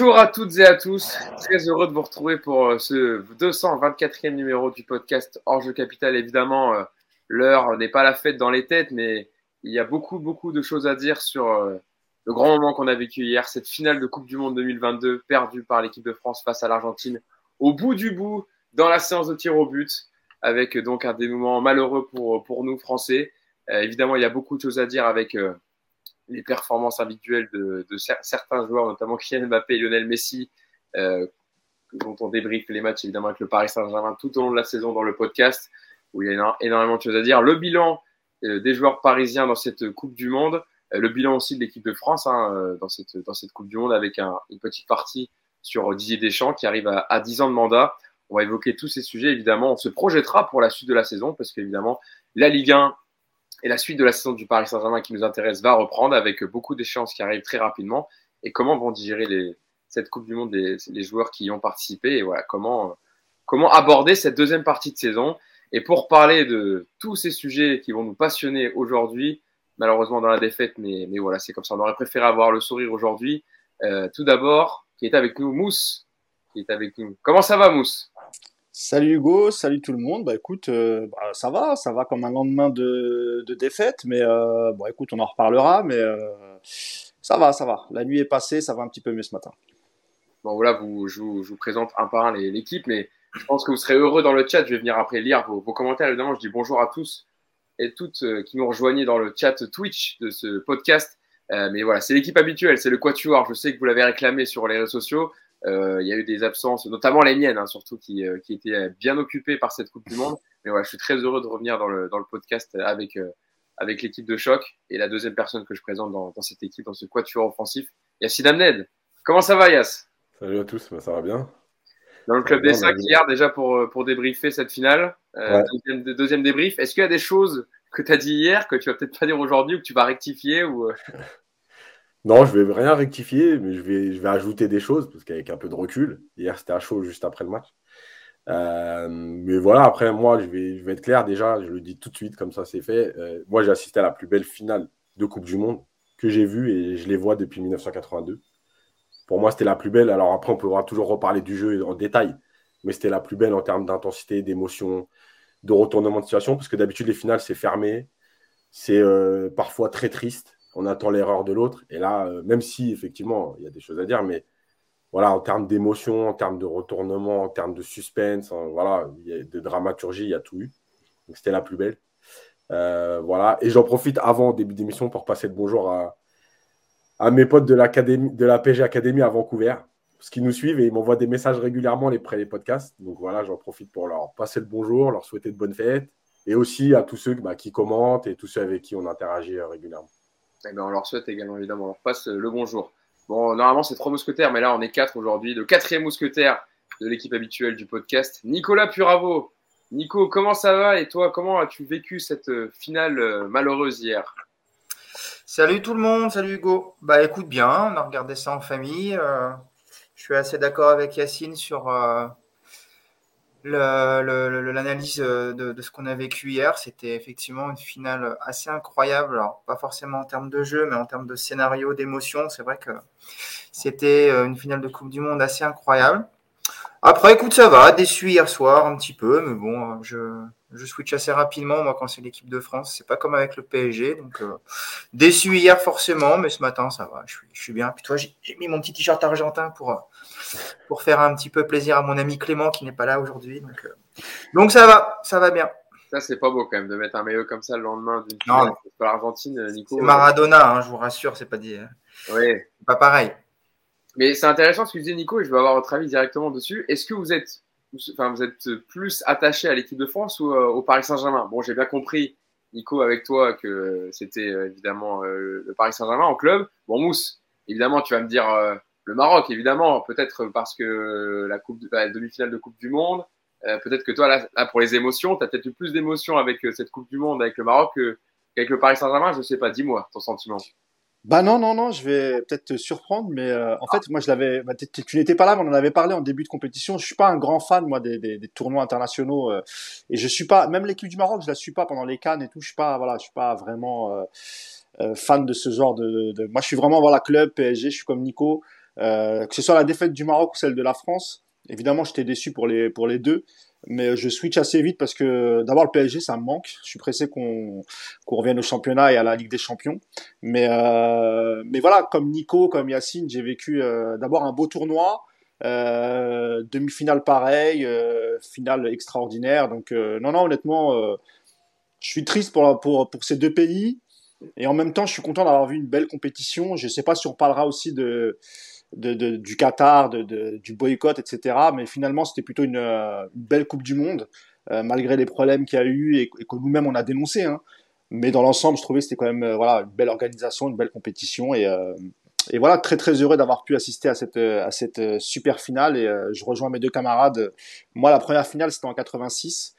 Bonjour à toutes et à tous, très heureux de vous retrouver pour euh, ce 224e numéro du podcast Orge Capital. Évidemment, euh, l'heure n'est pas la fête dans les têtes, mais il y a beaucoup, beaucoup de choses à dire sur euh, le grand moment qu'on a vécu hier, cette finale de Coupe du Monde 2022 perdue par l'équipe de France face à l'Argentine au bout du bout dans la séance de tir au but, avec donc un dénouement malheureux pour, pour nous Français. évidemment, il y a beaucoup de choses à dire avec les performances individuelles de, de certains joueurs, notamment Kylian Mbappé et Lionel Messi, euh, dont on débriefe les matchs évidemment avec le Paris Saint-Germain tout au long de la saison dans le podcast, où il y a énormément de choses à dire. Le bilan euh, des joueurs parisiens dans cette Coupe du Monde, euh, le bilan aussi de l'équipe de France hein, euh, dans, cette, dans cette Coupe du Monde, avec un, une petite partie sur Didier Deschamps qui arrive à, à 10 ans de mandat. On va évoquer tous ces sujets, évidemment. On se projettera pour la suite de la saison, parce qu'évidemment, la Ligue 1 et la suite de la saison du Paris Saint-Germain qui nous intéresse va reprendre avec beaucoup d'échéances qui arrivent très rapidement. Et comment vont digérer les, cette Coupe du Monde les, les, joueurs qui y ont participé et voilà comment comment aborder cette deuxième partie de saison? Et pour parler de tous ces sujets qui vont nous passionner aujourd'hui, malheureusement dans la défaite, mais, mais voilà, c'est comme ça. On aurait préféré avoir le sourire aujourd'hui. Euh, tout d'abord, qui est avec nous, Mousse, qui est avec nous. Comment ça va, Mousse? Salut Hugo, salut tout le monde. Bah écoute, euh, bah, ça va, ça va comme un lendemain de, de défaite, mais euh, bon écoute, on en reparlera, mais euh, ça va, ça va. La nuit est passée, ça va un petit peu mieux ce matin. Bon voilà, vous, je, vous, présente un par un l'équipe, mais je pense que vous serez heureux dans le chat. Je vais venir après lire vos, vos commentaires. Évidemment, je dis bonjour à tous et toutes qui nous rejoignent dans le chat Twitch de ce podcast. Mais voilà, c'est l'équipe habituelle, c'est le Quatuor. Je sais que vous l'avez réclamé sur les réseaux sociaux. Euh, il y a eu des absences, notamment les miennes, hein, surtout qui, euh, qui étaient bien occupées par cette Coupe du Monde. Mais voilà, je suis très heureux de revenir dans le, dans le podcast avec, euh, avec l'équipe de choc et la deuxième personne que je présente dans, dans cette équipe, dans ce quatuor offensif, Yassine Amned. Comment ça va, Yass Salut à tous, bah, ça va bien. Dans le club des sacs hier, déjà pour, pour débriefer cette finale, ouais. deuxième, deuxième débrief. Est-ce qu'il y a des choses que tu as dit hier que tu vas peut-être pas dire aujourd'hui ou que tu vas rectifier ou Non, je vais rien rectifier, mais je vais, ajouter des choses, parce qu'avec un peu de recul, hier c'était à chaud juste après le match. Euh, mais voilà, après, moi, je vais, je vais être clair déjà, je le dis tout de suite, comme ça c'est fait. Euh, moi, j'ai assisté à la plus belle finale de Coupe du Monde que j'ai vue et je les vois depuis 1982. Pour moi, c'était la plus belle. Alors après, on pourra toujours reparler du jeu en détail, mais c'était la plus belle en termes d'intensité, d'émotion, de retournement de situation, parce que d'habitude, les finales, c'est fermé, c'est euh, parfois très triste on attend l'erreur de l'autre. Et là, euh, même si effectivement, il y a des choses à dire, mais voilà, en termes d'émotion, en termes de retournement, en termes de suspense, en, voilà, de dramaturgie, il y a tout eu. Donc c'était la plus belle. Euh, voilà. Et j'en profite avant début d'émission pour passer le bonjour à, mes potes de l'académie, de la PG Academy à Vancouver, parce qu'ils nous suivent et ils m'envoient des messages régulièrement les les podcasts. Donc voilà, j'en profite pour leur passer le bonjour, leur souhaiter de bonnes fêtes, et aussi à tous ceux bah, qui commentent et tous ceux avec qui on interagit euh, régulièrement. Eh ben, on leur souhaite également, évidemment. On leur passe le bonjour. Bon, normalement, c'est trois mousquetaires, mais là, on est quatre aujourd'hui. Le quatrième mousquetaire de l'équipe habituelle du podcast, Nicolas Puravo. Nico, comment ça va et toi, comment as-tu vécu cette finale malheureuse hier? Salut tout le monde, salut Hugo. Bah écoute bien, on a regardé ça en famille. Euh, je suis assez d'accord avec Yacine sur euh, l'analyse de, de, ce qu'on a vécu hier, c'était effectivement une finale assez incroyable. Alors, pas forcément en termes de jeu, mais en termes de scénario, d'émotion. C'est vrai que c'était une finale de Coupe du Monde assez incroyable. Après, écoute, ça va. Déçu hier soir un petit peu, mais bon, je, je switch assez rapidement, moi, quand c'est l'équipe de France. C'est pas comme avec le PSG. Donc, euh, déçu hier forcément, mais ce matin, ça va. Je suis, je suis bien. Puis toi, j'ai mis mon petit t-shirt argentin pour, pour faire un petit peu plaisir à mon ami Clément qui n'est pas là aujourd'hui. Donc, euh, donc ça va, ça va bien. Ça, c'est pas beau quand même de mettre un maillot comme ça le lendemain d'une finale pour l'Argentine, Nico. C'est Maradona, hein, je vous rassure, c'est pas dit. Hein. Oui. Pas pareil. Mais c'est intéressant ce que tu disais, Nico, et je veux avoir votre avis directement dessus. Est-ce que vous êtes, enfin, vous êtes plus attaché à l'équipe de France ou euh, au Paris Saint-Germain? Bon, j'ai bien compris, Nico, avec toi, que c'était euh, évidemment euh, le Paris Saint-Germain en club. Bon, Mousse, évidemment, tu vas me dire le Maroc, évidemment, peut-être parce que la coupe, la demi-finale de Coupe du Monde. Peut-être que toi, là, pour les émotions, tu as peut-être eu plus d'émotions avec cette Coupe du Monde, avec le Maroc, qu'avec le Paris Saint-Germain. Je sais pas, dis-moi ton sentiment. Bah non, non, non, je vais peut-être te surprendre, mais euh, en fait, moi, je l'avais. Bah, tu n'étais pas là, mais on en avait parlé en début de compétition. Je suis pas un grand fan, moi, des, des, des tournois internationaux, euh, et je suis pas. Même l'équipe du Maroc, je la suis pas pendant les Cannes et tout. Je suis pas, voilà, je suis pas vraiment euh, fan de ce genre de, de, Moi, je suis vraiment voilà club PSG. Je suis comme Nico. que ce soit la défaite du Maroc ou celle de la France. Évidemment, j'étais déçu pour les pour les deux, mais je switch assez vite parce que d'abord le PSG ça me manque. Je suis pressé qu'on qu'on revienne au championnat et à la Ligue des Champions. Mais euh, mais voilà, comme Nico, comme Yacine, j'ai vécu euh, d'abord un beau tournoi, euh, demi-finale pareil, euh, finale extraordinaire. Donc euh, non non honnêtement, euh, je suis triste pour pour pour ces deux pays et en même temps je suis content d'avoir vu une belle compétition. Je sais pas si on parlera aussi de de, de, du Qatar, de, du boycott, etc. Mais finalement, c'était plutôt une, une, belle Coupe du Monde, euh, malgré les problèmes qu'il y a eu et, que nous-mêmes on a dénoncé. Hein. Mais dans l'ensemble, je trouvais que c'était quand même euh, voilà une belle organisation, une belle compétition et, euh, et voilà très très heureux d'avoir pu assister à cette à cette super finale et je rejoins mes deux camarades. Moi, la première finale c'était en 86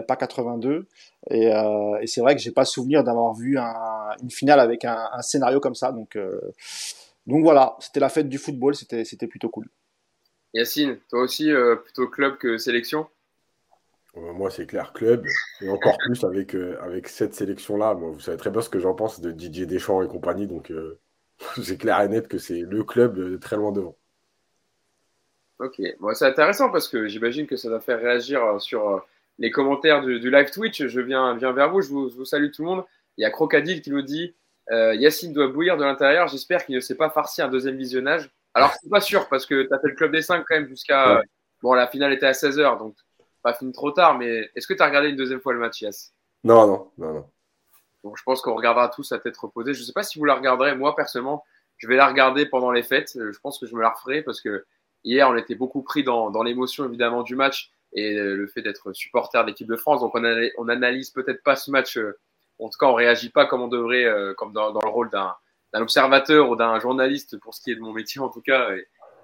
pas 82. Et, euh, et c'est vrai que j'ai pas souvenir d'avoir vu un, une finale avec un, un, scénario comme ça. Donc, euh, donc voilà, c'était la fête du football, c'était, plutôt cool. Yacine, toi aussi, euh, plutôt club que sélection? Moi, c'est clair, club. Et encore plus avec, euh, avec cette sélection-là. Moi, vous savez très bien ce que j'en pense de Didier Deschamps et compagnie. Donc, euh, c'est clair et net que c'est le club très loin devant. Ok, bon, c'est intéressant parce que j'imagine que ça va faire réagir sur les commentaires du, du, live Twitch. Je viens, viens vers vous. Je, vous, je vous salue tout le monde. Il y a Crocadile qui nous dit euh, Yacine doit bouillir de l'intérieur. J'espère qu'il ne s'est pas farci un deuxième visionnage. Alors, c'est pas sûr parce que tu as fait le club des 5 quand même jusqu'à. Ouais. Bon, la finale était à 16h, donc pas fini trop tard, mais est-ce que tu as regardé une deuxième fois le match, Yass Non, non, non, non. Donc, je pense qu'on regardera tous à tête reposée. Je sais pas si vous la regarderez. Moi, personnellement, je vais la regarder pendant les fêtes. Je pense que je me la referai parce que hier, on était beaucoup pris dans, dans l'émotion, évidemment, du match et le fait d'être supporter de l'équipe de France. Donc, on, a, on analyse peut-être pas ce match. Euh, en tout cas, on réagit pas comme on devrait, euh, comme dans, le rôle d'un observateur ou d'un journaliste pour ce qui est de mon métier en tout cas,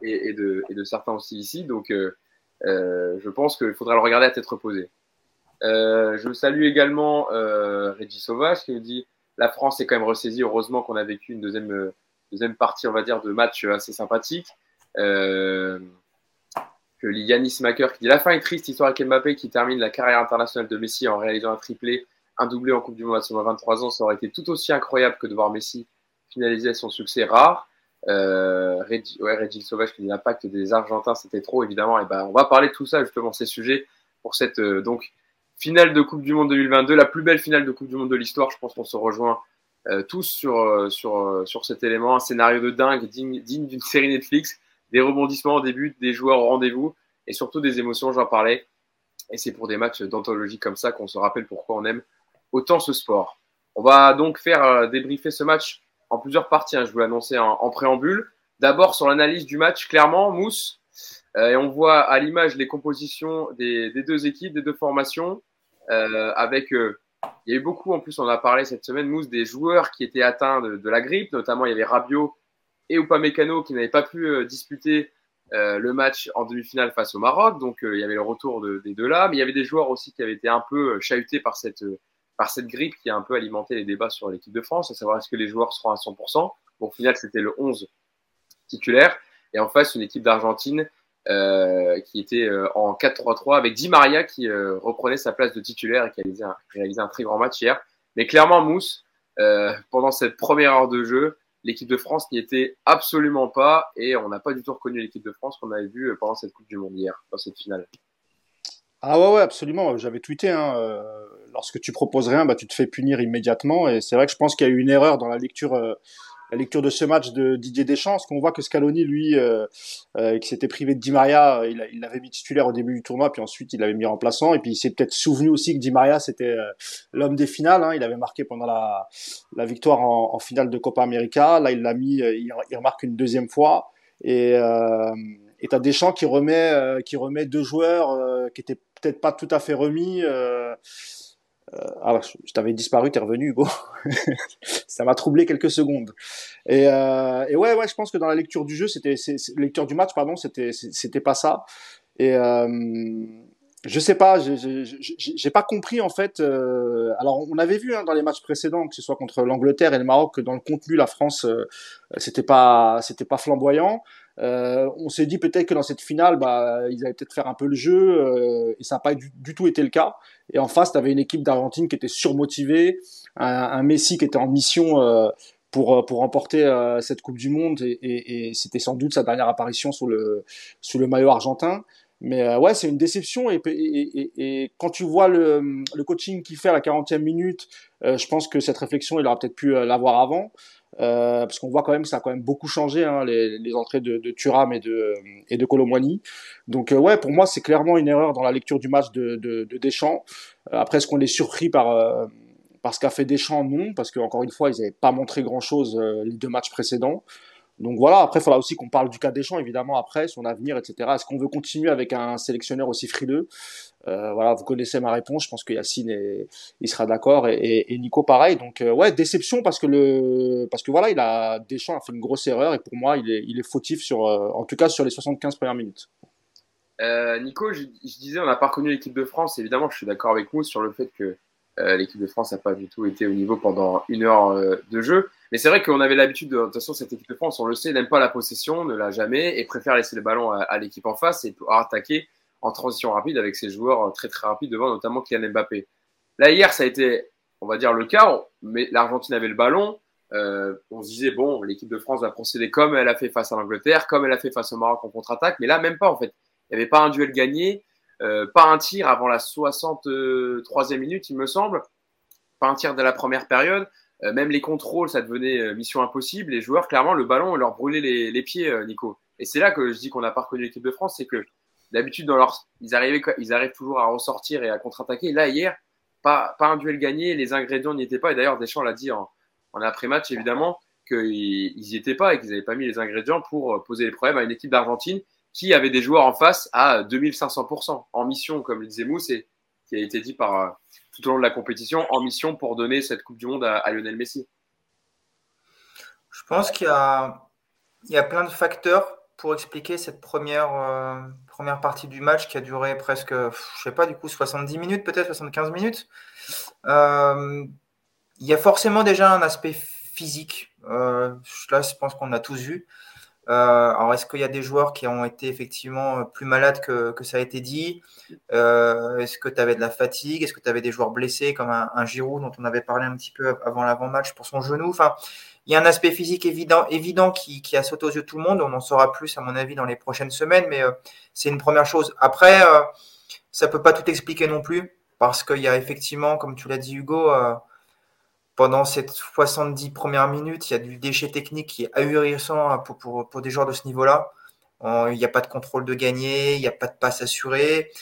et, de, certains aussi ici. Donc, euh, euh, je pense qu'il faudra le regarder à tête reposée. Je salue également Régis Sauvage qui nous dit la France est quand même ressaisie. Heureusement qu'on a vécu une deuxième, partie, on va dire, de match assez sympathique. Que Yanis Macker qui dit la fin est triste, histoire avec Mbappé qui termine la carrière internationale de Messi en réalisant un triplé un doublé en Coupe du Monde à son 23 ans, ça aurait été tout aussi incroyable que de voir Messi finaliser son succès rare. Euh, Reggie Sauvage l'impact des Argentins, c'était trop évidemment. Et ben, on va parler de tout ça justement ces sujets pour cette euh, donc finale de Coupe du Monde 2022, la plus belle finale de Coupe du Monde de l'histoire. Je pense qu'on se rejoint euh, tous sur euh, sur sur cet élément, un scénario de dingue digne digne d'une série Netflix, des rebondissements au début, des joueurs au rendez-vous et surtout des émotions. J'en parlais. Et c'est pour des matchs d'anthologie comme ça qu'on se rappelle pourquoi on aime autant ce sport. On va donc faire euh, débriefer ce match en plusieurs parties. Hein, je vous l'annonçais en, en, préambule. D'abord sur l'analyse du match, clairement, Mousse. Euh, et on voit à l'image les compositions des, deux équipes, des deux formations, euh, avec il y a eu beaucoup, en plus on a parlé cette semaine, Mousse, des joueurs qui étaient atteints de, la grippe, notamment il y avait Rabiot et Upamecano qui n'avaient pas pu disputer le match en demi-finale face au Maroc, donc il y avait le retour de, des deux là, mais il y avait des joueurs aussi qui avaient été un peu chahutés par cette par cette grippe qui a un peu alimenté les débats sur l'équipe de France, à savoir est-ce que les joueurs seront à 100%. Bon, au final, c'était le 11 titulaire. Et en face, une équipe d'Argentine euh, qui était euh, en 4-3-3 avec Di Maria qui euh, reprenait sa place de titulaire et qui a réalisé un, très grand match hier. Mais clairement, Mousse, pendant cette première heure de jeu, l'équipe de France n'y était absolument pas et on n'a pas du tout reconnu l'équipe de France qu'on avait vue pendant cette Coupe du Monde hier, dans cette finale. Ah ouais, ouais, absolument. J'avais tweeté, hein, euh, lorsque tu proposes rien, bah, tu te fais punir immédiatement. Et c'est vrai que je pense qu'il y a eu une erreur dans la lecture, euh, la lecture de ce match de Didier Deschamps, parce qu'on voit que Scaloni, lui, euh, qui s'était privé de Di Maria, il, il l'avait mis titulaire au début du tournoi, puis ensuite il l'avait mis remplaçant. Et puis il s'est peut-être souvenu aussi que Di Maria, c'était l'homme des finales. Hein, il avait marqué pendant la, la victoire en, finale de Copa América. Là, il l'a mis, il, il, remarque une deuxième fois. Et et t'as Deschamps qui remet euh, qui remet deux joueurs euh, qui étaient peut-être pas tout à fait remis. Euh, ah, je t'avais disparu, t'es revenu, Hugo. ça m'a troublé quelques secondes. Et, et, ouais, ouais, je pense que dans la lecture du jeu, c'était lecture du match, pardon, c'était c'était pas ça. Et je sais pas, j'ai pas compris en fait. Euh, alors on avait vu hein, dans les matchs précédents, que ce soit contre l'Angleterre et le Maroc, que dans le contenu la France euh, c'était pas c'était pas flamboyant. Euh, on s'est dit peut-être que dans cette finale, bah, ils allaient peut-être faire un peu le jeu euh, et ça n'a pas du, tout été le cas. Et en face, tu avais une équipe d'Argentine qui était surmotivée, un, Messi qui était en mission pour, pour remporter cette Coupe du Monde et, et, et c'était sans doute sa dernière apparition sous le, sous le maillot argentin. Mais ouais, c'est une déception. Et, et, et, quand tu vois le, le coaching qu'il fait à la 40e minute, je pense que cette réflexion, il aurait peut-être pu l'avoir avant. Euh, parce qu'on voit quand même que ça a quand même beaucoup changé hein, les, les, entrées de, de Thuram et de et de Colomwani. Donc euh, ouais, pour moi c'est clairement une erreur dans la lecture du match de, de, de Deschamps. Euh, après, est-ce qu'on est surpris par euh, par ce qu'a fait Deschamps? Non, parce que encore une fois, ils n'avaient pas montré grand-chose les deux matchs précédents. Donc voilà, après, il faudra aussi qu'on parle du cas Deschamps, évidemment, après, son avenir, etc. Est-ce qu'on veut continuer avec un sélectionneur aussi frileux? Euh, Voilà, vous connaissez ma réponse, je pense que Yacine est, il sera d'accord, et, et, Nico pareil. Donc euh, ouais, déception parce que le, parce que voilà, il a Deschamps a fait une grosse erreur, et pour moi, il est, il est fautif sur, euh, en tout cas sur les 75 premières minutes. Euh, Nico, je, je, disais, on n'a pas reconnu l'équipe de France. Évidemment, je suis d'accord avec vous sur le fait que l'équipe de France n'a pas du tout été au niveau pendant une heure euh, de jeu. Mais c'est vrai qu'on avait l'habitude, de, de toute façon, cette équipe de France, on le sait, n'aime pas la possession, ne l'a jamais, et préfère laisser le ballon à, l'équipe en face et attaquer en transition rapide avec ses joueurs très très rapides devant, notamment Kylian Mbappé. Là, hier, ça a été, on va dire, le cas, mais l'Argentine avait le ballon. Euh, on se disait, bon, l'équipe de France va procéder comme elle a fait face à l'Angleterre, comme elle a fait face au Maroc en contre-attaque, mais là, même pas, en fait. Il n'y avait pas un duel gagné, euh, pas un tir avant la 63e minute, il me semble, pas un tir de la première période. Euh, même les contrôles, ça devenait euh, mission impossible. Les joueurs, clairement, le ballon leur brûlait les, pieds, Nico. Et c'est là que je dis qu'on n'a pas reconnu l'équipe de France, c'est que d'habitude, ils arrivent toujours à ressortir et à contre-attaquer. Là, hier, pas, pas un duel gagné, les ingrédients n'y étaient pas. Et d'ailleurs, Deschamps l'a dit en, en après-match, évidemment, qu'ils n'y étaient pas et qu'ils n'avaient pas mis les ingrédients pour poser les problèmes à une équipe d'Argentine qui avait des joueurs en face à 2500% en mission, comme le disait Mousse, qui a été dit par tout au long de la compétition en mission pour donner cette Coupe du Monde à, Lionel Messi Je pense qu'il y a, il y a plein de facteurs pour expliquer cette première, euh, première partie du match qui a duré presque, je sais pas, du coup 70 minutes, peut-être 75 minutes. Euh, il y a forcément déjà un aspect physique. Euh, là, je pense qu'on a tous vu. Euh, alors, est-ce qu'il y a des joueurs qui ont été effectivement plus malades que, que ça a été dit? Euh, Est-ce que tu avais de la fatigue? Est-ce que tu avais des joueurs blessés comme un, un, Giroud dont on avait parlé un petit peu avant l'avant-match pour son genou? Enfin, il y a un aspect physique évident, évident qui, qui, a sauté aux yeux de tout le monde. On en saura plus, à mon avis, dans les prochaines semaines, mais euh, c'est une première chose. Après, euh, ça peut pas tout expliquer non plus parce qu'il y a effectivement, comme tu l'as dit, Hugo, euh, pendant ces 70 premières minutes, il y a du déchet technique qui est ahurissant pour, pour, pour des joueurs de ce niveau-là. Il n'y a pas de contrôle de gagné, il n'y a pas de passe assurée.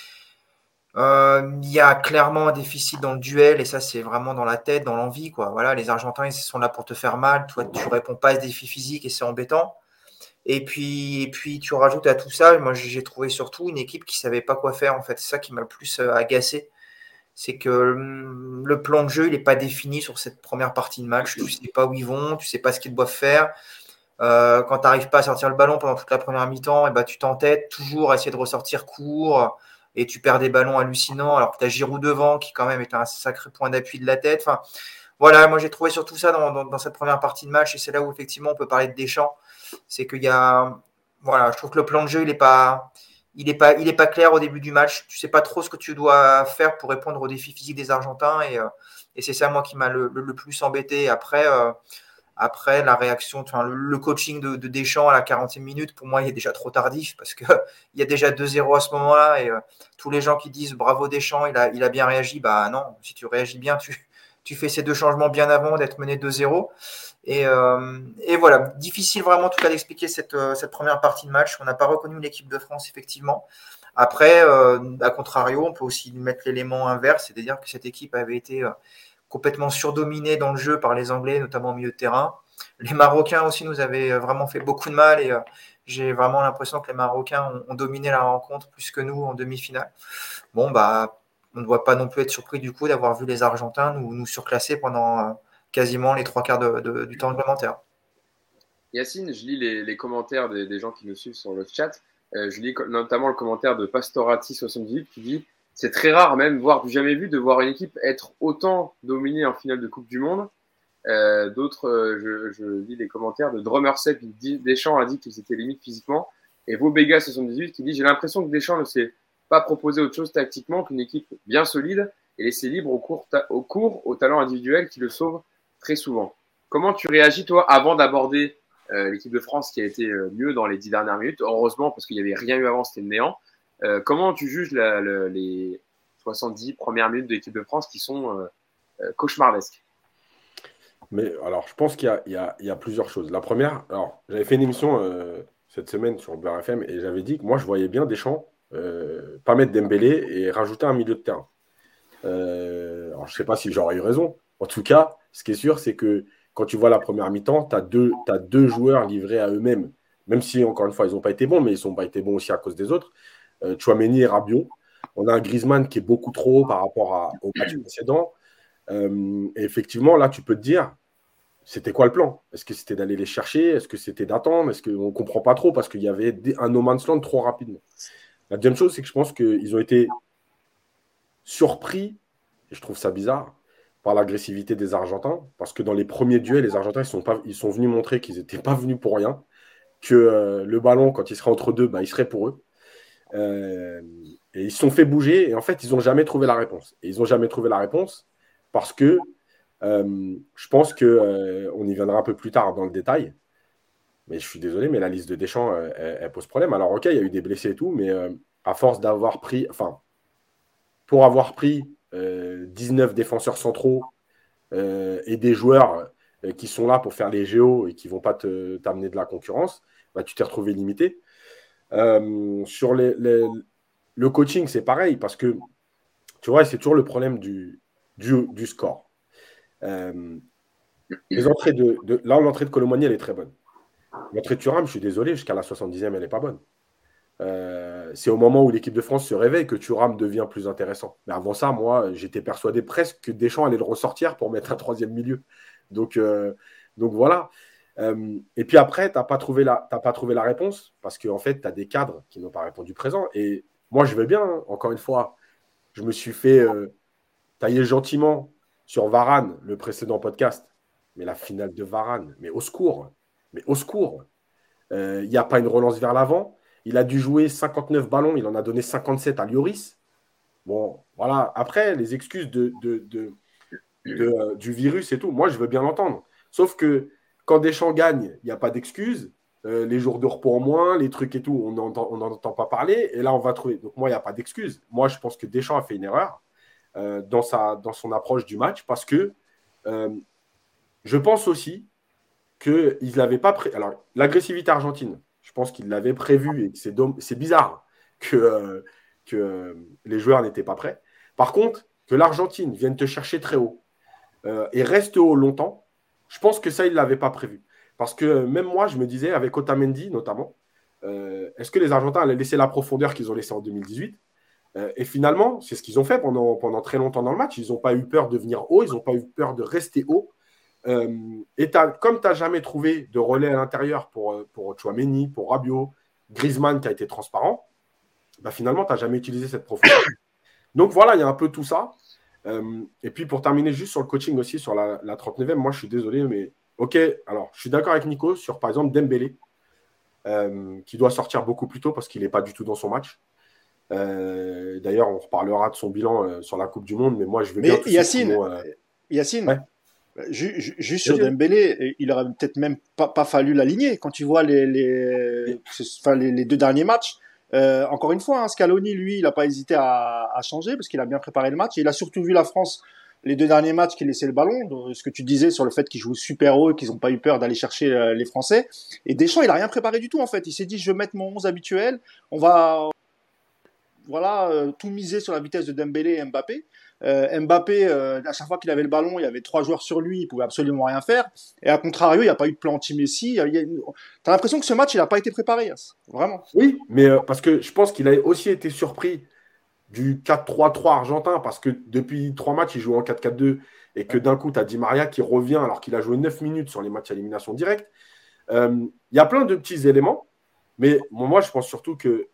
Euh, il y a clairement un déficit dans le duel et ça c'est vraiment dans la tête, dans l'envie quoi. Voilà, les Argentins ils sont là pour te faire mal, toi tu réponds pas à ce défi physique et c'est embêtant. Et puis et puis tu rajoutes à tout ça, moi j'ai trouvé surtout une équipe qui savait pas quoi faire en fait. C'est ça qui m'a le plus euh, agacé c'est que le plan de jeu, il n'est pas défini sur cette première partie de match. Tu ne sais pas où ils vont, tu ne sais pas ce qu'ils doivent faire. Euh, quand tu n'arrives pas à sortir le ballon pendant toute la première mi-temps, ben, tu t'entêtes toujours à essayer de ressortir court et tu perds des ballons hallucinants alors que tu as Giroud devant qui quand même est un sacré point d'appui de la tête. Voilà, moi j'ai trouvé surtout ça dans, cette première partie de match et c'est là où effectivement on peut parler de Deschamps. C'est qu'il y a, voilà, je trouve que le plan de jeu il n'est pas, il n'est pas, clair au début du match. Tu sais pas trop ce que tu dois faire pour répondre aux défis physiques des Argentins. Et, euh, c'est ça, moi, qui m'a le, plus embêté. Après, euh, la réaction, le, coaching de, de, Deschamps à la 40e minute, pour moi, il est déjà trop tardif parce qu'il y a déjà 2-0 à ce moment-là. Et euh, tous les gens qui disent bravo Deschamps, il a, bien réagi. Bah non, si tu réagis bien, tu, tu fais ces deux changements bien avant d'être mené 2-0. Et, euh, et, voilà, difficile vraiment tout cas d'expliquer cette, euh, cette première partie de match. On n'a pas reconnu l'équipe de France, effectivement. Après, euh, à contrario, on peut aussi mettre l'élément inverse, c'est-à-dire que cette équipe avait été complètement surdominée dans le jeu par les Anglais, notamment au milieu de terrain. Les Marocains aussi nous avaient vraiment fait beaucoup de mal et j'ai vraiment l'impression que les Marocains ont, dominé la rencontre plus que nous en demi-finale. Bon, bah, on ne doit pas non plus être surpris du coup d'avoir vu les Argentins nous surclasser pendant quasiment les trois quarts du temps réglementaire. Yacine, je lis les, commentaires des, gens qui nous suivent sur le chat. Euh, je lis notamment le commentaire de Pastorati78 qui dit C'est très rare, même voire jamais vu, de voir une équipe être autant dominée en finale de Coupe du Monde. Euh, D'autres, euh, je, lis les commentaires de Drummer7 qui dit Deschamps a dit qu'ils étaient limites physiquement. Et Vobega78 qui dit J'ai l'impression que Deschamps ne s'est pas proposé autre chose tactiquement qu'une équipe bien solide et laissé libre au cours, au cours au talent individuel qui le sauve très souvent. comment tu réagis, toi, avant d'aborder l'équipe de France qui a été mieux dans les dix dernières minutes? Heureusement, parce qu'il n'y avait rien eu avant, c'était le néant. comment tu juges les 70 premières minutes de l'équipe de France qui sont cauchemardesques? Mais alors, je pense qu'il y, a plusieurs choses. La première, alors, j'avais fait une émission cette semaine sur BRFM et j'avais dit que moi, je voyais bien Deschamps euh, pas mettre Dembélé et rajouter un milieu de terrain. Euh, alors, je ne sais pas si j'aurais eu raison. En tout cas, ce qui est sûr, c'est que quand tu vois la première mi-temps, tu as, as, deux joueurs livrés à eux-mêmes. Même si, encore une fois, ils n'ont pas été bons, mais ils n'ont pas été bons aussi à cause des autres. Euh, Chouameni et Rabiot. On a un Griezmann qui est beaucoup trop haut par rapport à, au match précédent. Euh, et effectivement, là, tu peux te dire, c'était quoi le plan? Est-ce que c'était d'aller les chercher? Est-ce que c'était d'attendre? Est-ce qu'on ne comprend pas trop parce qu'il y avait un no man's land trop rapidement? La deuxième chose, c'est que je pense qu'ils ont été surpris, et je trouve ça bizarre, par l'agressivité des Argentins, parce que dans les premiers duels, les Argentins, ils sont, pas, ils sont venus montrer qu'ils n'étaient pas venus pour rien, que euh, le ballon, quand il serait entre deux, bah, il serait pour eux. Euh, et ils se sont fait bouger, et en fait, ils n'ont jamais trouvé la réponse. Et ils n'ont jamais trouvé la réponse parce que euh, je pense euh, on y viendra un peu plus tard dans le détail. Mais je suis désolé, mais la liste de Deschamps, elle, pose problème. Alors, ok, il y a eu des blessés et tout, mais à force d'avoir pris, enfin, pour avoir pris 19 défenseurs centraux et des joueurs qui sont là pour faire les géos et qui ne vont pas t'amener de la concurrence, bah, tu t'es retrouvé limité. sur le coaching, c'est pareil, parce que tu vois, c'est toujours le problème du, score. Euh, les entrées de, là, l'entrée de Colomani, elle est très bonne. L'entrée de Thuram, je suis désolé, jusqu'à la 70e, elle n'est pas bonne. Euh, c'est au moment où l'équipe de France se réveille que Thuram devient plus intéressant. Mais avant ça, moi, j'étais persuadé presque que Deschamps allait le ressortir pour mettre un troisième milieu. Donc, euh, donc voilà. et puis après, tu n'as pas, trouvé la, pas trouvé la réponse parce qu'en en fait, tu as des cadres qui n'ont pas répondu présent. Et moi, je vais bien, hein. encore une fois. Je me suis fait tailler gentiment sur Varane, le précédent podcast. Mais la finale de Varane, mais au secours, mais au secours. Euh, il n'y a pas une relance vers l'avant. Il a dû jouer 59 ballons, il en a donné 57 à Lloris. Bon, voilà. Après, les excuses de, euh, du virus et tout, moi, je veux bien l'entendre. Sauf que quand Deschamps gagne, il n'y a pas d'excuses. Euh, les jours de repos en moins, les trucs et tout, on n'en entend pas parler. Et là, on va trouver. Donc, moi, il n'y a pas d'excuses. Moi, je pense que Deschamps a fait une erreur. Euh, dans, dans son approche du match parce que je pense aussi qu'il n'avait pas prévu. Alors, l'agressivité argentine, je pense qu'il l'avait prévu et c'est, c'est bizarre que, euh, que les joueurs n'étaient pas prêts. Par contre, que l'Argentine vienne te chercher très haut et reste haut longtemps, je pense que ça, il ne l'avait pas prévu. Parce que même moi, je me disais, avec Otamendi notamment, est-ce que les Argentins allaient laisser la profondeur qu'ils ont laissée en 2018 euh, et finalement, c'est ce qu'ils ont fait pendant très longtemps dans le match. Ils n'ont pas eu peur de venir haut, ils n'ont pas eu peur de rester haut. Euh, et comme tu n'as jamais trouvé de relais à l'intérieur pour, euh, pour Chouameni, pour Rabiot, Griezmann qui a été transparent, bah finalement, tu n'as jamais utilisé cette profondeur. Donc voilà, il y a un peu tout ça. et puis pour terminer juste sur le coaching aussi, sur la, la 39e, moi je suis désolé, mais ok, alors je suis d'accord avec Nico sur par exemple Dembélé, qui doit sortir beaucoup plus tôt parce qu'il n'est pas du tout dans son match. Euh, d'ailleurs, on reparlera de son bilan euh, sur la Coupe du Monde, mais moi, je veux mais bien. Yacine, euh, Yacine juste sur Dembélé, il aurait peut-être même pas, pas fallu l'aligner. Quand tu vois les, les, enfin, les, deux derniers matchs, encore une fois, hein, Scaloni, lui, il n'a pas hésité à, à changer parce qu'il a bien préparé le match. Et il a surtout vu la France les deux derniers matchs qui laissaient le ballon, ce que tu disais sur le fait qu'ils jouent super haut et qu'ils n'ont pas eu peur d'aller chercher les Français. Et Deschamps, il a rien préparé du tout en fait. Il s'est dit, je vais mettre mon 11 habituel, on va, voilà, euh, tout misé sur la vitesse de Dembélé et Mbappé. Euh, Mbappé, euh, à chaque fois qu'il avait le ballon, il y avait trois joueurs sur lui, il pouvait absolument rien faire. Et à contrario, il n'y a pas eu de plan anti-Messi. T'as l'impression que ce match, il n'a pas été préparé, vraiment. Oui, mais parce que je pense qu'il a aussi été surpris du 4-3-3 argentin, parce que depuis trois matchs, il joue en 4-4-2, et que d'un coup, tu as Di Maria qui revient alors qu'il a joué 9 minutes sur les matchs à élimination directe. Il y a plein de petits éléments, mais moi, je pense surtout que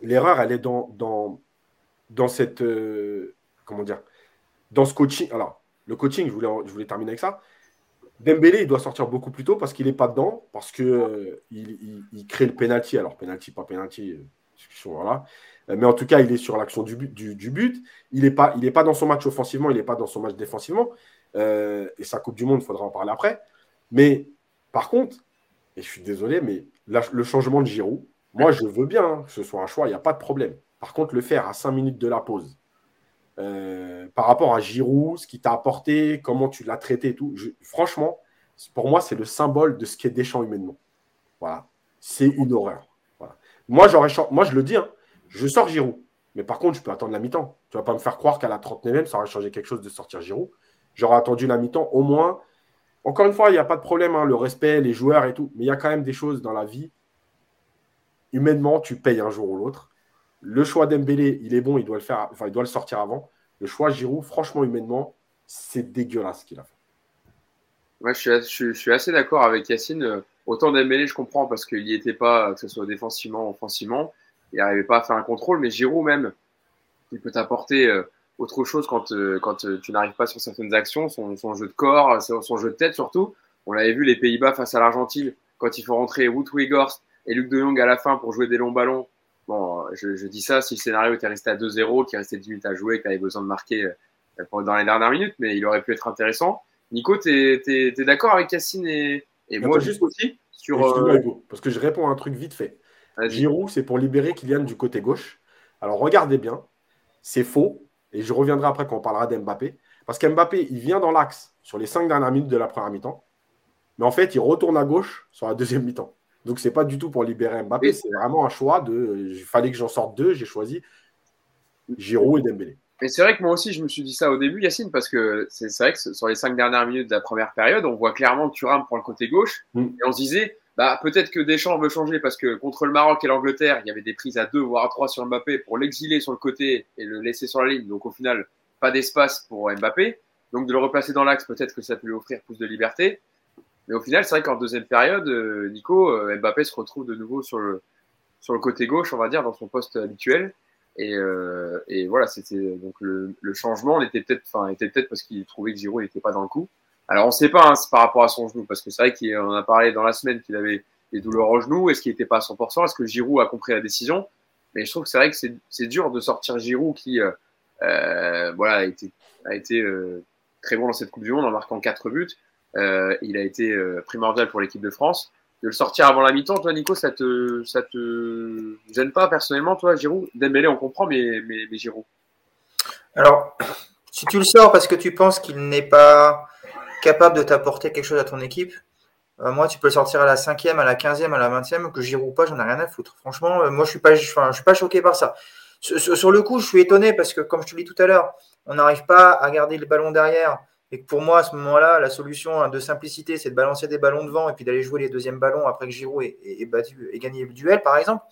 l'erreur, elle est dans, dans, dans cette. Euh, comment dire Dans ce coaching. Alors, le coaching, je voulais, terminer avec ça. Dembélé, il doit sortir beaucoup plus tôt parce qu'il n'est pas dedans, parce qu'il euh, il, crée le penalty. Alors, penalty, pas penalty, euh, voilà. Mais en tout cas, il est sur l'action du but. Il n'est pas dans son match offensivement, il n'est pas dans son match défensivement. Euh, et sa Coupe du Monde, il faudra en parler après. Mais par contre, et je suis désolé, mais le changement de Giroud, moi, je veux bien hein, que ce soit un choix, il n'y a pas de problème. Par contre, le faire à 5 minutes de la pause, euh, par rapport à Giroud, ce qu'il t'a apporté, comment tu l'as traité et tout, franchement, pour moi, c'est le symbole de ce qu'est Deschamps humainement. Voilà. C'est une horreur. Moi, moi, je le dis, hein, je sors Giroud. Mais par contre, je peux attendre la mi-temps. Tu ne vas pas me faire croire qu'à la 39e, ça aurait changé quelque chose de sortir Giroud. J'aurais attendu la mi-temps au moins. Encore une fois, il n'y a pas de problème, hein, le respect, les joueurs et tout. Mais il y a quand même des choses dans la vie. Humainement, tu payes un jour ou l'autre. Le choix d'Embélé, il est bon, il doit le faire, il doit le sortir avant. Le choix Giroud, franchement, humainement, c'est dégueulasse ce qu'il a fait. Je suis, assez d'accord avec Yacine. Autant Dembélé, je comprends parce qu'il n'y était pas, que ce soit défensivement offensivement. Il n'arrivait pas à faire un contrôle. Mais Giroud, même, il peut t'apporter euh, autre chose quand, euh, quand euh, tu n'arrives pas sur certaines actions. Son, jeu de corps, son, jeu de tête surtout. On l'avait vu, les Pays-Bas face à l'Argentine, quand il faut rentrer Wout Weghorst et Luc de Jong à la fin pour jouer des longs ballons. Bon, je, dis ça si le scénario était resté à 2-0, qu'il restait 10 minutes à jouer, qu'il avait besoin de marquer dans les dernières minutes, mais il aurait pu être intéressant. Nico, tu es, d'accord avec Cassine et, moi juste aussi sur, euh, Parce que je réponds à un truc vite fait. Giroud, c'est pour libérer Kylian du côté gauche. Alors regardez bien, c'est faux, et je reviendrai après quand on parlera d'Mbappé. Parce qu'Mbappé, il vient dans l'axe sur les cinq dernières minutes de la première mi-temps, mais en fait, il retourne à gauche sur la deuxième mi-temps. Donc, c'est pas du tout pour libérer Mbappé, c'est vraiment un choix de. Il fallait que j'en sorte deux, j'ai choisi Giroud et Dembélé. Mais c'est vrai que moi aussi, je me suis dit ça au début, Yacine, parce que c'est vrai que sur les cinq dernières minutes de la première période, on voit clairement que Thuram prend le côté gauche. Mm. Et on se disait, bah, peut-être que Deschamps veut changer parce que contre le Maroc et l'Angleterre, il y avait des prises à deux, voire à trois sur Mbappé pour l'exiler sur le côté et le laisser sur la ligne. Donc au final, pas d'espace pour Mbappé. Donc de le replacer dans l'axe, peut-être que ça peut lui offrir plus de liberté. Mais au final, c'est vrai qu'en deuxième période, euh, Nico, euh, Mbappé se retrouve de nouveau sur le, sur le côté gauche, on va dire, dans son poste habituel. Et, euh, et voilà, c'était donc le, le changement était peut-être, enfin, était peut-être parce qu'il trouvait que Giroud n'était pas dans le coup. Alors on ne sait pas hein, par rapport à son genou, parce que c'est vrai qu'on a parlé dans la semaine qu'il avait des douleurs au genou. Est-ce qu'il n'était pas à 100% Est-ce que Giroud a compris la décision? Mais je trouve que c'est vrai que c'est dur de sortir Giroud qui, euh, euh, voilà, a été, a été euh, très bon dans cette Coupe du Monde en marquant quatre buts. Euh, il a été euh, primordial pour l'équipe de France de le sortir avant la mi-temps, toi, Nico, ça te, te gêne pas personnellement, toi, Giroud? Dembélé, on comprend, mais, Giroud Alors, si tu le sors parce que tu penses qu'il n'est pas capable de t'apporter quelque chose à ton équipe, euh, moi, tu peux le sortir à la cinquième, à la quinzième, à la vingtième, que Giroud ou pas, j'en ai rien à foutre. Franchement, moi, je suis pas, je, suis pas choqué par ça. Sur, sur, le coup, je suis étonné parce que, comme je te l'ai tout à l'heure, on n'arrive pas à garder le ballon derrière et que pour moi, à ce moment-là, la solution hein, de simplicité, c'est de balancer des ballons devant et puis d'aller jouer les deuxièmes ballons après que Giroud ait, battu et gagné le duel, par exemple.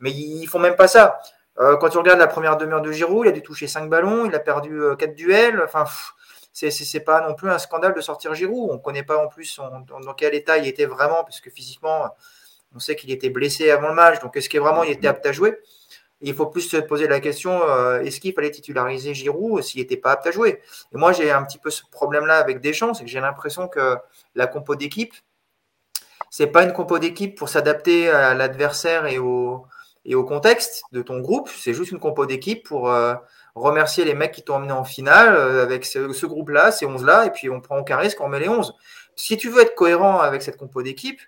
Mais ils font même pas ça. Euh, quand tu regardes la première demi-heure de Giroud, il a dû toucher 5 ballons, il a perdu 4 euh, duels. Enfin, c'est pas non plus un scandale de sortir Giroud. On ne connaît pas en plus dans, quel état il était vraiment, parce que physiquement, on sait qu'il était blessé avant le match. Donc, est-ce qu'il vraiment il était apte à jouer? Il faut plus se poser la question euh, est-ce qu'il fallait titulariser Giroud s'il n'était pas apte à jouer? Et moi, j'ai un petit peu ce problème-là avec Deschamps, c'est que j'ai l'impression que la compo d'équipe, c'est pas une compo d'équipe pour s'adapter à l'adversaire et au, contexte de ton groupe. C'est juste une compo d'équipe pour euh, remercier les mecs qui t'ont emmené en finale euh, avec ce, groupe-là, ces 11-là, et puis on prend aucun risque, on met les 11. Si tu veux être cohérent avec cette compo d'équipe,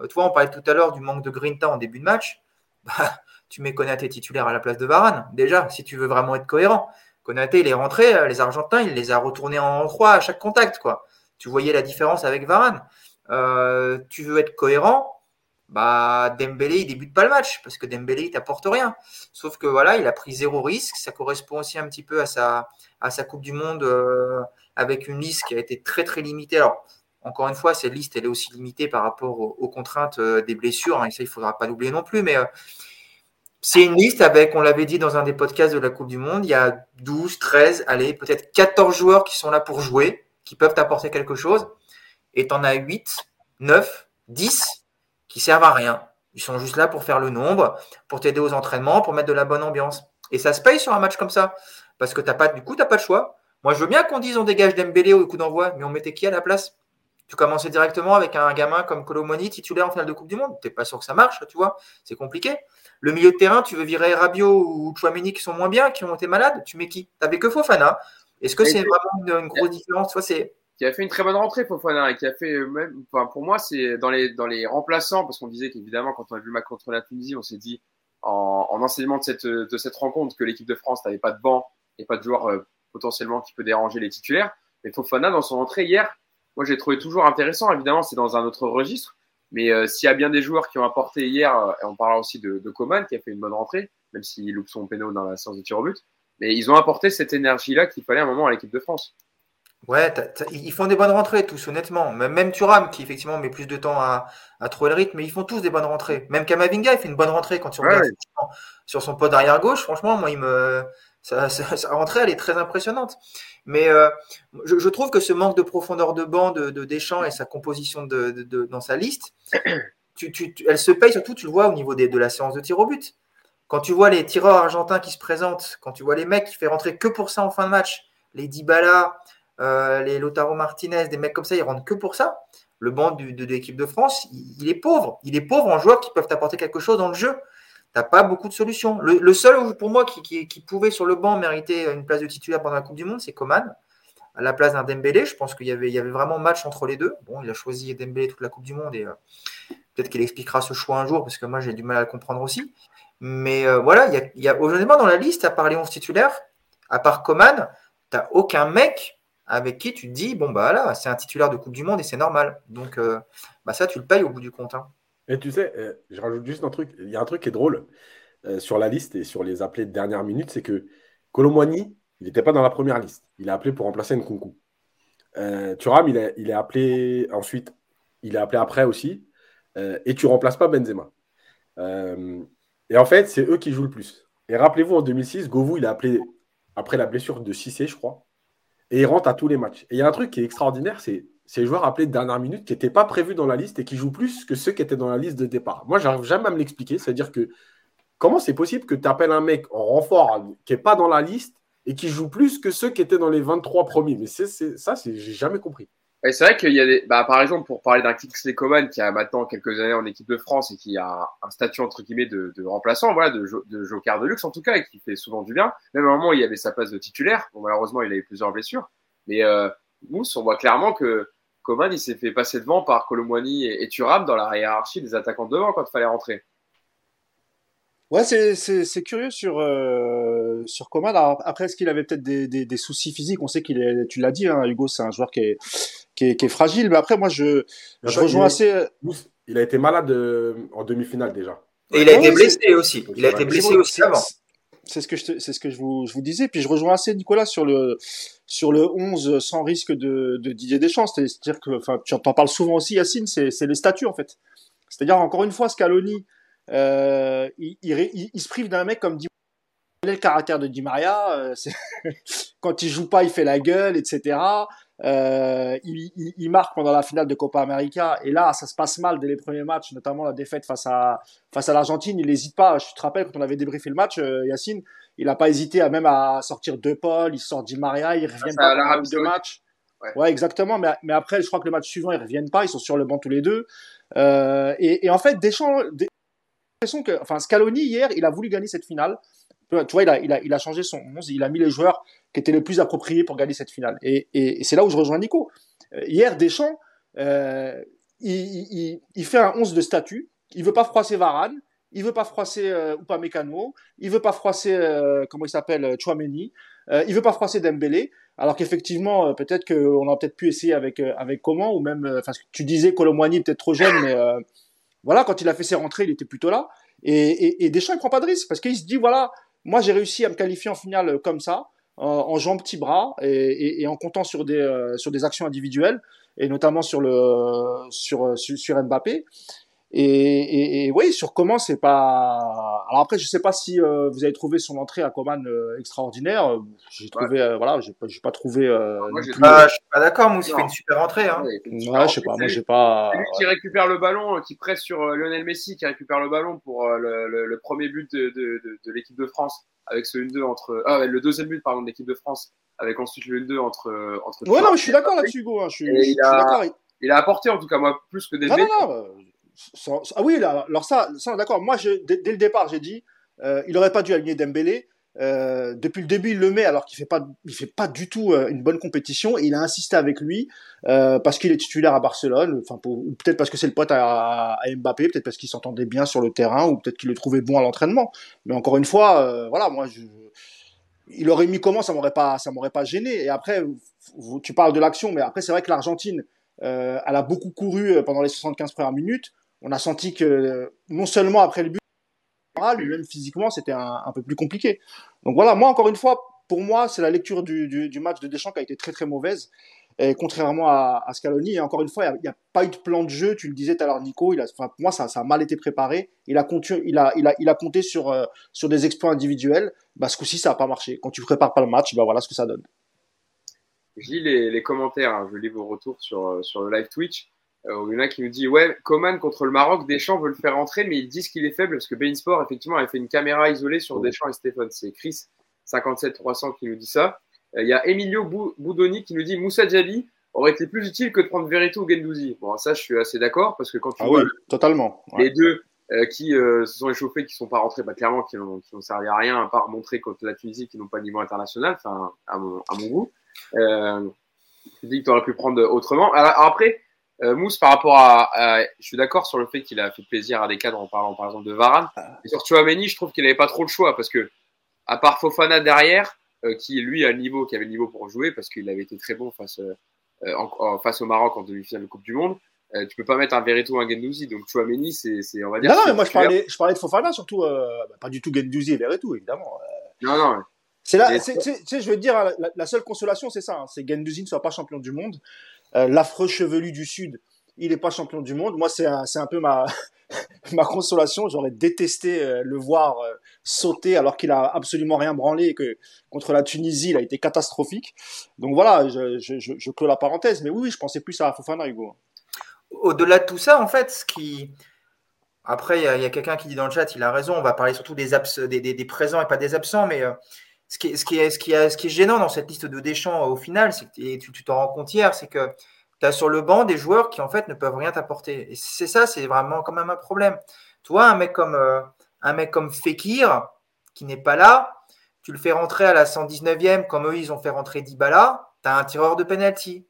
tu vois, on parlait tout à l'heure du manque de grinta en début de match. Bah, tu mets Konaté titulaire à la place de Varane. Déjà, si tu veux vraiment être cohérent. Konaté, il est rentré, euh, les Argentins, il les a retournés en croix à chaque contact. quoi. Tu voyais la différence avec Varane. Euh, tu veux être cohérent, bah Dembélé il débute pas le match parce que Dembélé il t'apporte rien. Sauf que voilà, il a pris zéro risque. Ça correspond aussi un petit peu à sa à sa Coupe du Monde euh, avec une liste qui a été très très limitée. Alors encore une fois, cette liste elle est aussi limitée par rapport aux, contraintes des blessures. Hein, et ça il faudra pas l'oublier non plus. Mais c'est une liste avec, on l'avait dit dans un des podcasts de la Coupe du Monde, il y a 12, 13, allez, peut-être 14 joueurs qui sont là pour jouer, qui peuvent apporter quelque chose. Et tu en as 8, 9, 10 qui servent à rien. Ils sont juste là pour faire le nombre, pour t'aider aux entraînements, pour mettre de la bonne ambiance. Et ça se paye sur un match comme ça. Parce que as pas, du coup, tu pas de choix. Moi, je veux bien qu'on dise on dégage Dembélé au coup d'envoi, mais on mettait qui à la place? Tu commençais directement avec un gamin comme Colomoni titulaire en finale de Coupe du Monde. Tu n'es pas sûr que ça marche, tu vois. C'est compliqué. Le milieu de terrain, tu veux virer Rabiot ou Chouameni qui sont moins bien, qui ont été malades. Tu mets qui? T'avais que Fofana. Est-ce que c'est vraiment une, grosse différence? Qui a fait une très bonne rentrée Fofana et qui a fait euh, même enfin, pour moi c'est dans les dans les remplaçants parce qu'on disait qu'évidemment quand on a vu le match contre la Tunisie on s'est dit en, en, enseignement de cette de cette rencontre que l'équipe de France n'avait pas de banc et pas de joueur euh, potentiellement qui peut déranger les titulaires mais Fofana dans son entrée hier moi j'ai trouvé toujours intéressant évidemment c'est dans un autre registre mais euh, s'il y a bien des joueurs qui ont apporté hier et on parlera aussi de, de Coman qui a fait une bonne rentrée même s'il loupe son péno dans la séance de tir au but mais ils ont apporté cette énergie là qu'il fallait à un moment à l'équipe de France Ouais, ils font des bonnes rentrées tous, honnêtement. Même Thuram, qui effectivement met plus de temps à, à trouver le rythme, mais ils font tous des bonnes rentrées. Même Kamavinga, il fait une bonne rentrée quand tu regardes sur son poste arrière gauche. Franchement, moi, il me, sa, rentrée, elle est très impressionnante. Mais euh, je, trouve que ce manque de profondeur de banc de, de Deschamps et sa composition dans sa liste, tu, tu, elle se paye surtout, tu le vois au niveau de la séance de tir au but. Quand tu vois les tireurs argentins qui se présentent, quand tu vois les mecs qui font rentrer que pour ça en fin de match, les Dybala, euh, les Lotaro Martinez, des mecs comme ça, ils rentrent que pour ça. Le banc de, l'équipe de France, il, est pauvre. Il est pauvre en joueurs qui peuvent apporter quelque chose dans le jeu. T'as pas beaucoup de solutions. Le, seul pour moi qui, pouvait sur le banc mériter une place de titulaire pendant la Coupe du Monde, c'est Coman, à la place d'un Dembélé. Je pense qu'il y avait, vraiment match entre les deux. Bon, il a choisi Dembélé toute la Coupe du Monde et euh, peut-être qu'il expliquera ce choix un jour parce que moi j'ai du mal à le comprendre aussi. Mais euh, voilà, il y a, il dans la liste, à part les 11 titulaires, à part Coman, t'as aucun mec avec qui tu te dis, bon, bah là, c'est un titulaire de Coupe du Monde et c'est normal. Donc, euh, bah ça, tu le payes au bout du compte. Hein. Et tu sais, euh, je rajoute juste un truc. Il y a un truc qui est drôle euh, sur la liste et sur les appelés de dernière minute, c'est que Colomboigny, il n'était pas dans la première liste. Il a appelé pour remplacer Nkunku. Euh, Thuram, il est, appelé ensuite, il est appelé après aussi. et tu remplaces pas Benzema. et en fait, c'est eux qui jouent le plus. Et rappelez-vous, en 2006, Govou, il a appelé après la blessure de Cissé, je crois et il rentre à tous les matchs. Et il y a un truc qui est extraordinaire, c'est ces joueurs appelés de dernière minute qui n'étaient pas prévus dans la liste et qui jouent plus que ceux qui étaient dans la liste de départ. Moi, j'arrive jamais à me l'expliquer. C'est-à-dire que comment c'est possible que tu appelles un mec en renfort qui n'est pas dans la liste et qui joue plus que ceux qui étaient dans les 23 premiers? Mais c'est, ça, j'ai jamais compris c'est vrai qu'il y a des, bah, par exemple, pour parler d'un Kingsley Coman qui a maintenant quelques années en équipe de France et qui a un statut entre guillemets de, remplaçant, voilà, de, de, joker de luxe en tout cas, et qui fait souvent du bien. Même à un moment, il y avait sa place de titulaire. Bon, malheureusement, il a eu plusieurs blessures. Mais euh, Mousse, on voit clairement que Coman, il s'est fait passer devant par Colomboigny et, et Thuram dans la hiérarchie des attaquants devant quand il fallait rentrer. Ouais, c'est curieux sur euh, sur Coman. après, est-ce qu'il avait peut-être des, des, des, soucis physiques? On sait qu'il est, tu l'as dit, hein, Hugo, c'est un joueur qui est, qui est, qui est fragile. Mais après, moi, je, je rejoins assez. Il a été malade euh, en demi-finale déjà. Et il a été blessé aussi. Il a été blessé aussi avant. C'est ce que je c'est ce que je vous, je vous disais. Puis je rejoins assez Nicolas sur le sur le 11 sans risque de, de Didier Deschamps. C'est-à-dire que, enfin, tu en parles souvent aussi, Yacine. C'est les statuts en fait. C'est-à-dire encore une fois, Scaloni euh, il, il, il, se prive d'un mec comme Di le caractère de Di Maria. Euh, quand il joue pas, il fait la gueule, etc. Euh, il, il, marque pendant la finale de Copa América et là, ça se passe mal dès les premiers matchs, notamment la défaite face à face à l'Argentine. Il n'hésite pas. Je te rappelle quand on avait débriefé le match, euh, Yacine, il n'a pas hésité à même à sortir deux Paul. Il sort Di Maria, ils reviennent pas pendant deux matchs. Ouais. ouais. exactement. Mais, mais après, je crois que le match suivant, ils reviennent pas. Ils sont sur le banc tous les deux. Euh, et, et, en fait, Deschamps, l'impression que, enfin, Scaloni hier, il a voulu gagner cette finale. Tu vois, il a, il a, il a changé son 11, il a mis les joueurs qui étaient les plus appropriés pour gagner cette finale. Et, et, c'est là où je rejoins Nico. Euh, hier, Deschamps, euh, il, il, il, fait un 11 de statut. Il veut pas froisser Varane, il veut pas froisser euh, Upamecano, il veut pas froisser euh, comment il s'appelle Chouameni, euh, il veut pas froisser Dembélé. Alors qu'effectivement, peut-être qu'on a peut-être pu essayer avec avec comment ou même, enfin, tu disais Colomboigny peut-être trop jeune, mais voilà, quand il a fait ses rentrées, il était plutôt là. Et, et, et Deschamps, il prend pas de risque parce qu'il se dit, voilà, moi j'ai réussi à me qualifier en finale comme ça, en, jouant petit bras et, et, en comptant sur des, euh, sur des actions individuelles, et notamment sur, le, sur, sur, sur Mbappé. Et, et, et, oui, sur comment c'est pas. Alors après, je sais pas si euh, vous avez trouvé son entrée à Coman euh, extraordinaire. J'ai trouvé, euh, voilà, j'ai pas, pas trouvé. moi, je suis pas d'accord. Mousse, fait une super entrée. Hein. Ouais, je sais pas. Moi, j'ai pas. C'est lui qui récupère le ballon, qui presse sur Lionel Messi, qui récupère le ballon pour le, le, le, premier but de, de, de, de l'équipe de France avec ce 1-2 entre. Ah, le deuxième but, pardon, de l'équipe de France avec ensuite le 1-2 entre entre. Ouais, non, mais je suis d'accord là-dessus, Hugo. Hein, je suis, je suis d'accord. Il a apporté en tout cas moi plus que des. Non, non, non ah oui, alors ça, ça d'accord. Moi, dès, le départ, j'ai dit, euh, il aurait pas dû aligner Dembélé. Euh, depuis le début, il le met alors qu'il fait pas, il fait pas du tout euh, une bonne compétition. Il a insisté avec lui euh, parce qu'il est titulaire à Barcelone, enfin peut-être parce que c'est le pote à, Mbappé, peut-être parce qu'il s'entendait bien sur le terrain, ou peut-être qu'il le trouvait bon à l'entraînement. Mais encore une fois, voilà, moi, il aurait mis comment, ça m'aurait pas, ça m'aurait pas gêné. Et après, tu parles de l'action, mais après c'est vrai que l'Argentine, elle a beaucoup couru pendant les 75 premières minutes. On a senti que non seulement après le but lui-même physiquement, c'était un, peu plus compliqué. Donc voilà, moi encore une fois, pour moi, c'est la lecture du, match de Deschamps qui a été très très mauvaise. Et contrairement à, Scaloni, et encore une fois, il n'y a, pas eu de plan de jeu. Tu le disais tout à l'heure, Nico. Il a, pour moi, ça, a mal été préparé. Il a, compté, il a, compté sur, euh, sur des exploits individuels. Bah, ce coup-ci, ça n'a pas marché. Quand tu prépares pas le match, bah, voilà ce que ça donne. Je lis les, commentaires. Hein. Je lis vos retours sur, sur le live Twitch. Il y en a qui nous dit ouais, Coman contre le Maroc, Deschamps veut le faire rentrer, mais ils disent qu'il est faible parce que Bein Sport effectivement avait fait une caméra isolée sur Deschamps et Stéphane. C'est Chris 57300 qui nous dit ça. Euh, il y a Emilio Boudoni qui nous dit Moussa Djabi aurait été plus utile que de prendre Verito ou Gendouzi. Bon, ça, je suis assez d'accord parce que quand tu ah vois oui, totalement. Ouais. les deux euh, qui euh, se sont échauffés, qui sont pas rentrés, bah, clairement, qui n'ont servi à rien à part montrer contre la Tunisie qu'ils n'ont pas de niveau international, enfin, à mon, à mon goût. Euh, tu dis que tu aurais pu prendre autrement. Alors, après, euh, Mousse, par rapport à, à je suis d'accord sur le fait qu'il a fait plaisir à des cadres en parlant par exemple de Varane. Et sur Chouameni, je trouve qu'il n'avait pas trop le choix parce que, à part Fofana derrière, euh, qui lui a le niveau, qui avait le niveau pour jouer parce qu'il avait été très bon face, euh, en, en, face au Maroc en demi-finale de Coupe du Monde. Tu peux pas mettre un Verito ou un Gendouzi, donc Chouameni, c'est, c'est, on va dire. Non, non, mais moi je parlais, je parlais de Fofana surtout, bah, pas du tout Gendouzi et évidemment. Non, non. C'est là, tu sais, je veux dire, la, la seule consolation, c'est ça, hein, c'est Gendouzi ne soit pas champion du monde. Euh, l'affreux chevelu du Sud, il n'est pas champion du monde. Moi, c'est un, un peu ma, ma consolation. J'aurais détesté euh, le voir euh, sauter alors qu'il a absolument rien branlé et que contre la Tunisie, il a été catastrophique. Donc voilà, je, clôt la parenthèse. Mais oui, je pensais plus à Fofana, Hugo. Au-delà de tout ça, en fait, ce qui. Après, il y a, quelqu'un qui dit dans le chat, il a raison, on va parler surtout des, des, présents et pas des absents, mais. Ce qui, est, gênant dans cette liste de Deschamps au final, et tu t'en rends compte hier, c'est que tu as sur le banc des joueurs qui en fait ne peuvent rien t'apporter. Et c'est ça, c'est vraiment quand même un problème. Tu vois, un mec comme, euh, un mec comme Fekir, qui n'est pas là, tu le fais rentrer à la 119e, comme eux, ils ont fait rentrer Dybala, tu as un tireur de penalty.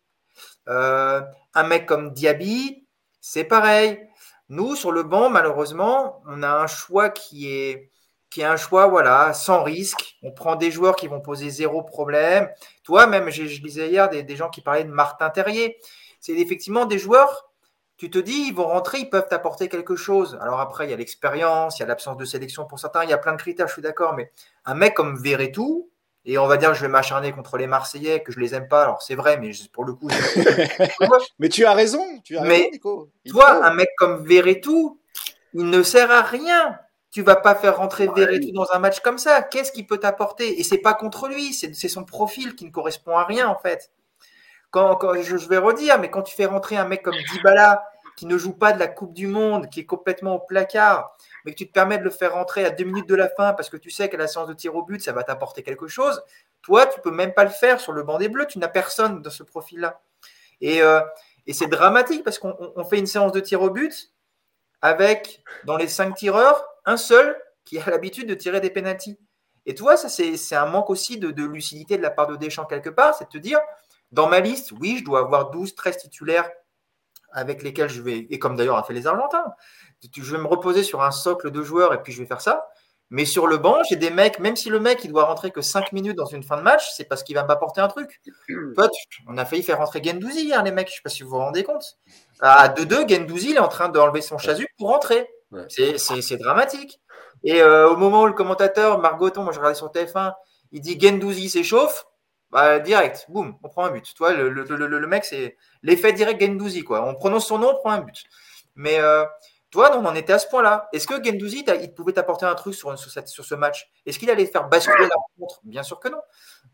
Euh, un mec comme Diaby, c'est pareil. Nous, sur le banc, malheureusement, on a un choix qui est, qui est un choix voilà, sans risque. On prend des joueurs qui vont poser zéro problème. Toi, même, je, je lisais hier des, des, gens qui parlaient de Martin Terrier. C'est effectivement des joueurs, tu te dis, ils vont rentrer, ils peuvent t'apporter quelque chose. Alors après, il y a l'expérience, il y a l'absence de sélection pour certains, il y a plein de critères, je suis d'accord. Mais un mec comme Verretou, et on va dire que je vais m'acharner contre les Marseillais, que je les aime pas. Alors c'est vrai, mais pour le coup. mais tu as raison, tu as mais raison, Nico. toi, un mec comme Verretou, il ne sert à rien tu vas pas faire rentrer Verretou dans un match comme ça. Qu'est-ce qu'il peut t'apporter? Et c'est pas contre lui, c'est son profil qui ne correspond à rien en fait. Quand, quand je, je, vais redire, mais quand tu fais rentrer un mec comme Dybala qui ne joue pas de la Coupe du Monde, qui est complètement au placard, mais que tu te permets de le faire rentrer à deux minutes de la fin parce que tu sais qu'à la séance de tir au but, ça va t'apporter quelque chose. Toi, tu peux même pas le faire sur le banc des Bleus. Tu n'as personne dans ce profil-là. Et, euh, et c'est dramatique parce qu'on fait une séance de tir au but avec, dans les cinq tireurs, un seul qui a l'habitude de tirer des pénalties. Et tu vois, ça, c'est un manque aussi de, de, lucidité de la part de Deschamps quelque part, c'est de te dire, dans ma liste, oui, je dois avoir 12, 13 titulaires avec lesquels je vais, et comme d'ailleurs a fait les Argentins, je vais me reposer sur un socle de joueurs et puis je vais faire ça. Mais sur le banc, j'ai des mecs, même si le mec il doit rentrer que 5 minutes dans une fin de match, c'est parce qu'il va m'apporter un truc. On a failli faire rentrer Gendouzi hier, les mecs, je ne sais pas si vous vous rendez compte. À 2-2, Gendouzi il est en train d'enlever son chasuble pour rentrer. C'est dramatique. Et euh, au moment où le commentateur, Margoton, moi je regardais sur TF1, il dit Gendouzi s'échauffe, bah, direct, boum, on prend un but. Toi, le, le, mec, c'est l'effet direct Gendouzi, quoi. On prononce son nom, on prend un but. Mais euh, toi, on en était à ce point-là. Est-ce que Gendouzi, il pouvait t'apporter un truc sur, sur ce match? Est-ce qu'il allait faire basculer la rencontre? Bien sûr que non.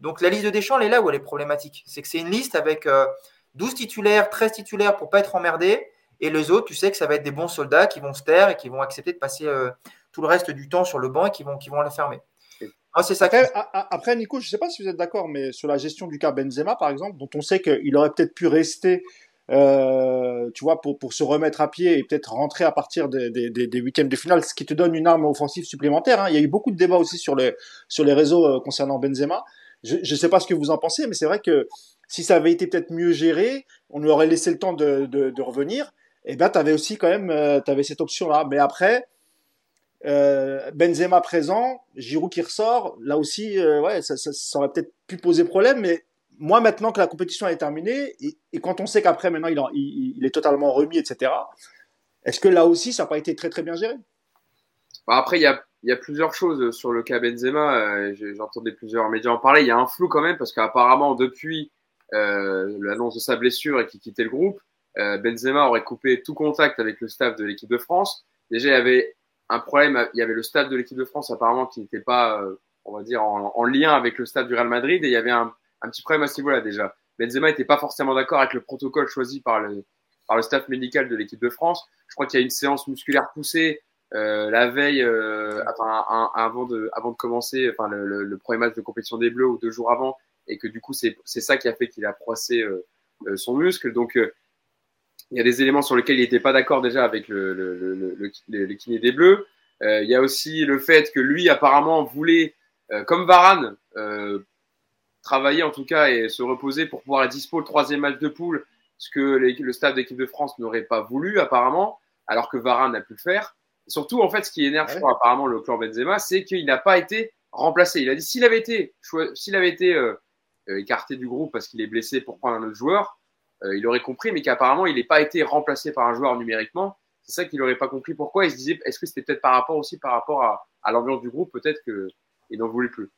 Donc la liste de Deschamps, elle est là où elle est problématique. C'est que c'est une liste avec euh, 12 titulaires, 13 titulaires pour pas être emmerdé. Et les autres, tu sais que ça va être des bons soldats qui vont se taire et qui vont accepter de passer euh, tout le reste du temps sur le banc et qui vont, qui vont la fermer. Ah, c'est ça. Après, après, Nico, je ne sais pas si vous êtes d'accord, mais sur la gestion du cas Benzema, par exemple, dont on sait qu'il aurait peut-être pu rester euh, tu vois, pour, pour se remettre à pied et peut-être rentrer à partir des, des, des, huitièmes de finale, ce qui te donne une arme offensive supplémentaire. Hein. Il y a eu beaucoup de débats aussi sur les, sur les réseaux euh, concernant Benzema. Je ne sais pas ce que vous en pensez, mais c'est vrai que si ça avait été peut-être mieux géré, on lui aurait laissé le temps de, de, de revenir. Et eh ben, tu avais aussi quand même euh, cette option-là. Mais après, euh, Benzema présent, Giroud qui ressort, là aussi, euh, ouais, ça, aurait peut-être pu poser problème, mais moi, maintenant que la compétition est terminée, et, quand on sait qu'après, maintenant, il, est totalement remis, etc., est-ce que là aussi, ça n'a pas été très, très bien géré? Bah, Après, il y a, y a, plusieurs choses sur le cas Benzema. J'entendais plusieurs médias en parler. Il y a un flou quand même, parce qu'apparemment, depuis l'annonce de sa blessure et qu'il quittait le groupe, Benzema aurait coupé tout contact avec le staff de l'équipe de France. Déjà, il y avait un problème. Il y avait le staff de l'équipe de France, apparemment, qui n'était pas, euh, on va dire, en, en, lien avec le staff du Real Madrid. Et il y avait un petit problème à ce niveau-là déjà. Benzema n'était pas forcément d'accord avec le protocole choisi par le, par le staff médical de l'équipe de France. Je crois qu'il y a une séance musculaire poussée euh, la veille, euh, avant, de, avant de commencer le, premier match de compétition des Bleus ou deux jours avant, et que du coup, c'est ça qui a fait qu'il a froissé euh, euh son muscle. Donc, euh, il y a des éléments sur lesquels il n'était pas d'accord déjà avec le, le, le, le, kiné des Bleus. il y a aussi le fait que lui, apparemment, voulait, comme Varane, travailler en tout cas et se reposer pour pouvoir être dispo le troisième match de poule, ce que le staff d'équipe de France n'aurait pas voulu apparemment, alors que Varane a pu le faire. surtout, en fait, ce qui énerve apparemment le clan Benzema, c'est qu'il n'a pas été remplacé. Il a dit s'il avait été, s'il avait été euh, euh, écarté du groupe parce qu'il est blessé pour prendre un autre joueur, euh, il aurait compris, mais qu'apparemment il n'a pas été remplacé par un joueur numériquement. C'est ça qu'il n'aurait pas compris. Pourquoi? Il se disait, est-ce que c'était peut-être par rapport aussi par rapport à, à l'ambiance du groupe, peut-être qu'il n'en voulait plus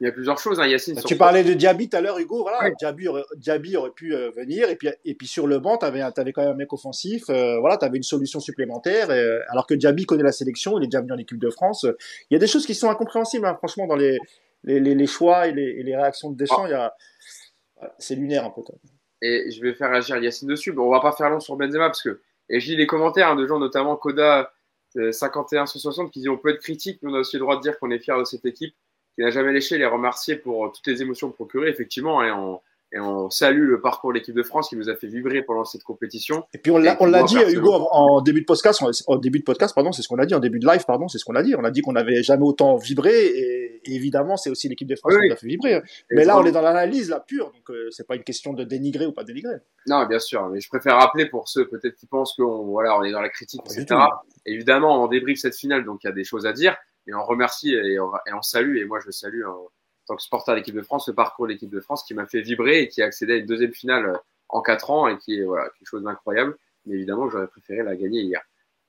il y a plusieurs choses, hein, Yacine. Tu parlais de Diaby tout à l'heure, Hugo. Voilà, Diaby, aurait, Diaby, aurait, pu euh, venir. Et puis, et puis sur le banc, tu avais, avais, quand même un mec offensif. Euh, voilà, tu avais une solution supplémentaire. Euh, alors que Diaby connaît la sélection, il est déjà venu en équipe de France. Il y a des choses qui sont incompréhensibles, hein, franchement, dans les, les, les, les choix et les, et les, réactions de Deschamps. Ah. C'est lunaire un peu. Et je vais faire réagir Yacine dessus. Bon, on va pas faire long sur Benzema parce que. Et je lis les commentaires hein, de gens, notamment Koda 51 160, qui disent on peut être critique, mais on a aussi le droit de dire qu'on est fier de cette équipe qui n'a jamais léché, les remercier pour toutes les émotions procurées, effectivement, on, et on salue le parcours de l'équipe de France qui nous a fait vibrer pendant cette compétition. Et puis on l'a, on l'a dit, Hugo, en début de podcast, en début de podcast, pardon, c'est ce qu'on a dit, en début de live, pardon, c'est ce qu'on a dit. On a dit qu'on n'avait jamais autant vibré, et, évidemment, c'est aussi l'équipe de France qui nous a fait vibrer. Mais là, on est dans l'analyse, la pure, donc euh, c'est pas une question de dénigrer ou pas dénigrer. Non, bien sûr, mais je préfère rappeler pour ceux peut-être qui pensent qu'on, voilà, on est dans la critique, etc. Évidemment, on débriefe cette finale, donc il y a des choses à dire et on remercie et on, salue, et moi je salue en tant que supporter de l'équipe de France, le parcours de l'équipe de France qui m'a fait vibrer et qui a accédé à une deuxième finale euh, en quatre ans et qui est voilà, quelque chose d'incroyable. Mais évidemment, j'aurais préféré la gagner hier.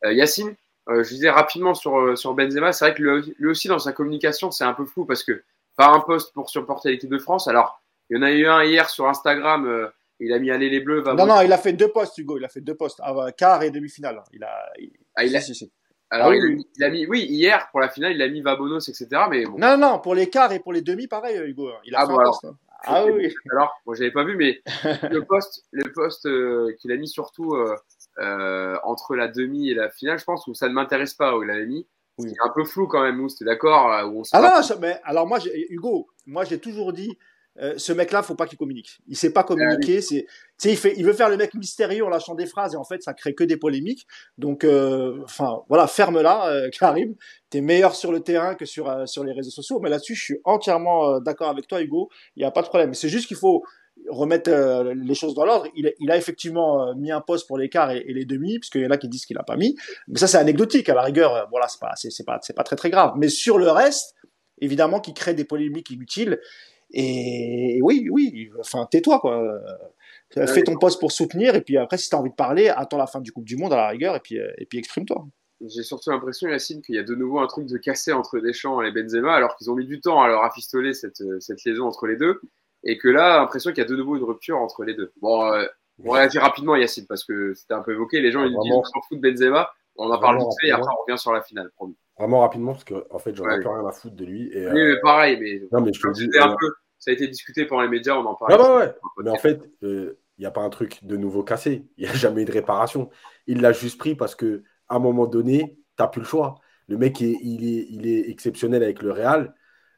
Euh, Yacine, euh, je disais rapidement sur, sur Benzema, c'est vrai que lui, aussi dans sa communication, c'est un peu flou parce que pas un poste pour supporter l'équipe de France. Alors, il y en a eu un hier sur Instagram. il a mis aller les bleus. non, non, il a fait deux postes, Hugo. Il a fait deux postes, quart et demi-finale. Il a. Ah, il a... Si, si. Alors, ah il, a mis, oui, hier, pour la finale, il a mis Vabonos, etc. Mais Non, non, pour les quarts et pour les demi, pareil, Hugo. Il a ah, fait un poste. Hein. Ah oui. Alors, moi, j'avais pas vu, mais le poste, le poste euh, qu'il a mis surtout euh, euh, entre la demi et la finale, je pense, où ça ne m'intéresse pas, où il avait mis. C'est un peu flou quand même, où c'était d'accord. ah non, mais alors moi, Hugo, moi, j'ai toujours dit, euh, ce mec-là, faut pas qu'il communique. Il sait pas communiquer. C'est, il fait, il veut faire le mec mystérieux en lâchant des phrases et en fait, ça crée que des polémiques. Donc, euh, enfin, voilà, ferme-la, euh, Karim. T'es meilleur sur le terrain que sur euh, sur les réseaux sociaux. Mais là-dessus, je suis entièrement d'accord avec toi, Hugo. Il y a pas de problème. C'est juste qu'il faut remettre les choses dans l'ordre. Il, il, a effectivement mis un poste pour les quarts et, les demi, parce qu'il y en a qui disent qu'il a pas mis. Mais ça, c'est anecdotique. À la rigueur, voilà, c'est pas, c'est pas, c'est pas très très grave. Mais sur le reste, évidemment, qui crée des polémiques inutiles. Et oui, oui, enfin, tais-toi, quoi. Fais ton poste pour soutenir, et puis après, si tu as envie de parler, attends la fin du Coupe du Monde à la rigueur, et puis, euh, et puis exprime-toi. J'ai surtout l'impression, Yacine, qu'il y a de nouveau un truc de cassé entre Deschamps et Benzema, alors qu'ils ont mis du temps à leur affistoler cette, cette liaison entre les deux, et que là, l'impression qu'il y a de nouveau une rupture entre les deux. Bon, euh, on réagit rapidement, Yacine, parce que c'était un peu évoqué. Les gens, ils disent, on s'en fout de Benzema. On en parle vite fait, et après, on revient sur la finale, promis. Vraiment rapidement, parce que, en fait, j'en ai plus rien à foutre de lui. Et, oui, mais pareil, mais. Non, mais je te dis. un peu ça a été discuté pendant les médias, on en parle. Ouais, ouais, Mais en fait, il euh, n'y a pas un truc de nouveau cassé. Il n'y a jamais eu de réparation. Il l'a juste pris parce que à un moment donné, tu n'as plus le choix. Le mec, il est, il est exceptionnel avec le Real.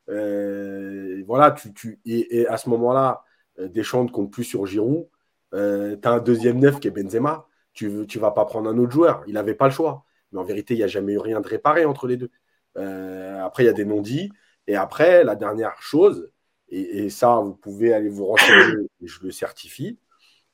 Euh, voilà, tu, tu, et, à ce moment-là, euh, Deschamps ne compte plus sur Giroud. euh, tu as un deuxième neuf qui est Benzema, tu ne vas pas prendre un autre joueur. Il n'avait pas le choix. Mais en vérité, il n'y a jamais eu rien de réparé entre les deux. Après, il y a des non-dits. Et après, la dernière chose, et, ça, vous pouvez aller vous renseigner, je le certifie,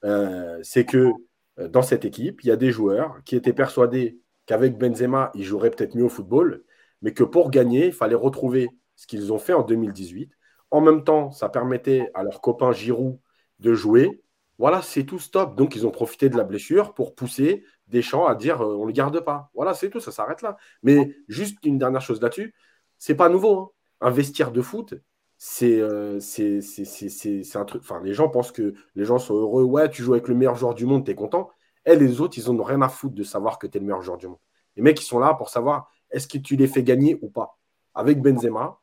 euh, c'est que dans cette équipe, il y a des joueurs qui étaient persuadés qu'avec Benzema, ils joueraient peut-être mieux au football, mais que pour gagner, il fallait retrouver ce qu'ils ont fait en 2018. En même temps, ça permettait à leur copain Giroud de jouer. Voilà, c'est tout stop. Donc, ils ont profité de la blessure pour pousser Deschamps à dire euh, on ne le garde pas. Voilà, c'est tout, ça s'arrête là. Mais juste une dernière chose là-dessus, c'est pas nouveau. Hein. Un vestiaire de foot, euh, c'est c'est un truc. Enfin, les gens pensent que les gens sont heureux. Ouais, tu joues avec le meilleur joueur du monde, tu es content. Et les autres, ils n'ont rien à foutre de savoir que tu es le meilleur joueur du monde. Les mecs, ils sont là pour savoir est-ce que tu les fais gagner ou pas? Avec Benzema,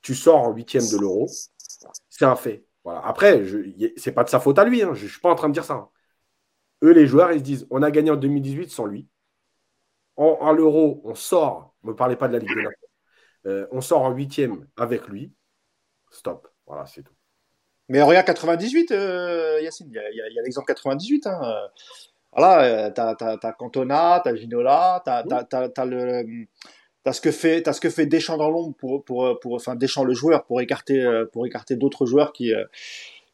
tu sors en huitième de l'euro, c'est un fait. Voilà. Après, c'est pas de sa faute à lui, hein. je ne suis pas en train de dire ça. Hein. Eux, les joueurs, ils se disent on a gagné en 2018 sans lui. En, l'euro, on sort, ne me parlez pas de la Ligue des Nations, euh, on sort en huitième avec lui. Stop. Voilà, c'est tout. Mais regarde 98, euh, Yacine, il y a, l'exemple 98. Hein. Voilà, tu as, Cantona, tu as Ginola, tu as, le T'as ce que fait, as ce que fait Deschamps dans l'ombre pour, pour, pour, enfin Deschamps le joueur pour écarter, euh, pour écarter d'autres joueurs qui, euh,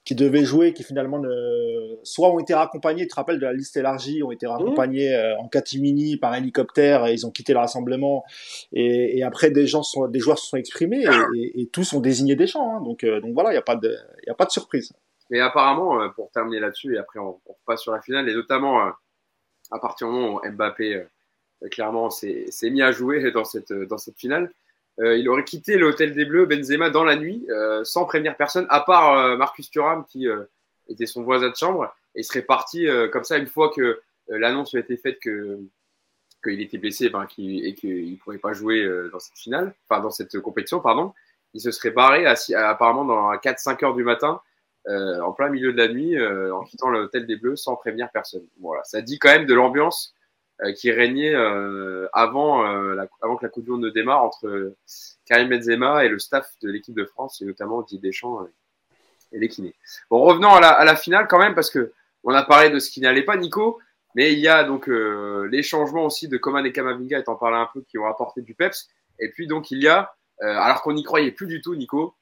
qui devaient jouer, qui finalement ne, soit ont été raccompagnés, tu te rappelles de la liste élargie, ont été raccompagnés euh, en catimini par hélicoptère et ils ont quitté le rassemblement. Et, et après, des gens sont, des joueurs se sont exprimés et, et, tous ont désigné Deschamps. Hein, donc, donc voilà, il n'y a pas de, il a pas de surprise. Mais apparemment, pour terminer là-dessus et après on, on passe sur la finale et notamment à partir du moment où Mbappé euh, clairement, c'est mis à jouer dans cette, dans cette finale. Euh, il aurait quitté l'hôtel des Bleus, Benzema, dans la nuit, euh, sans prévenir personne, à part Marcus Thuram, qui était son voisin de chambre. Et il serait parti comme ça une fois que l'annonce a été faite que qu'il était blessé ben, et qu'il ne pourrait pas jouer dans cette finale, enfin dans cette compétition, pardon. Il se serait barré apparemment dans 4-5 heures du matin, en plein milieu de la nuit, en quittant l'hôtel des Bleus sans prévenir personne. Voilà, ça dit quand même de l'ambiance euh, qui régnait euh, avant, euh, la, avant que la Coupe du Monde ne démarre entre Karim Benzema et le staff de l'équipe de France, et notamment Didier Deschamps et les kinés. Bon, revenons à la, à la, finale quand même, parce que on a parlé de ce qui n'allait pas, Nico, mais il y a donc les changements aussi de Coman et Kamavinga, étant parlé un peu, qui ont apporté du peps. Et puis donc il y a, alors qu'on n'y croyait plus du tout, Nico,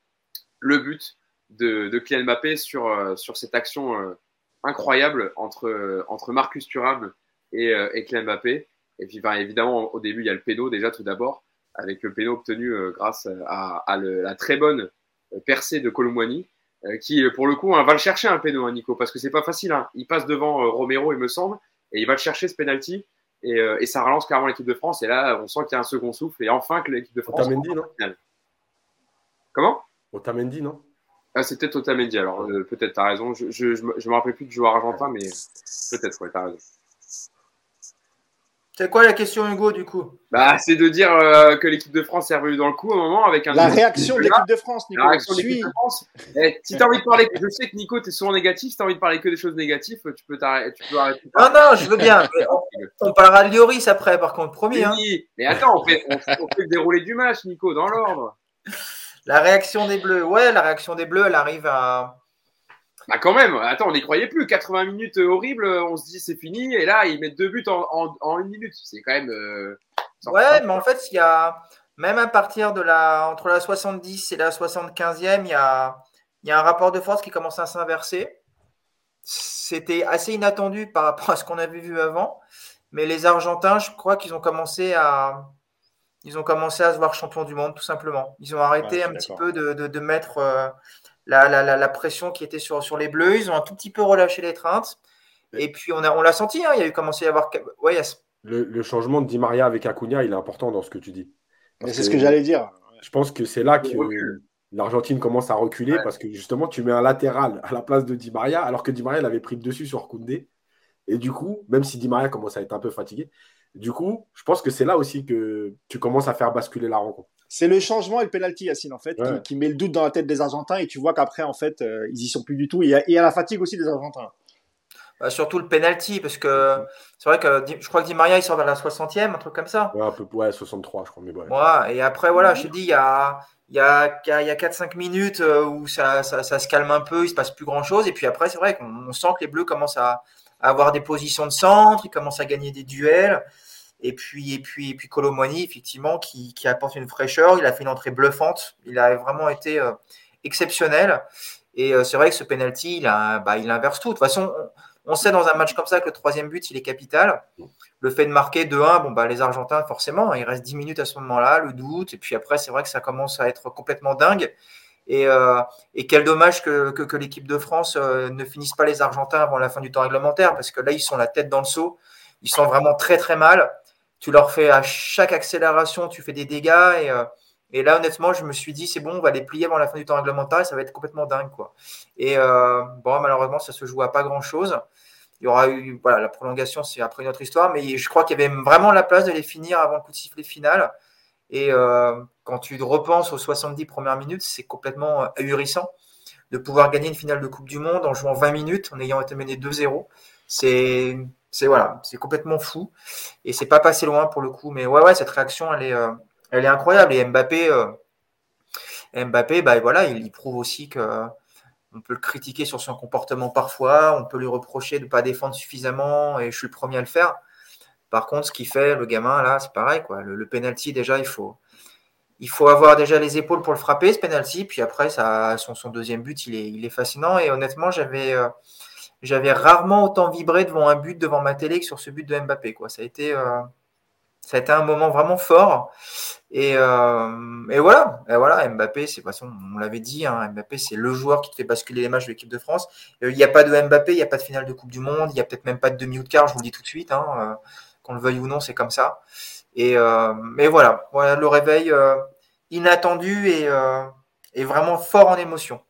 le but de, de Kylian Mbappé sur, sur cette action incroyable entre, entre Marcus Thuram et, euh, et Kylian Mbappé. Et puis, évidemment, au début, il y a le péno déjà tout d'abord, avec le péno obtenu euh, grâce à, la très bonne euh, percée de Colomboigny, qui, pour le coup, hein, va le chercher un péno, hein, Nico, parce que c'est pas facile. Hein. Il passe devant Romero, il me semble, et il va le chercher ce penalty. Et, et, ça relance carrément l'équipe de France. Et là, on sent qu'il y a un second souffle. Et enfin que l'équipe de France. Otamendi, non? Comment? Otamendi, non? Ah, C'était Otamendi. Alors, peut-être, t'as raison. Je, je, me rappelle plus du joueur argentin, mais peut-être, ouais, t'as raison. C'est quoi la question, Hugo, du coup? Bah, C'est de dire euh, que l'équipe de France est revenue dans le coup au moment avec un. La réaction de l'équipe de France, Nico. La réaction de l'équipe de France. Eh, si tu as envie de parler, je sais que Nico, tu es souvent négatif. Si tu as envie de parler que des choses négatives, tu peux, tu peux arrêter. Non, non, je veux bien. on, parlera de Lloris après, par contre, promis. Hein. Mais attends, on fait, on, fait le déroulé du match, Nico, dans l'ordre. La réaction des Bleus. Ouais, la réaction des Bleus, elle arrive à bah quand même, attends, on n'y croyait plus. 80 minutes euh, horribles, on se dit c'est fini. Et là, ils mettent deux buts en, en, une minute. C'est quand même. Euh, ouais, mais en fait, il y a. Même à partir de la. Entre la 70 et la 75e, il y a, il y a un rapport de force qui commence à s'inverser. C'était assez inattendu par rapport à ce qu'on avait vu avant. Mais les Argentins, je crois qu'ils ont commencé à. Ils ont commencé à se voir champions du monde, tout simplement. Ils ont arrêté un petit peu de, de, de mettre. Euh, la, la, la, pression qui était sur, sur les Bleus. Ils ont un tout petit peu relâché les treintes. Et puis, on, a, on l'a senti, hein, il y a eu commencé à y avoir. Ouais, le, le, changement de Di Maria avec Acuna, il est important dans ce que tu dis. C'est ce que j'allais dire. Je pense que c'est là que l'Argentine commence à reculer parce que justement, tu mets un latéral à la place de Di Maria, alors que Di Maria l'avait pris dessus sur Koundé. Et du coup, même si Di Maria commence à être un peu fatigué, du coup, je pense que c'est là aussi que tu commences à faire basculer la rencontre. C'est le changement et le penalty, Yacine, en fait, qui, met le doute dans la tête des Argentins et tu vois qu'après, en fait, euh, ils y sont plus du tout. Et il y, a la fatigue aussi des Argentins. Bah, surtout le penalty, parce que c'est vrai que je crois que Di Maria il sort vers la 60e, un truc comme ça. Ouais, un peu, ouais 63, je crois. Mais ouais. et après, voilà, je te dis, il y a, il y a, il y a 4-5 minutes euh, où ça, ça, ça, se calme un peu, il se passe plus grand chose. Et puis après, c'est vrai qu'on sent que les Bleus commencent à, avoir des positions de centre, ils commencent à gagner des duels. Et puis, et puis, et puis Colomwani, effectivement, qui, qui, apporte une fraîcheur. Il a fait une entrée bluffante. Il a vraiment été euh, exceptionnel. Et euh, c'est vrai que ce penalty, il, a, bah, il inverse tout. De toute façon, on sait dans un match comme ça que le troisième but, il est capital. Le fait de marquer 2-1, bon, bah, les Argentins, forcément, il reste 10 minutes à ce moment-là, le doute. Et puis après, c'est vrai que ça commence à être complètement dingue. Et, euh, quel dommage que, l'équipe de France ne finisse pas les Argentins avant la fin du temps réglementaire, parce que là, ils sont la tête dans le seau. Ils sont vraiment très, très mal. Tu leur fais à chaque accélération, tu fais des dégâts. Et, euh, et là, honnêtement, je me suis dit, c'est bon, on va les plier avant la fin du temps réglementaire ça va être complètement dingue. Quoi. Et bon, malheureusement, ça se joue à pas grand-chose. Il y aura eu, voilà, la prolongation, c'est après une autre histoire, mais je crois qu'il y avait vraiment la place de les finir avant le coup de sifflet final. Et euh, quand tu repenses aux 70 premières minutes, c'est complètement euh, ahurissant de pouvoir gagner une finale de Coupe du Monde en jouant 20 minutes, en ayant été mené 2-0. C'est, c'est voilà, c'est complètement fou. Et c'est pas passé loin pour le coup. Mais ouais, ouais, cette réaction, elle est, euh, elle est incroyable. Et Mbappé, Mbappé, bah voilà, il, prouve aussi que on peut le critiquer sur son comportement parfois, on peut lui reprocher de ne pas défendre suffisamment, et je suis le premier à le faire. Par contre, ce qu'il fait, le gamin, là, c'est pareil. Quoi. Le, penalty, déjà, il faut, il faut avoir déjà les épaules pour le frapper, ce penalty. Puis après, ça, son, son deuxième but, il est, il est fascinant. Et honnêtement, j'avais, euh, j'avais rarement autant vibré devant un but devant ma télé que sur ce but de Mbappé. Quoi. Ça, a été, euh, ça a été un moment vraiment fort. Et, euh, et, voilà, et voilà, Mbappé, c'est façon, on l'avait dit, hein, Mbappé, c'est le joueur qui te fait basculer les matchs de l'équipe de France. Euh, il n'y a pas de Mbappé, il n'y a pas de finale de Coupe du Monde, il n'y a peut-être même pas de demi ou de je vous le dis tout de suite, hein, qu'on le veuille ou non, c'est comme ça. Et, mais voilà, voilà, le réveil inattendu et, et, vraiment fort en émotion.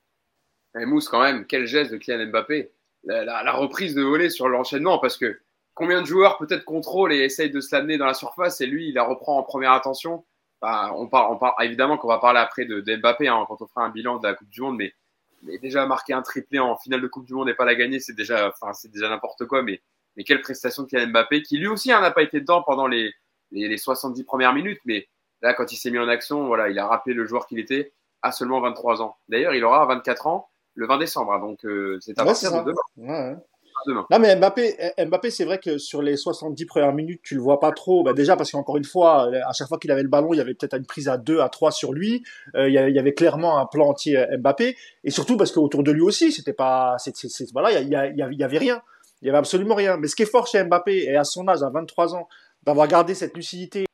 Et Mousse, quand même, quel geste de Kylian Mbappé. La, reprise de volée sur l'enchaînement, parce que combien de joueurs peut-être contrôlent et essayent de se l'amener dans la surface et lui, il la reprend en première attention. On parle, évidemment qu'on va parler après de, Mbappé hein, quand on fera un bilan de la Coupe du Monde, mais, déjà marquer un triplé en finale de Coupe du Monde et pas la gagner, c'est déjà, c'est déjà n'importe quoi. Mais, mais quelle prestation de Kylian Mbappé, qui lui aussi hein, n'a pas été dedans pendant les, les, les, 70 premières minutes, mais là, quand il s'est mis en action, voilà, il a rappelé le joueur qu'il était à seulement 23 ans. D'ailleurs, il aura 24 ans le 20 décembre, hein, donc euh, c'est à partir de demain. Non, mais Mbappé, Mbappé c'est vrai que sur les 70 premières minutes, tu le vois pas trop. Bah déjà parce qu'encore une fois, à chaque fois qu'il avait le ballon, il y avait peut-être une prise à 2, à 3 sur lui. Euh, il, y avait, il, y avait, clairement un plan anti Mbappé. Et surtout parce qu'autour de lui aussi, c'était pas, voilà, il y, il, y avait, il y avait rien. Il y avait absolument rien. Mais ce qui est fort chez Mbappé, et à son âge, à 23 ans, d'avoir gardé cette lucidité,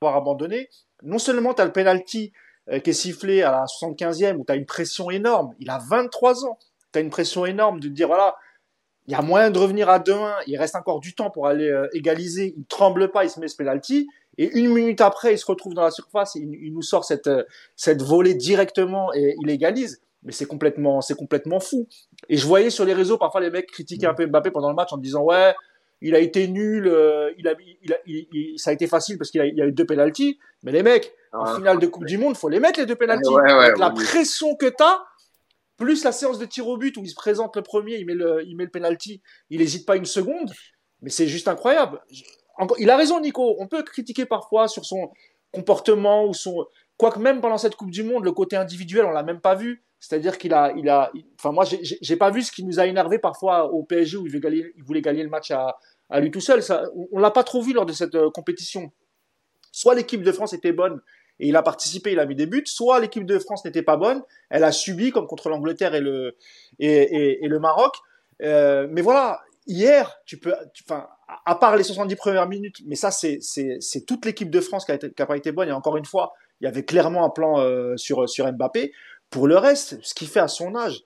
d'avoir abandonné, non seulement tu as le penalty euh, qui est sifflé à la 75e où tu as une pression énorme. Il a 23 ans. Tu as une pression énorme de dire, voilà, il y a moyen de revenir à 2-1, il reste encore du temps pour aller euh, égaliser, il tremble pas, il se met ce penalty, et une minute après, il se retrouve dans la surface, et il, nous sort cette, euh, cette volée directement et il égalise. Mais c'est complètement, c'est complètement fou. Et je voyais sur les réseaux parfois les mecs critiquer un peu Mbappé pendant le match en disant ouais, il a été nul, euh, il a, il a, il, ça a été facile parce qu'il a, il a eu deux penalties. Mais les mecs, en finale de Coupe du Monde, faut les mettre les deux penalties. Avec la pression que t'as, plus la séance de tir au but où il se présente le premier, il met le, il met le penalty, il n'hésite pas une seconde. Mais c'est juste incroyable. Il a raison, Nico. On peut critiquer parfois sur son comportement ou son. Quoique même pendant cette Coupe du Monde, le côté individuel, on l'a même pas vu. C'est-à-dire qu'il a, il a, enfin moi, j'ai pas vu ce qui nous a énervé parfois au PSG où il, voulait gagner le match à, lui tout seul. Ça, on l'a pas trop vu lors de cette euh, compétition. Soit l'équipe de France était bonne et il a participé, il a mis des buts. Soit l'équipe de France n'était pas bonne, elle a subi comme contre l'Angleterre et le Maroc. Euh, mais voilà, hier, tu peux, enfin, à part les 70 premières minutes, mais ça c'est toute l'équipe de France qui a, a pas été bonne. Et encore une fois, il y avait clairement un plan euh, sur sur Mbappé. Pour le reste, ce qu'il fait à son âge,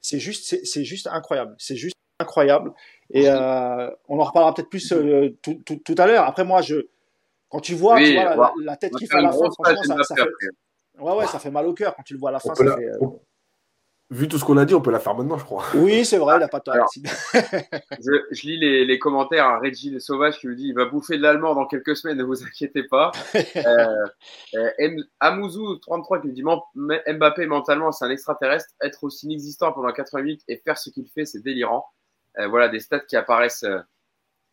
c'est juste c'est juste incroyable. C'est juste incroyable. Et euh, on en reparlera peut-être plus euh, tout, tout, tout, à l'heure. Après moi, je quand tu vois, tu vois la, tête qui fait à la fin, franchement, ça, fait... Ouais, ouais, ça fait mal au cœur quand tu le vois à la fin. Ça fait, euh, Vu tout ce qu'on a dit, on peut la faire maintenant, je crois. Oui, c'est vrai, il n'a pas tort. je, je, lis les, les commentaires à Reggie le Sauvage qui lui dit il va bouffer de l'allemand dans quelques semaines, ne vous inquiétez pas. euh, euh, Amouzou33 qui lui dit Mbappé mentalement, c'est un extraterrestre. Être aussi inexistant pendant 88 et faire ce qu'il fait, c'est délirant. voilà, des stats qui apparaissent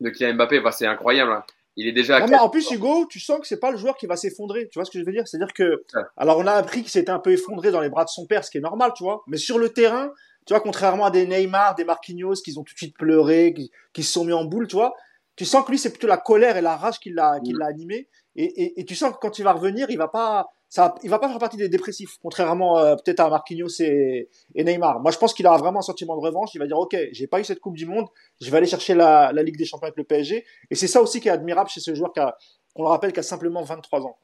de Kylian Mbappé. c'est incroyable. Hein. Il est déjà. en plus, Hugo, tu sens que c'est pas le joueur qui va s'effondrer. Tu vois ce que je veux dire? C'est-à-dire que, alors, on a appris qu'il s'était un peu effondré dans les bras de son père, ce qui est normal, tu vois. Mais sur le terrain, tu vois, contrairement à des Neymar, des Marquinhos, qui ont tout de suite pleuré, qui, qui se sont mis en boule, tu vois. Tu sens que lui, c'est plutôt la colère et la rage qui l'a, qui mm. l'a animé. Et, et, et, tu sens que quand il va revenir, il va pas, ça, il va pas faire partie des dépressifs, contrairement euh, peut-être à Marquinhos et, et, Neymar. Moi, je pense qu'il aura vraiment un sentiment de revanche. Il va dire, ok, j'ai pas eu cette Coupe du Monde, je vais aller chercher la, Ligue des Champions avec le PSG. Et c'est ça aussi qui est admirable chez ce joueur qui a, on le rappelle, qui a simplement 23 ans.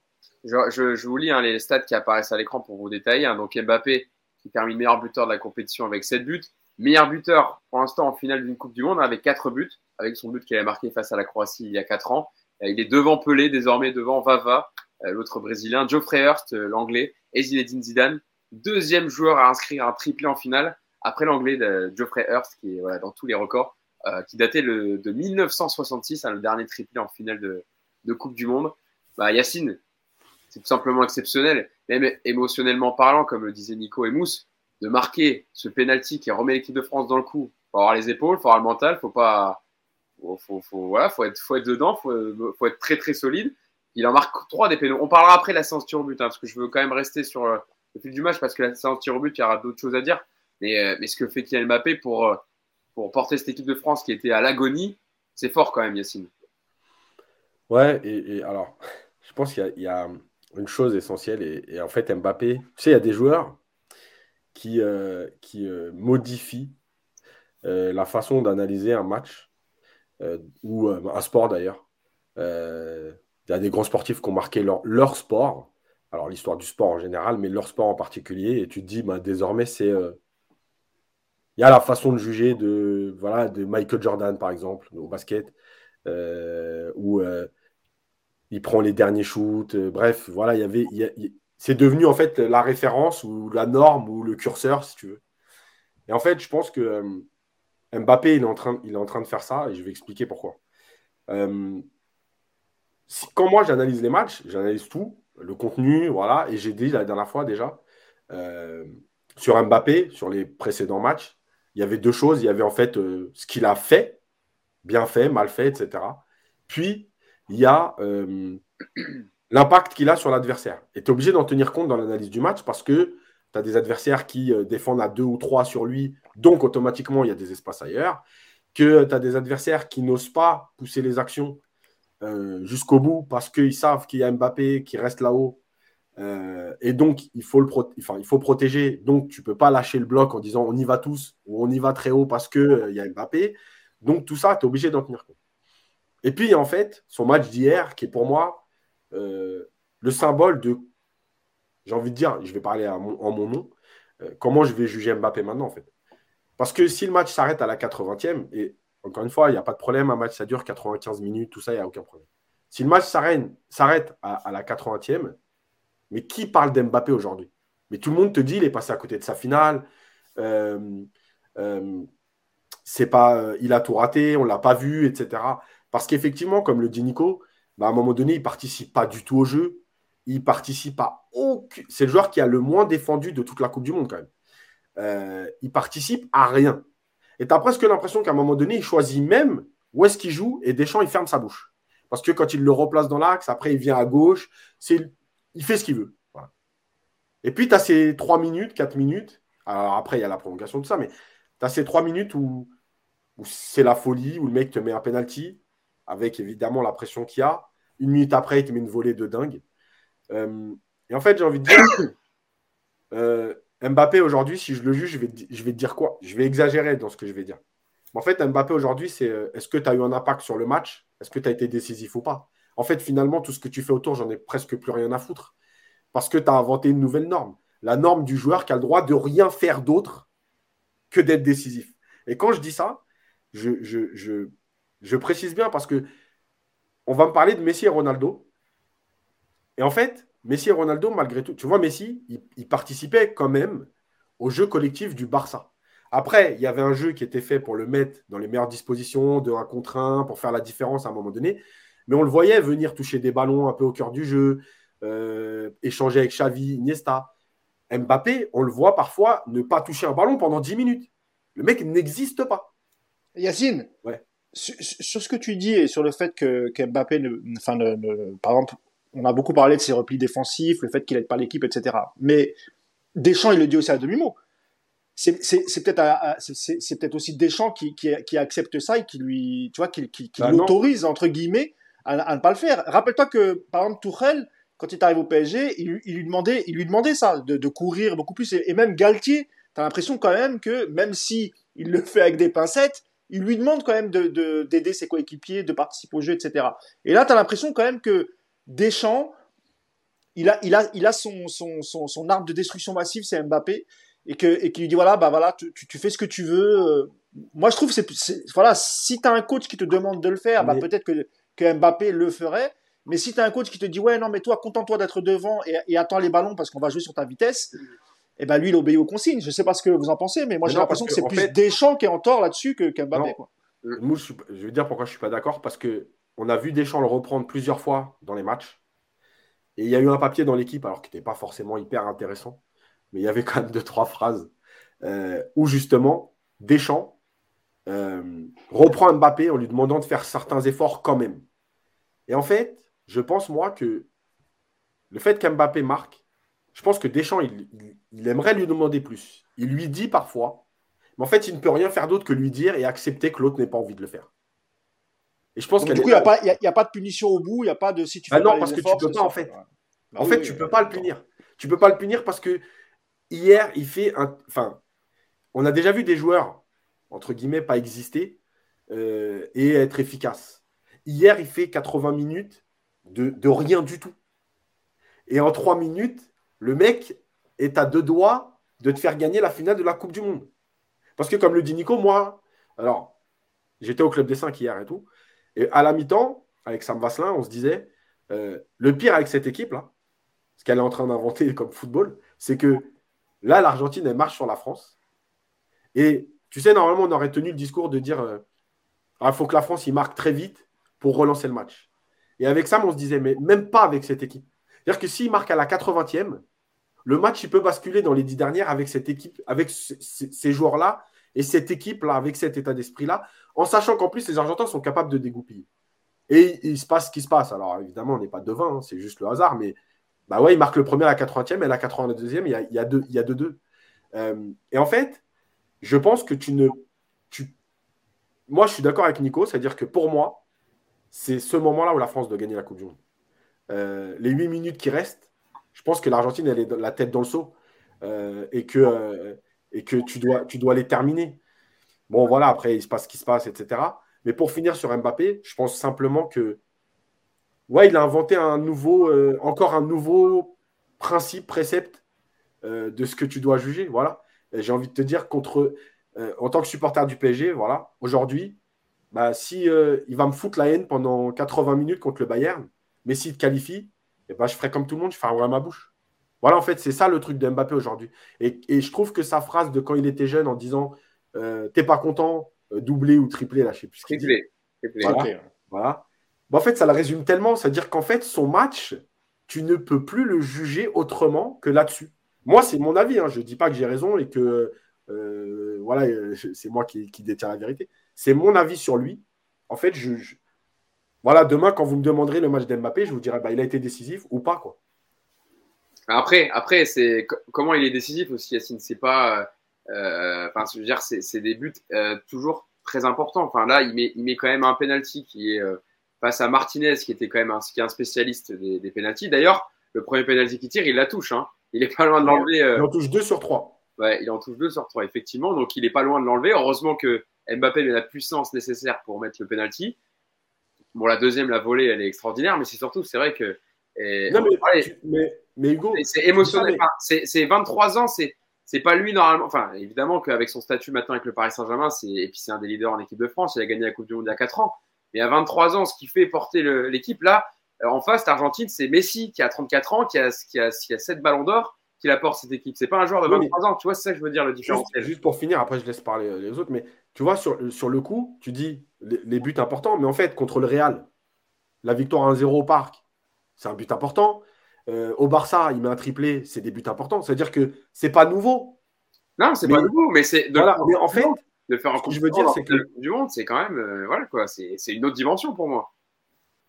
Je, vous lis hein, les stats qui apparaissent à l'écran pour vous détailler. Hein. Donc Mbappé qui termine meilleur buteur de la compétition avec 7 buts, meilleur buteur pour l'instant en finale d'une Coupe du Monde avec 4 buts, avec son but qu'il avait marqué face à la Croatie il y a 4 ans. Euh, il est devant Pelé, désormais devant Vava, l'autre brésilien, Geoffrey Hurst, euh, l'anglais, et Zinedine Zidane, deuxième joueur à inscrire un triplé en finale, après l'anglais de Geoffrey Hurst, qui est dans tous les records, qui datait de 1966, hein, le dernier triplé en finale de, Coupe du Monde. Bah, Yacine, c'est tout simplement exceptionnel, même émotionnellement parlant, comme le disait Nico et Mousse, de marquer ce penalty qui remet l'équipe de France dans le coup. Faut avoir les épaules, faut avoir le mental, faut pas, faut, faut, voilà, faut être, faut être dedans, faut, faut être très très solide. Il en marque trois des pénaux. On parlera après de la séance tir au but, hein, parce que je veux quand même rester sur euh, le fil du match, parce que la séance tir au but, il y aura d'autres choses à dire. Mais, euh, ce que fait Kylian Mbappé pour, euh, pour porter cette équipe de France qui était à l'agonie, c'est fort quand même, Yacine. Ouais, et, alors, je pense qu'il y, a une chose essentielle, et, en fait, Mbappé, tu sais, il y a des joueurs qui, qui modifient la façon d'analyser un match ou un sport d'ailleurs. Il y a des grands sportifs qui ont marqué leur, sport, alors l'histoire du sport en général, mais leur sport en particulier, et tu te dis, bah, désormais, c'est. Il y a la façon de juger de, voilà, de Michael Jordan, par exemple, au basket, où il prend les derniers shoots. bref, voilà, il y avait. c'est devenu en fait la référence ou la norme ou le curseur, si tu veux. Et en fait, je pense que Mbappé, il est, en train, il est en train de faire ça et je vais expliquer pourquoi. Euh, quand moi j'analyse les matchs, j'analyse tout, le contenu, voilà, et j'ai dit la dernière fois déjà, euh, sur Mbappé, sur les précédents matchs, il y avait deux choses. Il y avait en fait euh, ce qu'il a fait, bien fait, mal fait, etc. Puis, il y a l'impact qu'il a sur l'adversaire. Et tu es obligé d'en tenir compte dans l'analyse du match parce que tu as des adversaires qui euh, défendent à deux ou trois sur lui, donc automatiquement, il y a des espaces ailleurs. Que tu as des adversaires qui n'osent pas pousser les actions euh, jusqu'au bout parce qu'ils savent qu'il y a Mbappé qui reste là-haut. Euh, et donc, il faut, le enfin, il faut protéger. Donc, tu ne peux pas lâcher le bloc en disant on y va tous ou on y va très haut parce qu'il il y a Mbappé. Donc, tout ça, tu es obligé d'en tenir compte. Et puis, en fait, son match d'hier, qui est pour moi le symbole de j'ai envie de dire, je vais parler en mon nom, euh, comment je vais juger Mbappé maintenant, en fait. Parce que si le match s'arrête à la 80e, et encore une fois, il n'y a pas de problème, un match, ça dure 95 minutes, tout ça, il n'y a aucun problème. Si le match s'arrête à, la 80e, mais qui parle d'Mbappé aujourd'hui? Mais tout le monde te dit, il est passé à côté de sa finale. Euh, euh, pas, il a tout raté, on l'a pas vu, etc. Parce qu'effectivement, comme le dit Nico, bah, à un moment donné, il participe pas du tout au jeu il participe à aucun. C'est le joueur qui a le moins défendu de toute la Coupe du Monde, quand même. Euh, il participe à rien. Et tu as presque l'impression qu'à un moment donné, il choisit même où est-ce qu'il joue et Deschamps, il ferme sa bouche. Parce que quand il le replace dans l'axe, après, il vient à gauche. Il fait ce qu'il veut. Et puis, tu as ces 3 minutes, 4 minutes. Alors après, il y a la prolongation, de ça, mais tu as ces 3 minutes où, où c'est la folie, où le mec te met un penalty, avec évidemment la pression qu'il y a. Une minute après, il te met une volée de dingue. Euh, et en fait, j'ai envie de dire, euh, Mbappé aujourd'hui, si je le juge, je vais, te dire quoi? Je vais exagérer dans ce que je vais dire. En fait, Mbappé aujourd'hui, c'est euh, est-ce que tu as eu un impact sur le match? Est-ce que tu as été décisif ou pas? En fait, finalement, tout ce que tu fais autour, j'en ai presque plus rien à foutre. Parce que tu as inventé une nouvelle norme. La norme du joueur qui a le droit de rien faire d'autre que d'être décisif. Et quand je dis ça, je, je, je précise bien parce que on va me parler de Messi et Ronaldo. Et en fait, Messi et Ronaldo, malgré tout, tu vois, Messi, il, participait quand même au jeu collectif du Barça. Après, il y avait un jeu qui était fait pour le mettre dans les meilleures dispositions, de 1 contre 1, pour faire la différence à un moment donné. Mais on le voyait venir toucher des ballons un peu au cœur du jeu, euh, échanger avec Xavi, Iniesta. Mbappé, on le voit parfois ne pas toucher un ballon pendant 10 minutes. Le mec n'existe pas. Yacine, ouais. sur, ce que tu dis et sur le fait que, Mbappé, ne, enfin, par exemple, on a beaucoup parlé de ses replis défensifs, le fait qu'il n'aide pas l'équipe, etc. Mais Deschamps, il le dit aussi à demi-mot. C'est peut-être c'est peut-être aussi Deschamps qui, qui, qui, accepte ça et qui lui, tu vois, qui, bah l'autorise entre guillemets à, ne pas le faire. Rappelle-toi que par exemple Tourelle, quand il arrive au PSG, il, il, lui demandait, il lui demandait ça, de, de courir beaucoup plus. Et, même Galtier, tu as l'impression quand même que même si il le fait avec des pincettes, il lui demande quand même d'aider de, d'aider ses coéquipiers, de participer au jeu, etc. Et là, tu as l'impression quand même que Deschamps, il a, il a, il a son, son, son, son arme de destruction massive, c'est Mbappé, et que et qui lui dit voilà, bah voilà, tu, tu, fais ce que tu veux. Euh. Moi, je trouve c'est voilà, si tu as un coach qui te demande de le faire, bah peut-être que, que Mbappé le ferait. Mais si tu as un coach qui te dit ouais non mais toi contente-toi d'être devant et, et attends les ballons parce qu'on va jouer sur ta vitesse, et eh ben lui, il obéit aux consignes. Je sais pas ce que vous en pensez, mais moi j'ai l'impression que, c'est plus Deschamps qui est en tort là-dessus que qu'Mbappé. Euh, moi, je, je, vais dire pourquoi je suis pas d'accord parce que on a vu Deschamps le reprendre plusieurs fois dans les matchs. Et il y a eu un papier dans l'équipe, alors qui n'était pas forcément hyper intéressant, mais il y avait quand même deux, trois phrases euh, où justement Deschamps euh, reprend Mbappé en lui demandant de faire certains efforts quand même. Et en fait, je pense moi que le fait qu'Mbappé marque, je pense que Deschamps, il, aimerait lui demander plus. Il lui dit parfois, mais en fait, il ne peut rien faire d'autre que lui dire et accepter que l'autre n'ait pas envie de le faire. Et je pense que du coup, il n'y a, pas, a, pas de punition au bout, il n'y a pas de si tu bah fais Non, parce que tu ne peux pas, en fait. Bah en fait, tu ne peux pas le punir. Tu ne peux pas le punir parce que hier, il fait un. Enfin, on a déjà vu des joueurs, entre guillemets, pas exister euh, et être efficaces. Hier, il fait 80 minutes de, de rien du tout. Et en 3 minutes, le mec est à deux doigts de te faire gagner la finale de la Coupe du Monde. Parce que, comme le dit Nico, moi, alors, j'étais au Club des 5 hier et tout, et à la mi-temps, avec Sam Vasselin, on se disait, euh, le pire avec cette équipe-là, ce qu'elle est en train d'inventer comme football, c'est que là, l'Argentine, elle marche sur la France. Et tu sais, normalement, on aurait tenu le discours de dire, il euh, ah, faut que la France, marque très vite pour relancer le match. Et avec ça, on se disait, mais même pas avec cette équipe. C'est-à-dire que s'il marque à la 80e, le match, il peut basculer dans les dix dernières avec cette équipe, avec ces joueurs-là et cette équipe-là, avec cet état d'esprit-là, en sachant qu'en plus, les Argentins sont capables de dégoupiller. Et il se passe ce qui se passe. Alors, évidemment, on n'est pas devin, hein, c'est juste le hasard, mais bah ouais, il marque le premier à la 80e et à la 82e, il y a, il y deux. Il y a deux, deux. Euh, et en fait, je pense que tu ne. Moi, je suis d'accord avec Nico, c'est-à-dire que pour moi, c'est ce moment-là où la France doit gagner la Coupe du Monde. Euh, les huit minutes qui restent, je pense que l'Argentine, elle est la tête dans le seau euh, et, que, euh, et que tu dois les terminer. Bon, voilà, après, il se passe ce qui se passe, etc. Mais pour finir sur Mbappé, je pense simplement que, ouais, il a inventé un nouveau, euh, encore un nouveau principe, précepte de ce que tu dois juger. Voilà. J'ai envie de te dire, contre, en tant que supporter du PSG, voilà, aujourd'hui, bah, si il va me foutre la haine pendant 80 minutes contre le Bayern, mais s'il te qualifie, et ben, je ferai comme tout le monde, je fermerai ma bouche. Voilà, en fait, c'est ça le truc de Mbappé aujourd'hui. Et, je trouve que sa phrase de quand il était jeune en disant euh, T'es pas content, euh, doublé ou triplé, là, je sais plus ce qu'il dit. Voilà. en fait, ça la résume tellement. C'est-à-dire qu'en fait, son match, tu ne peux plus le juger autrement que là-dessus. Moi, c'est mon avis. Hein. Je ne dis pas que j'ai raison et que euh, voilà, c'est moi qui, qui, détiens la vérité. C'est mon avis sur lui. En fait, je, voilà, demain, quand vous me demanderez le match d'Mbappé, je vous dirai, bah, il a été décisif ou pas, quoi. Après, après, c'est comment il est décisif aussi, Yacine? C'est pas, euh, enfin, je veux dire, c'est des buts euh, toujours très importants. Enfin, là, il met, il met quand même un penalty qui est euh, face à Martinez, qui était quand même un, qui est un spécialiste des, des penalties. D'ailleurs, le premier penalty qu'il tire, il la touche. Hein. Il est pas loin de l'enlever. Il en touche deux sur trois. Ouais, il en touche deux sur trois, effectivement. Donc, il est pas loin de l'enlever. Heureusement que Mbappé met la puissance nécessaire pour mettre le penalty. Bon, la deuxième, la volée, elle est extraordinaire, mais c'est surtout, c'est vrai que. non, mais, mais, Hugo. C'est émotionnel. c'est 23 ans, c'est. C'est pas lui normalement. Enfin, évidemment qu'avec son statut maintenant avec le Paris Saint-Germain, et puis c'est un des leaders en équipe de France, il a gagné la Coupe du Monde il y a 4 ans. Mais à 23 ans, ce qui fait porter l'équipe là, euh, en face, l'Argentine, c'est Messi qui a 34 ans, qui a, qui a, qui a 7 ballons d'or, qui apporte cette équipe. C'est pas un joueur de 23 ans. Tu vois, c'est ça que je veux dire le différence. Juste, pour finir, après je laisse parler euh, les autres, mais tu vois, sur, sur le coup, tu dis les, buts importants, mais en fait, contre le Real, la victoire 1-0 au parc, c'est un but important. Euh, au Barça, il met un triplé, c'est des buts importants. C'est-à-dire que c'est pas nouveau. Non, c'est pas nouveau, mais c'est. Voilà, mais en fait, de faire un coup je veux dire, c'est que du monde, c'est quand même, euh, voilà quoi, c'est une autre dimension pour moi.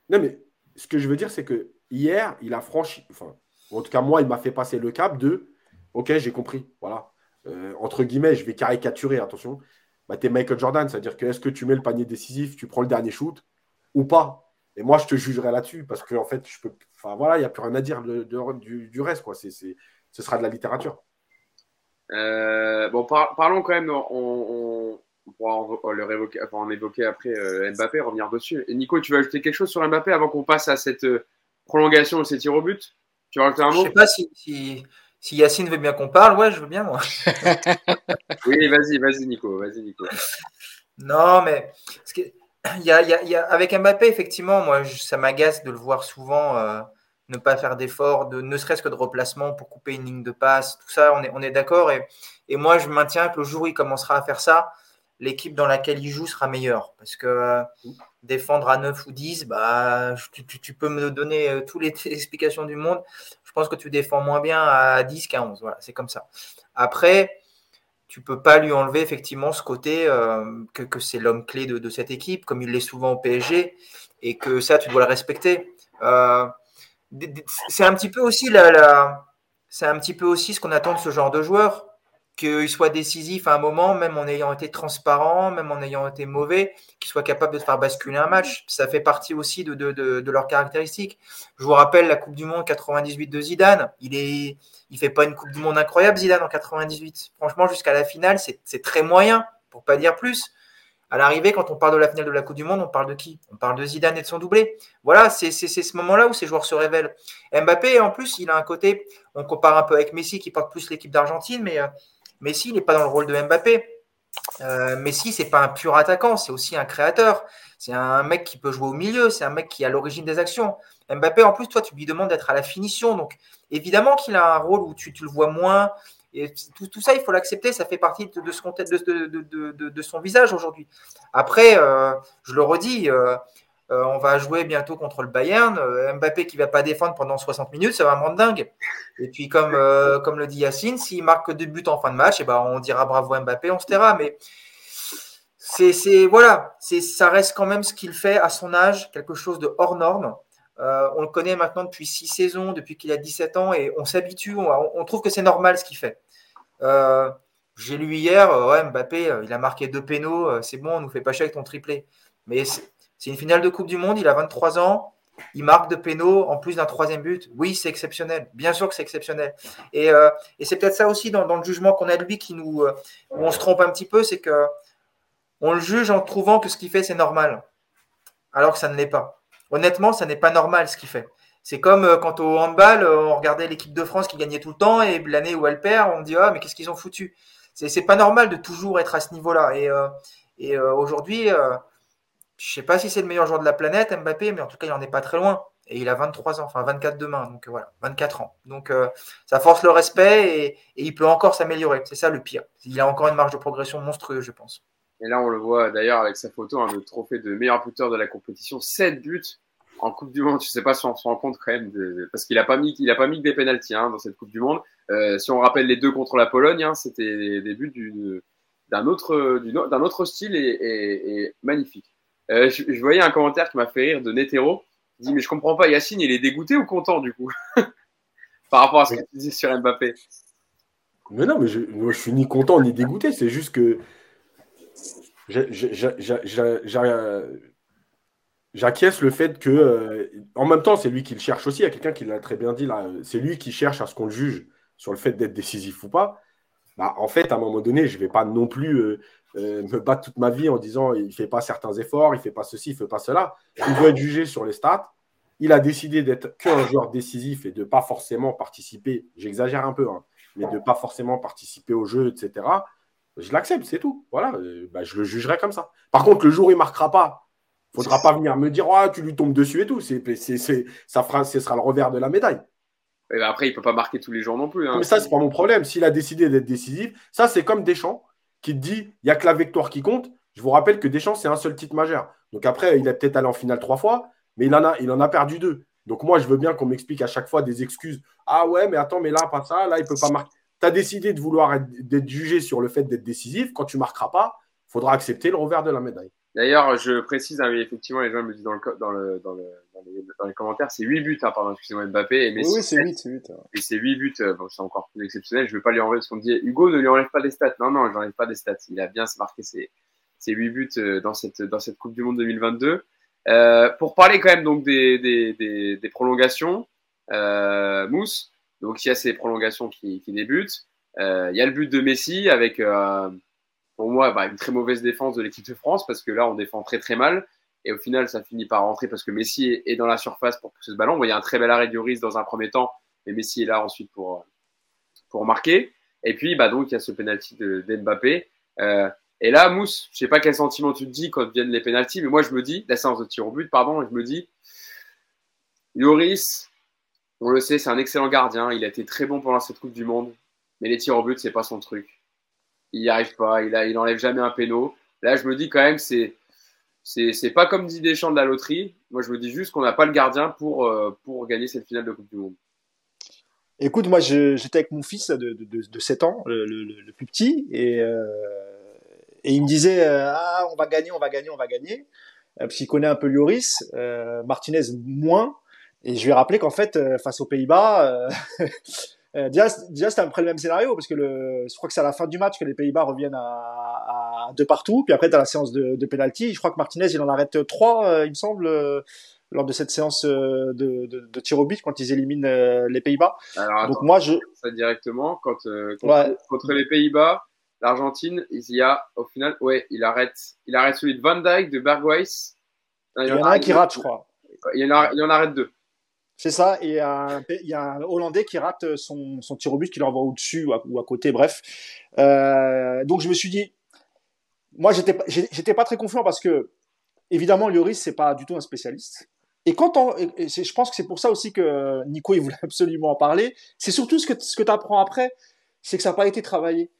Non, mais ce que je veux dire, c'est que hier, il a franchi, enfin, en tout cas, moi, il m'a fait passer le cap de, ok, j'ai compris, voilà. Euh, entre guillemets, je vais caricaturer, attention. Bah, tu es Michael Jordan, c'est-à-dire que est-ce que tu mets le panier décisif, tu prends le dernier shoot ou pas? Et moi, je te jugerai là-dessus parce qu'en en fait, je peux, enfin voilà, il n'y a plus rien à dire du, reste, quoi. C'est, ce sera de la littérature. Euh, bon, parlons quand même, on, pourra en, le révoquer, en évoquer après euh, Mbappé, revenir dessus. Et Nico, tu veux ajouter quelque chose sur Mbappé avant qu'on passe à cette euh, prolongation de ces tirs au but? Tu veux rajouter un mot? Je sais pas si, si, Yacine veut bien qu'on parle, ouais, je veux bien, moi. oui, vas-y, vas-y, Nico, vas-y, Nico. Non, mais il y a, il y a, avec Mbappé, effectivement, moi, ça m'agace de le voir souvent ne pas faire d'efforts, de, ne serait-ce que de replacement pour couper une ligne de passe, tout ça, on est, d'accord. Et, et, moi, je maintiens que le jour où il commencera à faire ça, l'équipe dans laquelle il joue sera meilleure. Parce que euh, défendre à 9 ou 10, bah, tu, tu, peux me donner euh, toutes les explications du monde. Je pense que tu défends moins bien à 10 qu'à 11. Voilà, c'est comme ça. Après, tu peux pas lui enlever effectivement ce côté euh, que, c'est l'homme clé de, cette équipe, comme il l'est souvent au PSG, et que ça, tu dois le respecter. Euh, c'est un petit peu aussi la, c'est un petit peu aussi ce qu'on attend de ce genre de joueur, qu'il soit décisif à un moment, même en ayant été transparent, même en ayant été mauvais, qu'il soit capable de faire basculer un match. Ça fait partie aussi de, de, de, leurs caractéristiques. Je vous rappelle la Coupe du Monde 98 de Zidane. Il est, il fait pas une Coupe du Monde incroyable Zidane en 98. Franchement, jusqu'à la finale, c'est très moyen, pour pas dire plus. À l'arrivée, quand on parle de la finale de la Coupe du Monde, on parle de qui? On parle de Zidane et de son doublé. Voilà, c'est ce moment-là où ces joueurs se révèlent. Mbappé, en plus, il a un côté, on compare un peu avec Messi qui porte plus l'équipe d'Argentine, mais euh, Messi, n'est pas dans le rôle de Mbappé. Euh, Messi, c'est pas un pur attaquant, c'est aussi un créateur. C'est un mec qui peut jouer au milieu, c'est un mec qui est à l'origine des actions. Mbappé, en plus, toi, tu lui demandes d'être à la finition. Donc, évidemment qu'il a un rôle où tu, le vois moins, et tout, ça, il faut l'accepter, ça fait partie de, son visage aujourd'hui. Après, euh, je le redis, euh, euh, on va jouer bientôt contre le Bayern. Mbappé qui va pas défendre pendant 60 minutes, ça va me rendre dingue. Et puis, comme, comme le dit Yacine, s'il marque deux buts en fin de match, et eh ben, on dira bravo Mbappé, on se taira. Mais c'est voilà, ça reste quand même ce qu'il fait à son âge, quelque chose de hors norme. on le connaît maintenant depuis six saisons, depuis qu'il a 17 ans, et on s'habitue, on, trouve que c'est normal ce qu'il fait. Euh, j'ai lu hier, euh, ouais, Mbappé, euh, il a marqué deux pénaux, c'est bon, on nous fait pas chier avec ton triplé. Mais c'est une finale de Coupe du Monde, il a 23 ans, il marque deux pénaux en plus d'un troisième but. Oui, c'est exceptionnel. Bien sûr que c'est exceptionnel. Et, c'est peut-être ça aussi dans, le jugement qu'on a de lui qui nous, où on se trompe un petit peu, c'est que on le juge en trouvant que ce qu'il fait c'est normal, alors que ça ne l'est pas. Honnêtement, ça n'est pas normal ce qu'il fait. C'est comme euh, quand au handball, euh, on regardait l'équipe de France qui gagnait tout le temps et l'année où elle perd, on dit ah mais qu'est-ce qu'ils ont foutu? C'est pas normal de toujours être à ce niveau-là. Euh, et aujourd'hui, je sais pas si c'est le meilleur joueur de la planète, Mbappé, mais en tout cas il en est pas très loin. Et il a 23 ans, enfin 24 demain, donc voilà, 24 ans. Donc ça force le respect et, il peut encore s'améliorer. C'est ça le pire. Il a encore une marge de progression monstrueuse, je pense. Et là, on le voit d'ailleurs avec sa photo, hein, le trophée de meilleur buteur de la compétition, 7 buts en Coupe du Monde, je sais pas si on se rend compte quand même, parce qu'il a pas mis, a pas mis que des pénalties hein, dans cette Coupe du Monde. Euh, si on rappelle les deux contre la Pologne, hein, c'était des buts d'un autre, style et, et, et magnifique. Euh, je, je, voyais un commentaire qui m'a fait rire de Netero. Il dit mais je comprends pas, Yacine, il est dégoûté ou content du coup? Par rapport à ce que tu dis sur Mbappé. Mais non, mais je, moi, je suis ni content ni dégoûté. C'est juste que j'acquiesce le fait que, euh, en même temps, c'est lui qui le cherche aussi. Il y a quelqu'un qui l'a très bien dit là. C'est lui qui cherche à ce qu'on le juge sur le fait d'être décisif ou pas. Bah, en fait, à un moment donné, je ne vais pas non plus euh, euh, me battre toute ma vie en disant il ne fait pas certains efforts, il ne fait pas ceci, il ne fait pas cela. Il doit être jugé sur les stats. Il a décidé d'être qu'un joueur décisif et de ne pas forcément participer, j'exagère un peu, hein, mais de ne pas forcément participer au jeu, etc. Je l'accepte, c'est tout. Voilà, bah, je le jugerai comme ça. Par contre, le jour où il ne marquera pas ne faudra pas venir me dire, oh, tu lui tombes dessus et tout. Ça ce sera le revers de la médaille. Ben après, il ne peut pas marquer tous les jours non plus. Hein. Mais ça, c'est pas mon problème. S'il a décidé d'être décisif, ça, c'est comme Deschamps qui dit, il n'y a que la victoire qui compte. Je vous rappelle que Deschamps, c'est un seul titre majeur. Donc après, il est peut-être allé en finale trois fois, mais il en a, il en a perdu deux. Donc moi, je veux bien qu'on m'explique à chaque fois des excuses. Ah ouais, mais attends, mais là, pas ça, là, il peut pas marquer. Tu as décidé de vouloir être, d'être jugé sur le fait d'être décisif. Quand tu ne marqueras pas, faudra accepter le revers de la médaille. D'ailleurs, je précise, hein, effectivement, les gens me disent dans, le, dans, le, dans, le, dans, les, commentaires, c'est 8 buts, hein, pardon, excusez-moi, Mbappé. Et Messi, oui, c'est 8, c'est 8. Et c'est 8 buts, euh, bon, c'est encore plus exceptionnel. Je ne vais pas lui enlever ce qu'on dit. Hugo ne lui enlève pas des stats. Non, non, je n'enlève pas des stats. Il a bien marqué ses, ses 8 buts euh, dans cette, dans cette Coupe du Monde 2022. Euh, pour parler quand même donc des, des, des, des prolongations, euh, Mousse, donc il y a ces prolongations qui, qui débutent. Euh, il y a le but de Messi avec euh, pour moi, bah, une très mauvaise défense de l'équipe de France parce que là, on défend très très mal. Et au final, ça finit par rentrer parce que Messi est, dans la surface pour pousser ce ballon. il y a un très bel arrêt Lloris dans un premier temps, mais Messi est là ensuite pour, pour marquer. Et puis, bah, donc, il y a ce penalty de, d'Mbappé. Euh, et là, Mousse, je sais pas quel sentiment tu te dis quand viennent les penalties, mais moi, je me dis, la séance de tir au but, pardon, je me dis, Lloris, on le sait, c'est un excellent gardien. Il a été très bon pendant cette Coupe du Monde, mais les tirs au but, c'est pas son truc il n'y arrive pas, il, enlève jamais un péno. Là, je me dis quand même, c'est c'est pas comme dit Deschamps de la loterie. Moi, je me dis juste qu'on n'a pas le gardien pour, euh, gagner cette finale de Coupe du Monde. Écoute, moi, j'étais avec mon fils de, de, de 7 ans, le, plus petit, et, euh, il me disait euh, Ah, on va gagner, on va gagner, on va gagner. parce qu'il connaît un peu Lloris, Martinez moins. Et je lui ai rappelé qu'en fait, face aux Pays-Bas, Euh, déjà, déjà c'était un peu le même scénario parce que le, je crois que c'est à la fin du match que les Pays-Bas reviennent à, à deux partout. Puis après, dans la séance de, de penalty, je crois que Martinez il en arrête trois, euh, il me semble, euh, lors de cette séance de, de, de tir au but quand ils éliminent les Pays-Bas. Donc moi, je ça directement quand, contre, contre les Pays-Bas, l'Argentine, il y a au final, ouais, il arrête, il arrête celui de Van Dijk, de Bergwijn. Il y en a un qui rate, je crois. Il en, il en arrête deux. C'est ça, et il y a un Hollandais qui rate son, son tir au but, qui l'envoie au-dessus ou à, côté, bref. Euh, donc je me suis dit, moi j'étais pas très confiant parce que évidemment Lloris c'est pas du tout un spécialiste. Et quand on, je pense que c'est pour ça aussi que Nico il voulait absolument en parler. C'est surtout ce que ce que tu apprends après, c'est que ça n'a pas été travaillé.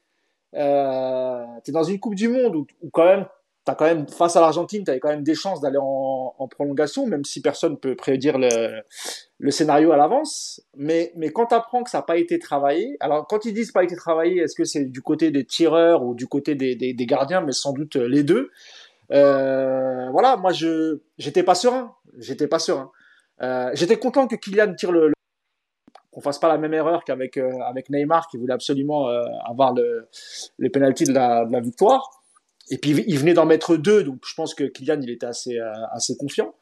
Euh, tu es dans une Coupe du Monde où, où quand même t'as quand même face à l'Argentine, tu avais quand même des chances d'aller en, en, prolongation, même si personne peut prédire le, le scénario à l'avance. Mais, mais quand tu apprends que ça n'a pas été travaillé, alors quand ils disent pas été travaillé, est-ce que c'est du côté des tireurs ou du côté des, des, des gardiens, mais sans doute les deux. Euh, voilà, moi je j'étais pas serein, j'étais pas serein. Euh, j'étais content que Kylian tire le, qu'on fasse pas la même erreur qu'avec euh, avec Neymar qui voulait absolument euh, avoir le, le penalty de la, de la victoire. Et puis il venait d'en mettre deux, donc je pense que Kylian il était assez euh, assez confiant.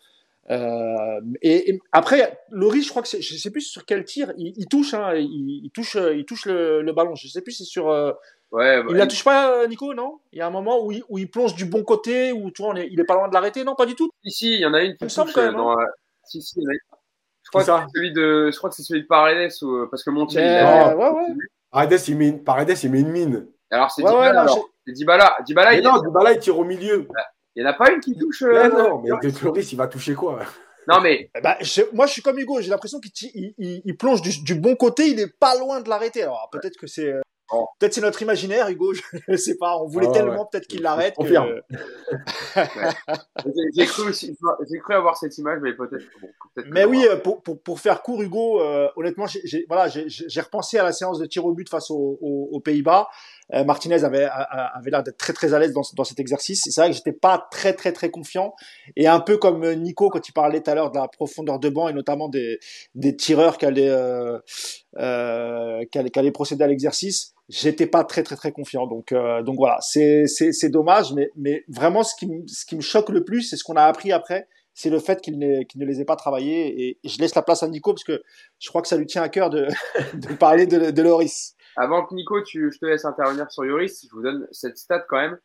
Euh, et, après, Loris, je crois que je sais plus sur quel tir, il, touche, hein, il, touche, il touche le, ballon. Je sais plus si c'est sur. Euh, ouais, il la touche pas, Nico, non? Il y a un moment où il, où il plonge du bon côté, où tu vois, il est pas loin de l'arrêter, non? Pas du tout? Ici, il y en a une qui me semble quand même. Dans, hein. si, si, Je crois que c'est celui de, je crois que c'est celui de Paredes ou parce que Montiel. il ouais, ouais. Paredes, il met, Paredes, il met une mine. Alors c'est. C'est Dybala. Dybala, mais il non, Dybala, il tire au milieu. Il n'y en a pas une qui touche. Euh, non, mais De Floris, il va toucher quoi? Non, mais. Bah, moi, je suis comme Hugo. J'ai l'impression qu'il il, il, plonge du, du, bon côté. Il n'est pas loin de l'arrêter. Alors, peut-être que c'est. Euh, peut-être c'est notre imaginaire, Hugo. Je ne sais pas. On voulait tellement peut-être qu'il l'arrête. Que... j'ai cru, cru avoir cette image, mais peut-être. Bon, mais oui, euh, pour, pour, pour, faire court, Hugo, euh, honnêtement, j'ai voilà, repensé à la séance de tir au but face aux Pays-Bas. Euh, Martinez avait, avait l'air d'être très très à l'aise dans, dans cet exercice. C'est vrai que j'étais pas très très très confiant. Et un peu comme Nico quand il parlait tout à l'heure de la profondeur de banc et notamment des, des tireurs qui allaient, euh, euh, qui allaient, qui allaient procéder à l'exercice, j'étais pas très très très confiant. Donc euh, donc voilà, c'est c'est dommage, mais mais vraiment ce qui ce qui me choque le plus, c'est ce qu'on a appris après, c'est le fait qu'il ne, ne les ait pas travaillés. Et je laisse la place à Nico parce que je crois que ça lui tient à cœur de, de parler de, de Loris. Avant que Nico, tu, je te laisse intervenir sur Yoris, je vous donne cette stat quand même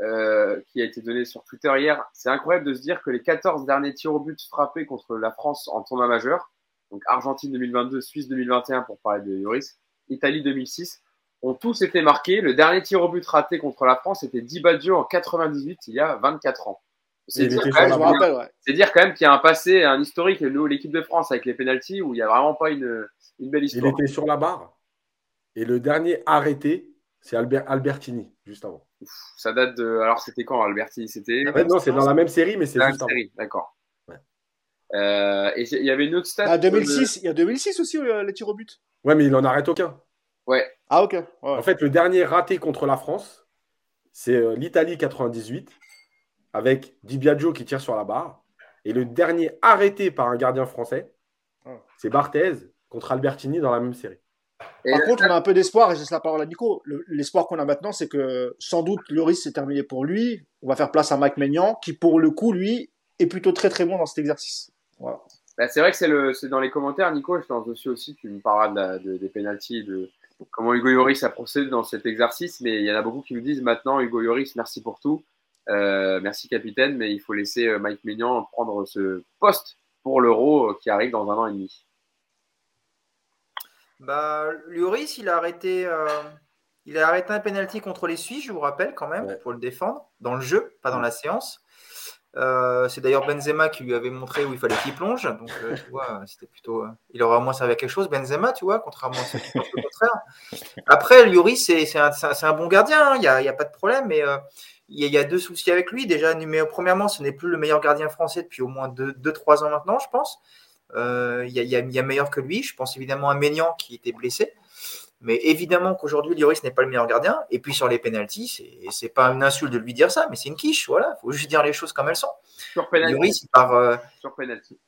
euh, qui a été donnée sur Twitter hier. C'est incroyable de se dire que les 14 derniers tirs au but frappés contre la France en tournoi majeur, donc Argentine 2022, Suisse 2021 pour parler de Yoris, Italie 2006, ont tous été marqués. Le dernier tir au but raté contre la France était Di Baggio en 98, il y a 24 ans. C'est dire, dire, quand même qu'il y a un passé, un historique, nous, l'équipe de France avec les pénalties, où il n'y a vraiment pas une, une belle histoire. Il était sur la barre et le dernier arrêté, c'est Albert, Albertini, juste avant. ça date de. Alors, c'était quand Albertini? C'était. non, c'est dans la même série, mais c'est juste série, d'accord. Euh, et il y avait une autre stat. Ah, 2006, Il y a 2006 aussi, euh, les tirs au but. Ouais, mais il n'en arrête aucun. Ouais. Ah, ok. En fait, le dernier raté contre la France, c'est euh, l'Italie 98 avec Di Biagio qui tire sur la barre. Et le dernier arrêté par un gardien français, ah. c'est Barthez contre Albertini dans la même série. Par contre, on a un peu d'espoir, et laisse la parole à Nico. L'espoir qu'on a maintenant, c'est que sans doute le risque s'est terminé pour lui. On va faire place à Mike Maignan, qui pour le coup, lui, est plutôt très très bon dans cet exercice. Voilà. Bah, c'est vrai que c'est le, dans les commentaires, Nico, je pense aussi, aussi tu me parleras de des pénalties, de comment Hugo Yoris a procédé dans cet exercice, mais il y en a beaucoup qui me disent maintenant, Hugo Yoris, merci pour tout, euh, merci capitaine, mais il faut laisser euh, Mike Maignan prendre ce poste pour l'Euro euh, qui arrive dans un an et demi. Bah, Lloris, il a arrêté, il a arrêté un penalty contre les Suisses, je vous rappelle quand même, pour le défendre dans le jeu, pas dans la séance. Euh, c'est d'ailleurs Benzema qui lui avait montré où il fallait qu'il plonge. Donc, euh, tu vois, c'était plutôt. Euh, il aura au moins servi à quelque chose, Benzema, tu vois, contrairement à ceux qui pensent le contraire. Après, Lloris, c'est un, un, bon gardien, hein, il n'y a, a, pas de problème, mais il y, a deux soucis avec lui. Déjà, numéro, premièrement, ce n'est plus le meilleur gardien français depuis au moins 2-3 ans maintenant, je pense. Il y, y, a meilleur que lui. Je pense évidemment à Maignan qui était blessé. Mais évidemment qu'aujourd'hui, Lloris n'est pas le meilleur gardien. Et puis sur les pénalties, c'est pas une insulte de lui dire ça, mais c'est une quiche. Voilà, faut juste dire les choses comme elles sont. Sur pénalty. Euh, sur penalty.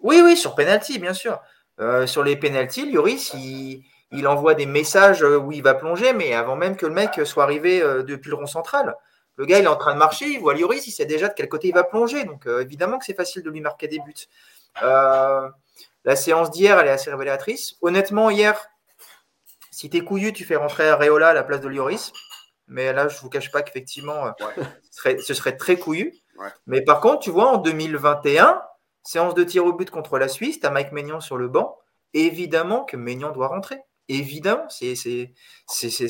Oui, oui, sur penalty, bien sûr. Euh, sur les pénalties, Lloris, il, il, envoie des messages où il va plonger, mais avant même que le mec soit arrivé euh, depuis le rond central. Le gars, il est en train de marcher, il voit Lloris, il sait déjà de quel côté il va plonger. Donc évidemment que c'est facile de lui marquer des buts. La séance d'hier, elle est assez révélatrice. Honnêtement, hier, si t'es couillu, tu fais rentrer Areola à la place de Lloris. Mais là, je ne vous cache pas qu'effectivement, euh, ce, serait, très couillu. Mais par contre, tu vois, en 2021, séance de tir au but contre la Suisse, tu as Mike Maignan sur le banc. Évidemment que Maignan doit rentrer. Évidemment, c'est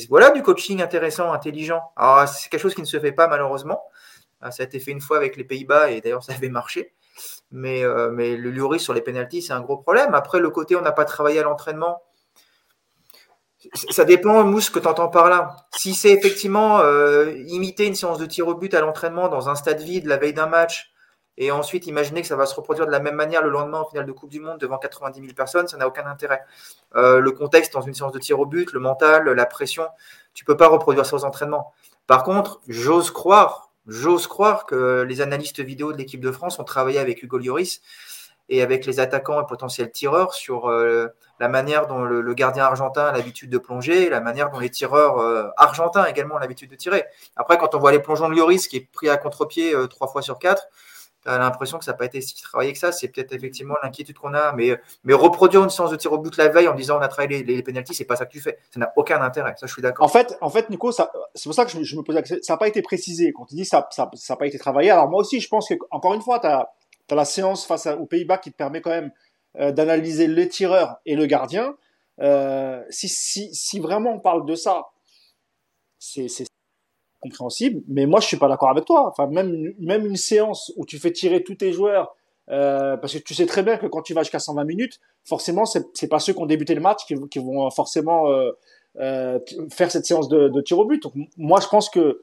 voilà du coaching intéressant, intelligent. Alors, c'est quelque chose qui ne se fait pas malheureusement. Ah, ça a été fait une fois avec les Pays-Bas et d'ailleurs ça avait marché. Mais, euh, mais le Lloris sur les pénalties, c'est un gros problème. Après, le côté on n'a pas travaillé à l'entraînement, ça dépend, Mousse, que tu entends par là. Si c'est effectivement euh, imiter une séance de tir au but à l'entraînement dans un stade vide la veille d'un match, et ensuite imaginer que ça va se reproduire de la même manière le lendemain en finale de Coupe du Monde devant 90 000 personnes, ça n'a aucun intérêt. Euh, le contexte dans une séance de tir au but, le mental, la pression, tu peux pas reproduire ça aux entraînements. Par contre, j'ose croire, j'ose croire que les analystes vidéo de l'équipe de France ont travaillé avec Hugo Lloris et avec les attaquants et potentiels tireurs sur euh, la manière dont le, gardien argentin a l'habitude de plonger, la manière dont les tireurs euh, argentins également ont l'habitude de tirer. Après, quand on voit les plongeons de Lloris qui est pris à contre-pied euh, trois fois sur quatre, tu as l'impression que ça n'a pas été si travaillé que ça. C'est peut-être effectivement l'inquiétude qu'on a. Mais, mais reproduire une séance de tir au but la veille en disant on a travaillé les, les pénalties, c'est pas ça que tu fais. Ça n'a aucun intérêt. Ça, je suis d'accord. En fait, en fait, Nico, c'est pour ça que je, me pose la question. Ça n'a pas été précisé. Quand tu dis ça n'a ça, pas été travaillé, alors moi aussi, je pense que, encore une fois, tu as la séance face aux Pays-Bas qui te permet quand même euh, d'analyser le tireur et le gardien. Euh, si, si, si, vraiment on parle de ça, c'est compréhensible, mais moi je suis pas d'accord avec toi. Enfin, même, même une séance où tu fais tirer tous tes joueurs, euh, parce que tu sais très bien que quand tu vas jusqu'à 120 minutes, forcément, c'est pas ceux qui ont débuté le match qui, vont forcément euh, euh, faire cette séance de, de, tir au but. Donc, moi, je pense que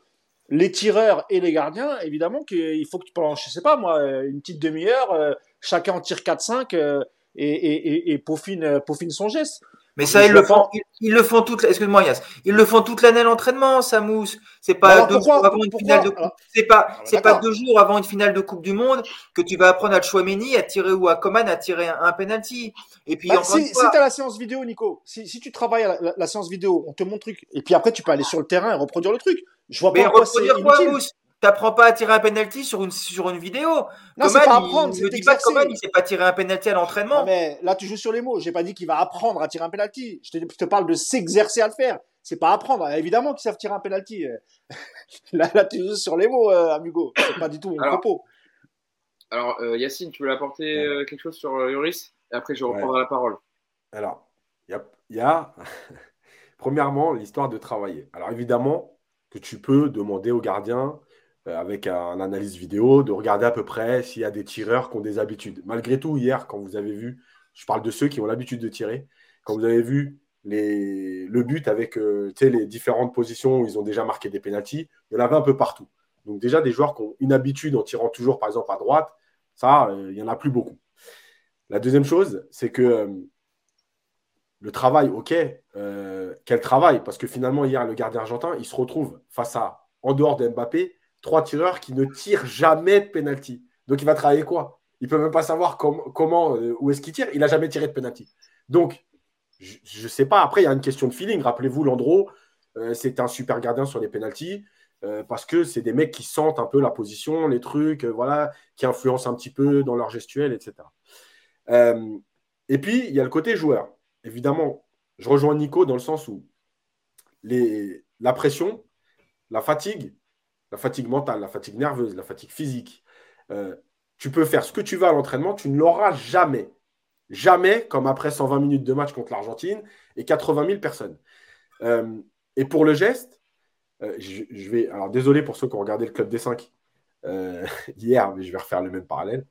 les tireurs et les gardiens, évidemment qu'il faut que tu pendant, je sais pas moi, une petite demi-heure, euh, chacun en tire 4-5 euh, et, et, et, peaufine, peaufine son geste. Mais ça, ils le, font, ils, le font toute, excuse-moi ils le font toute l'année l'entraînement, Samous. C'est pas deux jours avant une finale de coupe. C'est pas, c'est pas deux jours avant une finale de Coupe du Monde que tu vas apprendre à Chouameni à tirer ou à Coman à tirer un, penalty. Et puis, bah, si, tu as la séance vidéo, Nico, si, si tu travailles à la, séance vidéo, on te montre le truc, et puis après tu peux aller sur le terrain et reproduire le truc. Je vois pas quoi c'est inutile. T'apprends pas à tirer un penalty sur une, sur une vidéo. Non, c'est pas apprendre. Il, me dis pas que il sait pas tirer un penalty à l'entraînement. Mais là, tu joues sur les mots. J'ai pas dit qu'il va apprendre à tirer un penalty. Je te, je te parle de s'exercer à le faire. C'est pas apprendre. Évidemment qu'ils savent tirer un penalty. là, là, tu joues sur les mots, euh, amigo. C'est pas du tout mon alors, propos. Alors, euh, Yacine, tu veux apporter euh, quelque chose sur euh, Yoris? Et après, je reprendrai la parole. Alors, il y a, y a... premièrement l'histoire de travailler. Alors, évidemment que tu peux demander au gardien avec un analyse vidéo, de regarder à peu près s'il y a des tireurs qui ont des habitudes. Malgré tout, hier, quand vous avez vu, je parle de ceux qui ont l'habitude de tirer, quand vous avez vu les, le but avec euh, les différentes positions où ils ont déjà marqué des pénalties, il y en avait un peu partout. Donc déjà, des joueurs qui ont une habitude en tirant toujours, par exemple, à droite, ça, euh, il n'y en a plus beaucoup. La deuxième chose, c'est que le travail, ok, euh, qu'elle travaille. Parce que finalement, hier, le gardien argentin, il se retrouve face à, en dehors de Mbappé, trois tireurs qui ne tirent jamais de penalty. Donc, il va travailler quoi? Il peut même pas savoir comment, euh, où est-ce qu'il tire. Il n'a jamais tiré de penalty. Donc, je ne sais pas. Après, il y a une question de feeling. Rappelez-vous, Landreau, euh, c'est un super gardien sur les penalties. parce que c'est des mecs qui sentent un peu la position, les trucs, voilà, qui influencent un petit peu dans leur gestuelle, etc. et puis, il y a le côté joueur. Évidemment, je rejoins Nico dans le sens où les, la pression, la fatigue, la fatigue mentale, la fatigue nerveuse, la fatigue physique, euh, tu peux faire ce que tu veux à l'entraînement, tu ne l'auras jamais. Jamais comme après 120 minutes de match contre l'Argentine et 80 000 personnes. Euh, et pour le geste, euh, je, vais. Alors, désolé pour ceux qui ont regardé le Club des 5 hier, mais je vais refaire le même parallèle.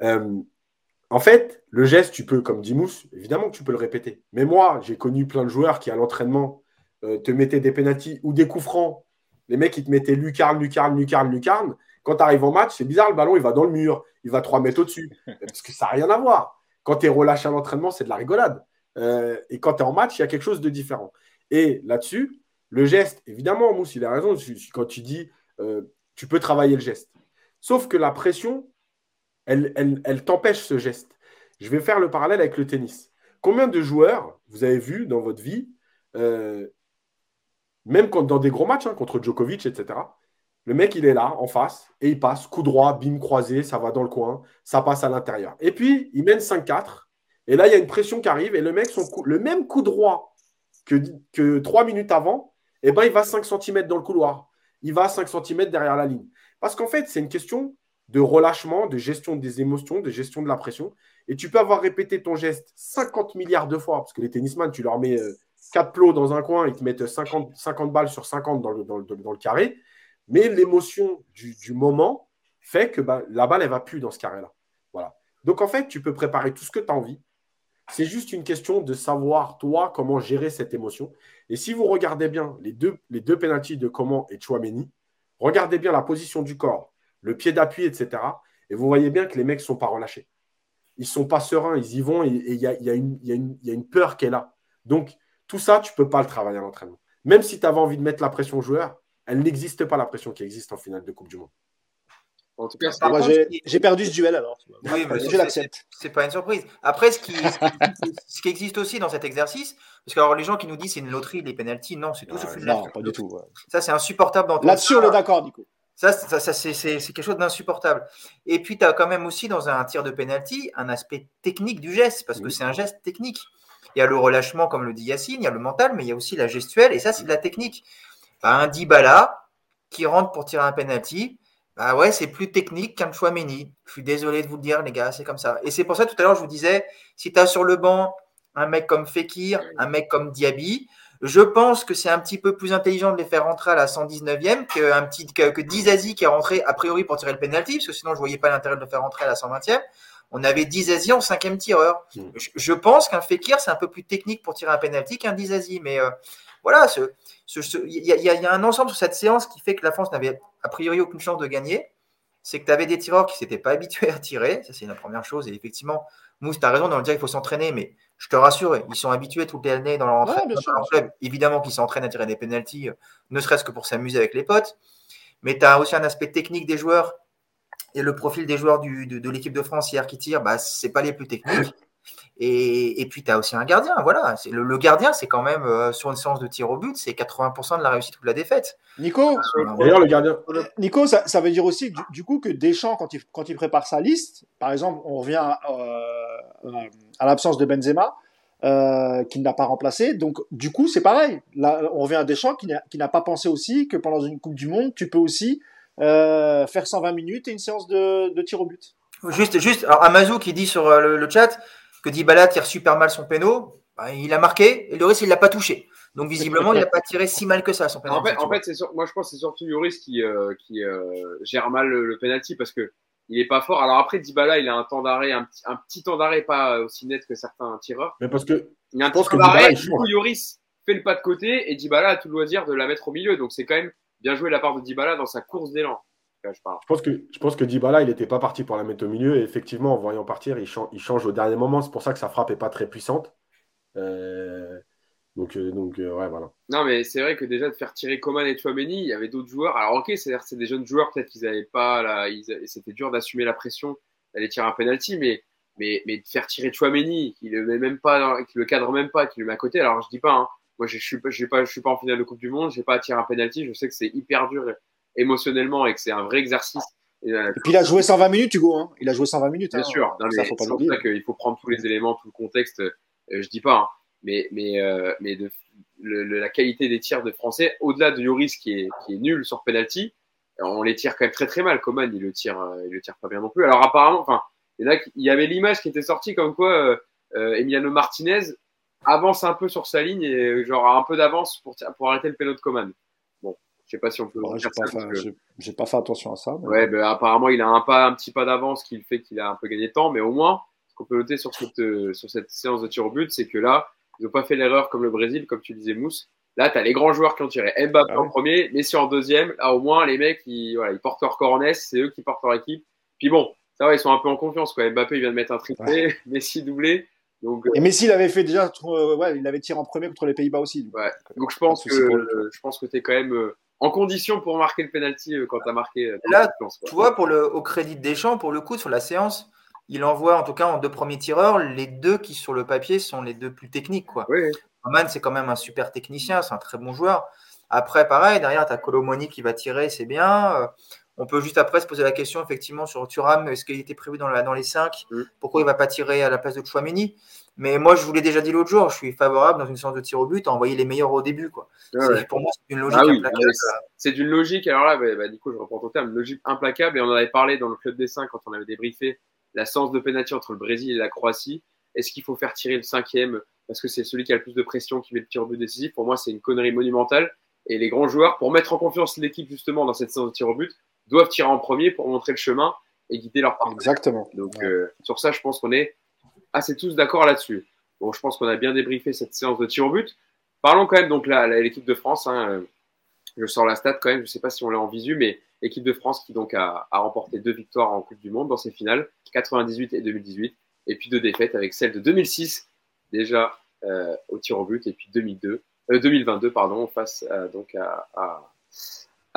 En fait, le geste, tu peux, comme dit Mousse, évidemment que tu peux le répéter. Mais moi, j'ai connu plein de joueurs qui, à l'entraînement, te mettaient des pénalties ou des coups francs. Les mecs, ils te mettaient lucarne, lucarne, lucarne, lucarne. Quand tu arrives en match, c'est bizarre, le ballon, il va dans le mur. Il va 3 mètres au-dessus. Parce que ça n'a rien à voir. Quand tu es relâché à l'entraînement, c'est de la rigolade. Euh, et quand tu es en match, il y a quelque chose de différent. Et là-dessus, le geste, évidemment, Mousse, il a raison. Quand tu dis, euh, tu peux travailler le geste. Sauf que la pression, elle, t'empêche ce geste. Je vais faire le parallèle avec le tennis. Combien de joueurs vous avez vu dans votre vie, euh, même quand, dans des gros matchs hein, contre Djokovic, etc., le mec, il est là, en face, et il passe, coup droit, bim croisé, ça va dans le coin, ça passe à l'intérieur. Et puis, il mène 5-4, et là, il y a une pression qui arrive, et le mec, son le même coup droit que, que 3 minutes avant, eh ben, il va 5 cm dans le couloir. Il va 5 cm derrière la ligne. Parce qu'en fait, c'est une question de relâchement, de gestion des émotions, de gestion de la pression. Et tu peux avoir répété ton geste 50 milliards de fois, parce que les tennisman, tu leur mets 4 euh, plots dans un coin, ils te mettent 50, 50 balles sur 50 dans le, dans le, carré. Mais l'émotion du, moment fait que bah, la balle, elle va plus dans ce carré-là. Voilà. Donc en fait, tu peux préparer tout ce que tu as envie. C'est juste une question de savoir, toi, comment gérer cette émotion. Et si vous regardez bien les deux, les deux pénalties de Comment et Chouameni, regardez bien la position du corps, le pied d'appui, etc. Et vous voyez bien que les mecs ne sont pas relâchés. Ils ne sont pas sereins, ils y vont et il y a, une peur qui est là. Donc, tout ça, tu ne peux pas le travailler à l'entraînement. Même si tu avais envie de mettre la pression aux joueurs, elle n'existe pas, la pression qui existe en finale de Coupe du Monde. En tout cas, j'ai perdu ce duel alors. Oui, je l'accepte. C'est pas une surprise. Après, ce qui, ce qui, existe aussi dans cet exercice, parce que alors, les gens qui nous disent c'est une loterie, les pénalties, non, c'est tout sauf une Non, pas du tout. Ça, c'est insupportable dans Là-dessus, on est d'accord, Nico. Ça, ça, c'est quelque chose d'insupportable. Et puis, tu as quand même aussi dans un tir de penalty un aspect technique du geste, parce que c'est un geste technique. Il y a le relâchement, comme le dit Yacine, il y a le mental, mais il y a aussi la gestuelle, et ça, c'est de la technique. Bah, un Dybala qui rentre pour tirer un penalty, bah ouais, c'est plus technique qu'un Chouameni. Je suis désolé de vous le dire, les gars, c'est comme ça. Et c'est pour ça, tout à l'heure, je vous disais, si tu as sur le banc un mec comme Fekir, un mec comme Diaby, je pense que c'est un petit peu plus intelligent de les faire rentrer à la 119e qu'un petit, que, que qui est rentré a priori pour tirer le penalty, parce que sinon je voyais pas l'intérêt de le faire rentrer à la 120e. On avait Dizazi en cinquième tireur. Hmm. Je, pense qu'un Fekir, c'est un peu plus technique pour tirer un penalty qu'un Dizazi. Mais euh, voilà, il ce, y, y, a un ensemble sur cette séance qui fait que la France n'avait a priori aucune chance de gagner. C'est que tu avais des tireurs qui ne s'étaient pas habitués à tirer. Ça, c'est la première chose. Et effectivement, Mousse, tu as raison dans le dire qu'il faut s'entraîner, mais je te rassure, ils sont habitués toutes les années dans leur entraînement. Évidemment qu'ils s'entraînent à tirer des pénalties, euh, ne serait-ce que pour s'amuser avec les potes. Mais tu as aussi un aspect technique des joueurs et le profil des joueurs de, l'équipe de France hier qui tirent, bah, ce pas les plus techniques. Et, puis, tu as aussi un gardien. Voilà. Le, le gardien, c'est quand même, euh, sur une séance de tir au but, c'est 80% de la réussite ou de la défaite. Nico, d'ailleurs, le gardien. Nico ça, ça, veut dire aussi du, coup que Deschamps, quand il, quand il prépare sa liste, par exemple, on revient euh, à l'absence de Benzema, euh, qu'il n'a pas remplacé. Donc, du coup, c'est pareil. Là, on revient à Deschamps qui n'a pas pensé aussi que pendant une Coupe du Monde, tu peux aussi euh, faire 120 minutes et une séance de, de tir au but. Juste, juste. Alors, Amazou qui dit sur le, le chat que Dybala tire super mal son péno, bah, il a marqué et Lloris il l'a pas touché. Donc visiblement il n'a pas tiré si mal que ça son péno. En fait, en fait moi je pense que c'est surtout Lloris qui, euh, qui euh, gère mal le, le, penalty parce que il est pas fort. Alors après Dybala il a un temps d'arrêt, un, un, petit temps d'arrêt pas aussi net que certains tireurs. Mais parce que il y a un petit temps d'arrêt. Du coup Lloris fait le pas de côté et Dybala a tout le loisir de la mettre au milieu. Donc c'est quand même bien joué la part de Dybala dans sa course d'élan. Je, pense que, je pense que Dybala, il n'était pas parti pour la mettre au milieu. Et effectivement, en voyant partir, il change, il change au dernier moment. C'est pour ça que sa frappe n'est pas très puissante. Euh, Donc, euh, donc ouais, voilà. Non, mais c'est vrai que déjà de faire tirer Coman et Chouameni, il y avait d'autres joueurs. Alors, ok, c'est-à-dire c'est des jeunes joueurs, peut-être qu'ils n'avaient pas, là, c'était dur d'assumer la pression d'aller tirer un penalty, mais, mais, mais de faire tirer Chouameni, qui le met même pas, qui le cadre même pas, qui le met à côté. Alors, je dis pas, hein, moi, je suis pas, je suis pas, je suis pas en finale de Coupe du Monde, j'ai pas à tirer un penalty. Je sais que c'est hyper dur émotionnellement et que c'est un vrai exercice. Et, puis il a joué 120 minutes, Hugo. Hein. Il a joué 120 minutes. Bien hein. sûr. Pour ça qu'il faut prendre tous les éléments, tout le contexte. Euh, je dis pas, hein. mais mais euh, mais de la qualité des tirs de Français, au-delà de Yoris qui est qui est nul sur penalty, on les tire quand même très très mal. Coman, il le tire, euh, il le tire pas bien non plus. Alors apparemment, enfin, il y avait l'image qui était sortie comme quoi Emiliano Martinez avance un peu sur sa ligne et genre a un peu d'avance pour pour arrêter le pénal de Coman. Je sais pas si on peut. j'ai, pas fait, pas fait attention à ça. Ouais, ben, apparemment, il a un, pas, un petit pas d'avance qui fait qu'il a un peu gagné de temps, mais au moins, ce qu'on peut noter sur cette, euh, sur cette séance de tir au but, c'est que là, ils n'ont pas fait l'erreur comme le Brésil, comme tu disais, Mousse. Là, tu as les grands joueurs qui ont tiré. Mbappé ah en premier, Messi en deuxième. Là, au moins, les mecs, ils, voilà, ils portent leur corps en S, c'est eux qui portent leur équipe. Puis bon, ça va, ils sont un peu en confiance. Quoi. Mbappé, il vient de mettre un triplé, Messi doublé. Donc, et Messi, il avait fait déjà, euh, ouais, il avait tiré en premier contre les Pays-Bas aussi. Donc, ouais. donc je pense que, je pense que tu es quand même euh, en condition pour marquer le penalty euh, quand tu as marqué. Euh, Là, tu vois, pour le, au crédit des champs, pour le coup, sur la séance, il envoie en tout cas en deux premiers tireurs les deux qui sur le papier sont les deux plus techniques. Quoi. Oui. c'est quand même un super technicien, c'est un très bon joueur. Après, pareil, derrière, tu as Colomoni qui va tirer, c'est bien. Euh, on peut juste après se poser la question, effectivement, sur Thuram, est-ce qu'il était prévu dans, la, dans les 5 mm. Pourquoi il ne va pas tirer à la place de Chouameni? Mais moi, je vous l'ai déjà dit l'autre jour, je suis favorable dans une séance de tir au but à envoyer les meilleurs au début. Quoi. Pour moi, c'est une logique ah implacable. C'est d'une logique, alors là, bah, bah, du coup, je reprends ton terme, logique implacable. Et on en avait parlé dans le club des 5 quand on avait débriefé la séance de pénalty entre le Brésil et la Croatie. Est-ce qu'il faut faire tirer le cinquième parce que c'est celui qui a le plus de pression qui met le tir au but décisif? Pour moi, c'est une connerie monumentale. Et les grands joueurs, pour mettre en confiance l'équipe justement dans cette séance de tir au but, doivent tirer en premier pour montrer le chemin et guider leur parcours. Exactement. Donc euh, sur ça, je pense qu'on est assez tous d'accord là-dessus. Bon, je pense qu'on a bien débriefé cette séance de tir au but. Parlons quand même donc l'équipe de France. Hein, je sors la stat quand même. Je ne sais pas si on l'a en visu, mais l'équipe de France qui donc a, remporté deux victoires en Coupe du Monde dans ses finales, 98 et 2018, et puis deux défaites avec celle de 2006 déjà euh, au tir au but, et puis 2002, 2022 euh, pardon face donc à, à,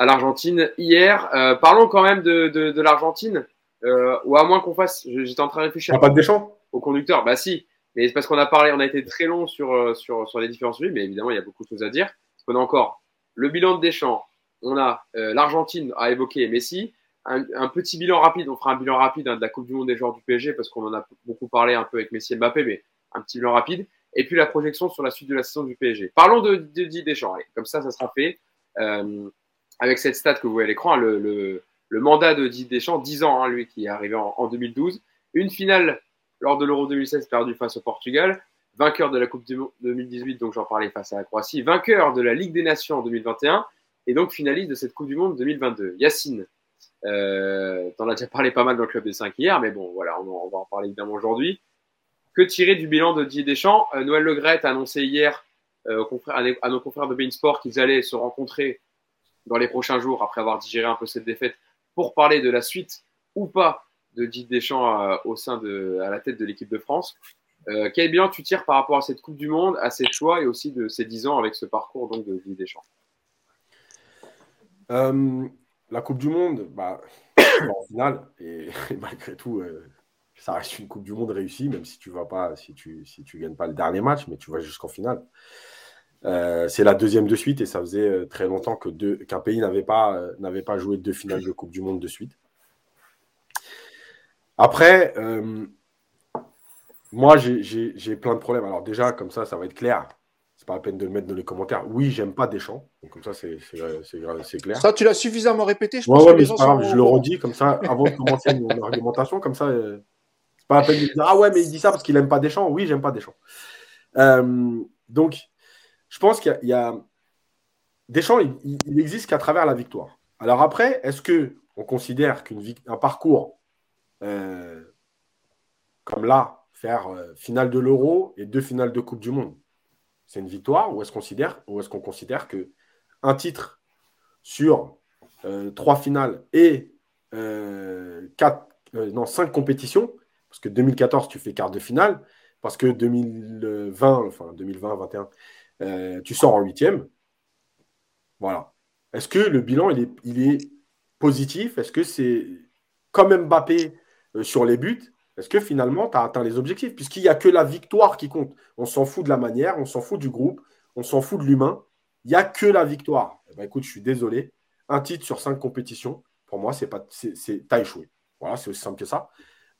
l'Argentine hier. Euh, parlons quand même de, de, de l'Argentine, ou à moins qu'on fasse. J'étais en train de réfléchir. pas de Deschamps Au conducteur, bah si. Mais c'est parce qu'on a parlé, on a été très long sur, euh, sur, sur les différents sujets, mais évidemment, il y a beaucoup de choses à dire. On a encore le bilan de Deschamps, on a euh, l'Argentine à évoquer Messi, un, un, petit bilan rapide, on fera un bilan rapide hein, de la Coupe du Monde des joueurs du PSG parce qu'on en a beaucoup parlé un peu avec Messi et Mbappé, mais un petit bilan rapide. Et puis la projection sur la suite de la saison du PSG. Parlons de, de, de Deschamps, allez, comme ça, ça sera fait. Euh, avec cette stat que vous voyez à l'écran, le, mandat de Didier Deschamps, 10 ans, hein, lui, qui est arrivé en, en 2012. Une finale lors de l'Euro 2016 perdu face au Portugal, vainqueur de la Coupe du Monde 2018, donc j'en parlais face à la Croatie, vainqueur de la Ligue des Nations en 2021 et donc finaliste de cette Coupe du Monde 2022. Yacine, euh, t'en as déjà parlé pas mal dans le club des 5 hier, mais bon, voilà, on, va en parler évidemment aujourd'hui. Que tirer du bilan de Didier Deschamps? Euh, Noël Legret a annoncé hier euh, à, nos confrères de Bein Sport qu'ils allaient se rencontrer dans les prochains jours après avoir digéré un peu cette défaite pour parler de la suite ou pas de Didier Deschamps à, au sein de, à la tête de l'équipe de France. Euh, quel bilan tu tires par rapport à cette Coupe du Monde, à ses choix et aussi de ces 10 ans avec ce parcours donc, de Didier Deschamps? Euh, La Coupe du Monde, bah, en finale, et, malgré tout, euh, ça reste une Coupe du Monde réussie, même si tu pas, si tu, si tu gagnes pas le dernier match, mais tu vas jusqu'en finale. Euh, c'est la deuxième de suite et ça faisait euh, très longtemps que qu'un pays n'avait pas, euh, n'avait pas joué deux finales de Coupe du Monde de suite. Après, euh, moi, j'ai plein de problèmes. Alors déjà, comme ça, ça va être clair. C'est pas la peine de le mettre dans les commentaires. Oui, j'aime pas Deschamps. Donc comme ça, c'est clair. Ça, tu l'as suffisamment répété. Je, pense ouais, mais pas grave, je le redis comme ça, avant de commencer mon argumentation. Comme ça, c'est pas la peine de dire Ah ouais, mais il dit ça parce qu'il aime pas Deschamps. Oui, j'aime pas Deschamps. Euh, donc, je pense qu'il y, a. Deschamps, il, il existe qu'à travers la victoire. Alors après, est-ce que on considère qu'un parcours euh, comme là, faire euh, finale de l'Euro et deux finales de Coupe du Monde, c'est une victoire ou est-ce qu'on considère, considère que un titre sur euh, trois finales et quatre, non, cinq compétitions, parce que 2014 tu fais quart de finale, parce que 2020, enfin 2020, 21, Euh, tu sors en huitième. Voilà. Est-ce que le bilan, il est, positif? Est-ce que c'est comme Mbappé euh, sur les buts? Est-ce que finalement, tu as atteint les objectifs? Puisqu'il n'y a que la victoire qui compte. On s'en fout de la manière, on s'en fout du groupe, on s'en fout de l'humain. Il n'y a que la victoire. Eh ben, écoute, je suis désolé. Un titre sur cinq compétitions, pour moi, c'est pas, c'est, t'as échoué. Voilà, c'est aussi simple que ça.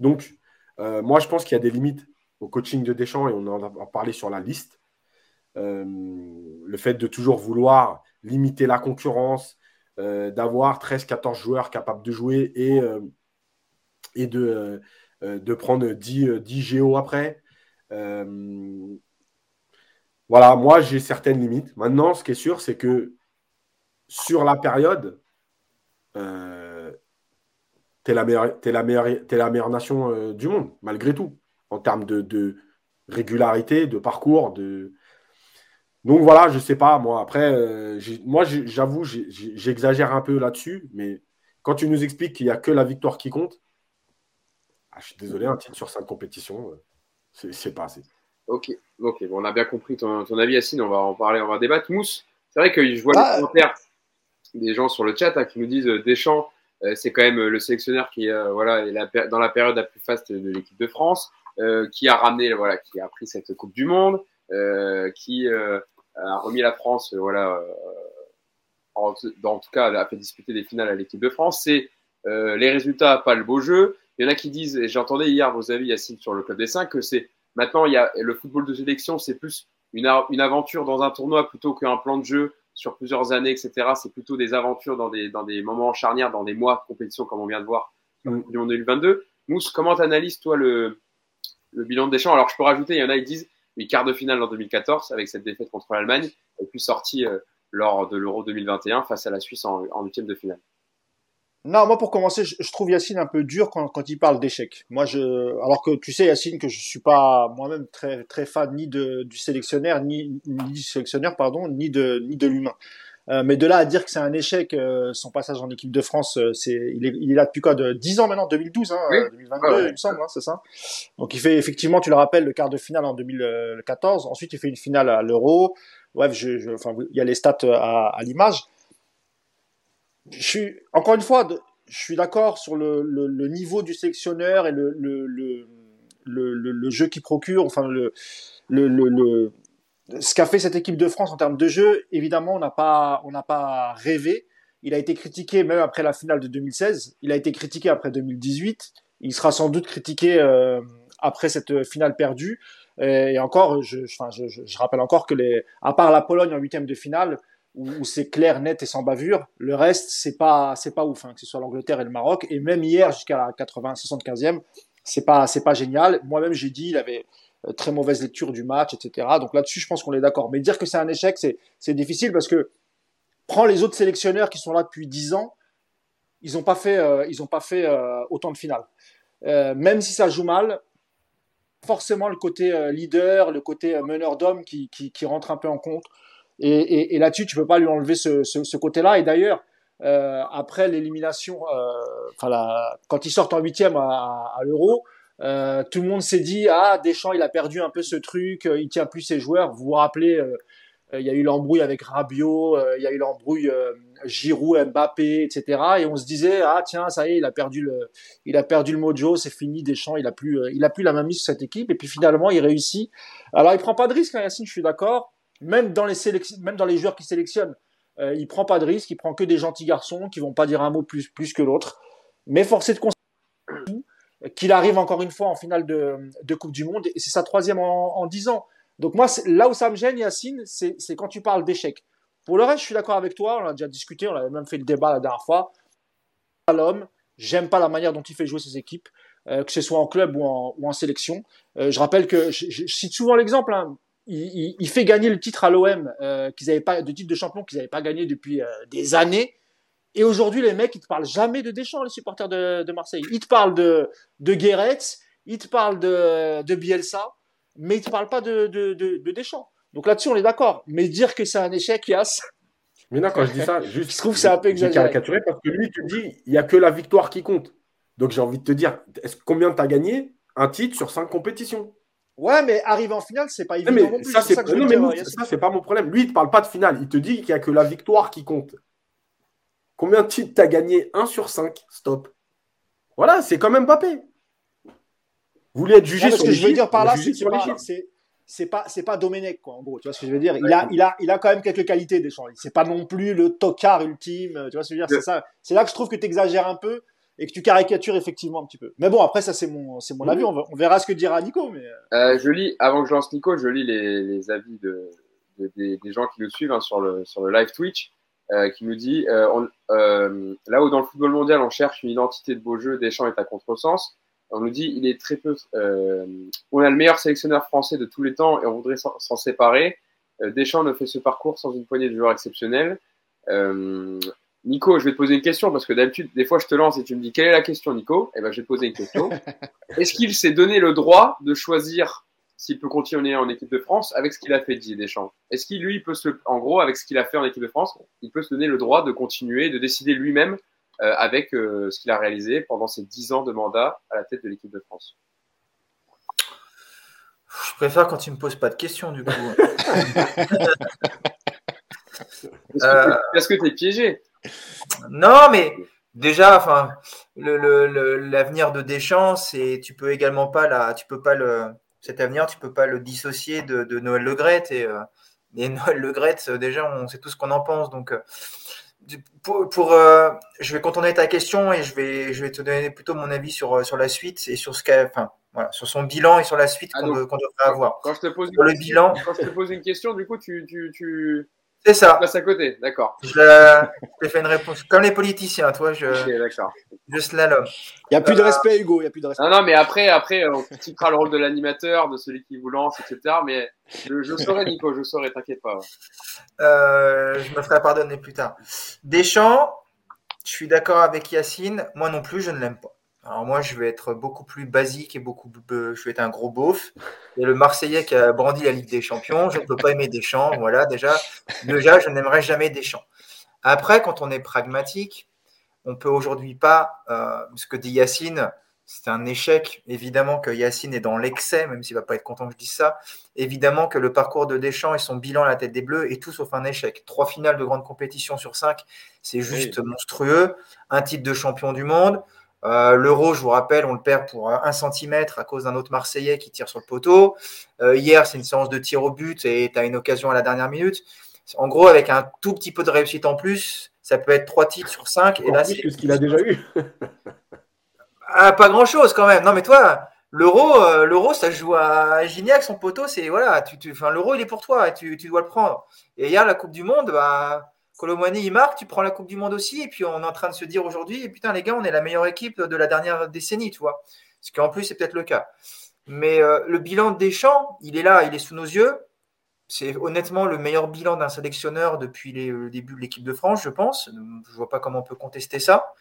Donc, euh, moi, je pense qu'il y a des limites au coaching de Deschamps et on en a parlé sur la liste. Euh, le fait de toujours vouloir limiter la concurrence, euh, d'avoir 13-14 joueurs capables de jouer et, et de, de prendre 10, 10 GO après. voilà, moi j'ai certaines limites. Maintenant, ce qui est sûr, c'est que sur la période, tu es, la meilleure, nation euh, du monde, malgré tout, en termes de, régularité, de parcours. De... Donc voilà, je sais pas, moi, après, euh, moi, j'avoue, j'exagère un peu là-dessus, mais quand tu nous expliques qu'il n'y a que la victoire qui compte, ah, je suis désolé, un titre sur cinq compétitions, euh, c'est pas assez. Ok, ok, bon, on a bien compris ton, avis, Yacine, on va en parler, on va débattre. Mousse, c'est vrai que je vois les ah. commentaires des gens sur le chat hein, qui nous disent Deschamps, euh, c'est quand même le sélectionneur qui euh, voilà, est dans la période la plus faste de l'équipe de France, euh, qui a ramené, voilà, qui a pris cette Coupe du Monde, qui a remis la France, voilà, en, en, tout cas, a fait disputer des finales à l'équipe de France. C'est les résultats, pas le beau jeu. Il y en a qui disent, et j'entendais hier vos avis, Yacine, sur le Club des 5, que c'est maintenant, il y a le football de sélection, c'est plus une, une aventure dans un tournoi plutôt qu'un plan de jeu sur plusieurs années, etc. C'est plutôt des aventures dans des, dans des moments charnières, dans des mois de compétition, comme on vient de voir en 2022. Mousse, comment analyses toi le, le bilan de Deschamps Alors, je peux rajouter, il y en a, ils disent, une quart de finale en 2014 avec cette défaite contre l'Allemagne, et puis sortie euh, lors de l'Euro 2021 face à la Suisse en huitième de finale. Non, moi pour commencer, je, trouve Yacine un peu dur quand, il parle d'échec. Moi, je, alors que tu sais Yacine que je suis pas moi-même très très fan ni du sélectionneur ni, ni du sélectionneur pardon ni de ni de l'humain. Euh, mais de là à dire que c'est un échec, euh, son passage en équipe de France, euh, c'est il est, il est là depuis quoi de 10 ans maintenant, 2012, hein, 2022, il me semble, hein, c'est ça. Donc il fait effectivement, tu le rappelles, le quart de finale en 2014. Ensuite, il fait une finale à l'Euro. Bref, je, je, enfin, il y a les stats à, à l'image je suis encore une fois, je suis d'accord sur le, le, le, niveau du sélectionneur et le, le, le jeu qu'il procure, enfin le, le, ce qu'a fait cette équipe de France en termes de jeu. Évidemment, on n'a pas, on n'a pas rêvé. Il a été critiqué même après la finale de 2016. Il a été critiqué après 2018. Il sera sans doute critiqué euh, après cette finale perdue. Et encore, je, je, je, rappelle encore que les, à part la Pologne en huitième de finale, où, c'est clair, net et sans bavure. Le reste, c'est pas, c'est pas ouf, hein, que ce soit l'Angleterre et le Maroc. Et même hier, jusqu'à la 80, 75e, c'est pas, c'est pas génial. Moi-même, j'ai dit, il avait très mauvaise lecture du match, etc. Donc là-dessus, je pense qu'on est d'accord. Mais dire que c'est un échec, c'est, difficile parce que prends les autres sélectionneurs qui sont là depuis 10 ans, ils n'ont pas fait, euh, ils pas fait euh, autant de finales. même si ça joue mal, forcément le côté leader, le côté meneur d'homme qui, rentre un peu en compte. Et, là-dessus, tu peux pas lui enlever ce, côté-là. Et d'ailleurs, euh, après l'élimination, euh, quand ils sortent en huitième à l'Euro, euh, tout le monde s'est dit ah Deschamps il a perdu un peu ce truc, euh, il tient plus ses joueurs. Vous vous rappelez, euh, il y a eu l'embrouille avec Rabiot, il y a eu l'embrouille Giroud, Mbappé, etc. Et on se disait ah tiens ça y est il a perdu le, il a perdu le mojo, c'est fini Deschamps, il a plus, il a plus la main mise sur cette équipe. Et puis finalement il réussit. Alors il prend pas de risque, hein, Yacine, je suis d'accord même dans les même dans les joueurs qui sélectionnent, euh, il prend pas de risque, il prend que des gentils garçons qui vont pas dire un mot plus plus que l'autre. Mais force est de qu'il arrive encore une fois en finale de, Coupe du Monde et c'est sa troisième en, 10 ans. Donc moi, là où ça me gêne, Yacine, c'est quand tu parles d'échec. Pour le reste, je suis d'accord avec toi. On a déjà discuté, on avait même fait le débat la dernière fois. L'homme, j'aime pas la manière dont il fait jouer ses équipes, euh, que ce soit en club ou en, sélection. Euh, je rappelle que je, cite souvent l'exemple. Hein, il, fait gagner le titre à l'OM euh, qu'ils pas de titre de champion qu'ils n'avaient pas gagné depuis euh, des années. Et aujourd'hui, les mecs, ils te parlent jamais de Deschamps, les supporters de, de Marseille. Ils te parlent de de Guéret, ils te parlent de de Bielsa, mais ils te parlent pas de de, de, de Deschamps. Donc là-dessus, on est d'accord. Mais dire que c'est un échec, Yass. Mais non, quand je dis ça, juste, je trouve c'est un peu exagéré. caricaturé parce que lui, tu dis, il y a que la victoire qui compte. Donc j'ai envie de te dire, est-ce combien tu as gagné? Un titre sur cinq compétitions Ouais, mais arriver en finale, c'est pas évident mais non plus. ça, c'est que non, pas mon problème. Lui, il te parle pas de finale. Il te dit qu'il y a que la victoire qui compte. Combien de titres t'as gagné 1 sur 5 Stop. Voilà, c'est quand même Mbappé. Vous voulez être jugé Non, sur ce que les je veux chiffres, dire par là, c'est c'est c'est pas c'est pas Domenech quoi en gros. Tu vois ce que je veux dire Il a il a il a quand même quelques qualités Deschamps. C'est pas non plus le tocard ultime. Tu vois ce que je veux dire C'est ça. C'est là que je trouve que tu exagères un peu et que tu caricatures effectivement un petit peu. Mais bon, après ça c'est mon c'est mon avis. On, va- on verra ce que dira Nico. Mais Euh, je lis, avant que je lance Nico, je lis les, les avis de, de- des, des gens qui nous suivent hein, sur, le, sur le live Twitch, euh, qui nous dit euh, on- euh, là où dans le football mondial on cherche une identité de beau jeu, Deschamps est à contresens. On nous dit il est très peu. euh, on a le meilleur sélectionneur français de tous les temps et on voudrait s'en séparer. Euh, Deschamps ne fait ce parcours sans une poignée de joueurs exceptionnels. Euh, Nico, je vais te poser une question parce que d'habitude, des fois, je te lance et tu me dis quelle est la question, Nico? Eh ben, je vais te poser une question. Est-ce qu'il s'est donné le droit de choisir s'il peut continuer en équipe de France avec ce qu'il a fait, Didier Deschamps. Est-ce qu'il, lui, peut se, en gros, avec ce qu'il a fait en équipe de France, il peut se donner le droit de continuer, de décider lui-même euh, avec euh, ce qu'il a réalisé pendant ses dix ans de mandat à la tête de l'équipe de France? Je préfère quand tu me poses pas de questions, du coup. Est-ce Euh, que tu es piégé. Non, mais déjà, enfin, le, le- le- l'avenir de Deschamps, c'est tu peux également pas la, tu peux pas le, cet avenir, tu peux pas le dissocier de, de Noël Le Graët et, euh, et Noël Le euh, déjà, on sait tout ce qu'on en pense. Donc, euh, pour, pour, euh, je vais contourner ta question et je vais, je vais te donner plutôt mon avis sur, sur la suite et sur ce qu'a, enfin, voilà, sur son bilan et sur la suite Ah, qu'on, devrait avoir. Quand je te pose une le question- bilan. quand je te pose une question, du coup, tu, tu, tu C'est ça. passes à côté. D'accord. Je, je fait une réponse comme les politiciens, toi, je, Ok, d'accord. je slalom. il y a plus de respect Hugo. Il y a plus de respect. Non, non, mais après, après, on critiquera le rôle de l'animateur, de celui qui vous lance, etc. Mais je, je saurai, Nico, je saurai, t'inquiète pas. Euh, je me ferai pardonner plus tard. Deschamps, je suis d'accord avec Yacine. Moi non plus, je ne l'aime pas. Alors moi, je vais être beaucoup plus basique et beaucoup plus, je vais être un gros beauf. Et le Marseillais qui a brandi la Ligue des Champions, je ne peux pas aimer Deschamps. Voilà, déjà, déjà, je n'aimerais jamais Deschamps. Après, quand on est pragmatique, on peut aujourd'hui pas, euh, ce que dit Yacine, c'est un échec. Évidemment que Yacine est dans l'excès, même s'il va pas être content que je dise ça. Évidemment que le parcours de Deschamps et son bilan à la tête des Bleus est tout sauf un échec. Trois finales de grande compétition sur cinq, c'est juste monstrueux. Un titre de champion du monde. Euh, L'euro, je vous rappelle, on le perd pour un centimètre à cause d'un autre Marseillais qui tire sur le poteau. Euh, hier, c'est une séance de tir au but et tu as une occasion à la dernière minute. En gros, avec un tout petit peu de réussite en plus, ça peut être trois titres sur cinq. Et là, c'est ce qu'il a déjà eu. ah, pas grand chose quand même. Non, mais toi, l'euro, euh, l'euro, ça joue à Gignac, son poteau, c'est voilà, tu, l'euro, il est pour toi, et tu, tu dois le prendre. Et hier, la Coupe du Monde, bah, Colomani, il marque, tu prends la Coupe du Monde aussi, et puis on est en train de se dire aujourd'hui, putain, les gars, on est la meilleure équipe de la dernière décennie, tu vois. Ce qui en plus, c'est peut-être le cas. Mais euh, le bilan de Deschamps, il est là, il est sous nos yeux. C'est honnêtement le meilleur bilan d'un sélectionneur depuis les- le début de l'équipe de France, je pense. Je vois pas comment on peut contester ça.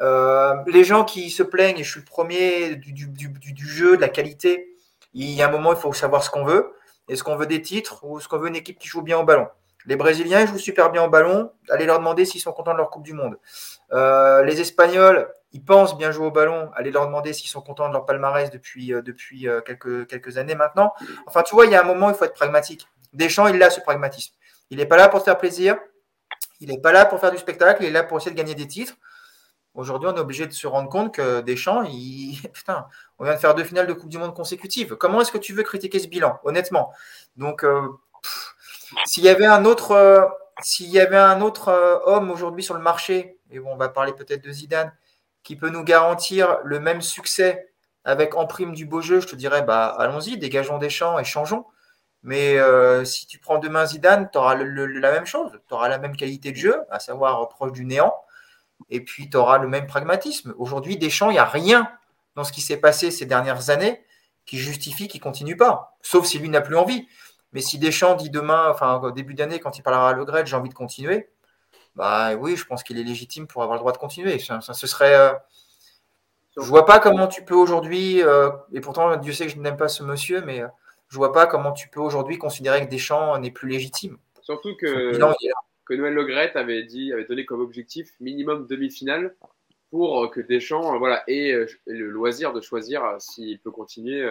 Euh, les gens qui se plaignent, et je suis le premier du, du jeu, de la qualité, il y a un moment, il faut savoir ce qu'on veut. Est-ce qu'on veut des titres ou est-ce qu'on veut une équipe qui joue bien au ballon? Les Brésiliens jouent super bien au ballon. Allez leur demander s'ils sont contents de leur Coupe du Monde. Euh, les Espagnols, ils pensent bien jouer au ballon. Allez leur demander s'ils sont contents de leur palmarès depuis, euh, euh, quelques, années maintenant. Enfin, tu vois, il y a un moment, il faut être pragmatique. Deschamps, il a ce pragmatisme. Il n'est pas là pour te faire plaisir. Il n'est pas là pour faire du spectacle. Il est là pour essayer de gagner des titres. Aujourd'hui, on est obligé de se rendre compte que Deschamps. Putain, on vient de faire deux finales de Coupe du Monde consécutives. Comment est-ce que tu veux critiquer ce bilan, honnêtement? Donc, s'il y avait un autre, euh, s'il y avait un autre euh, homme aujourd'hui sur le marché, et bon, on va parler peut-être de Zidane, qui peut nous garantir le même succès avec en prime du beau jeu, je te dirais, bah, allons-y, dégageons Deschamps et changeons. Mais euh, si tu prends demain Zidane, tu auras la même chose, tu auras la même qualité de jeu, à savoir proche du néant et puis tu auras le même pragmatisme. Aujourd'hui, Deschamps, il n'y a rien dans ce qui s'est passé ces dernières années qui justifie qu'il ne continue pas, sauf si lui n'a plus envie. Mais si Deschamps dit demain, enfin au début d'année, quand il parlera à Le Gret, j'ai envie de continuer, bah oui, je pense qu'il est légitime pour avoir le droit de continuer. Ça, ça ce serait. Euh... Je vois pas comment tu peux aujourd'hui, euh, et pourtant Dieu sait que je n'aime pas ce monsieur, mais euh, je vois pas comment tu peux aujourd'hui considérer que Deschamps n'est plus légitime. Surtout que que Noël Le Gret avait dit, avait donné comme objectif minimum demi-finale pour que Deschamps, voilà, ait le loisir de choisir s'il peut continuer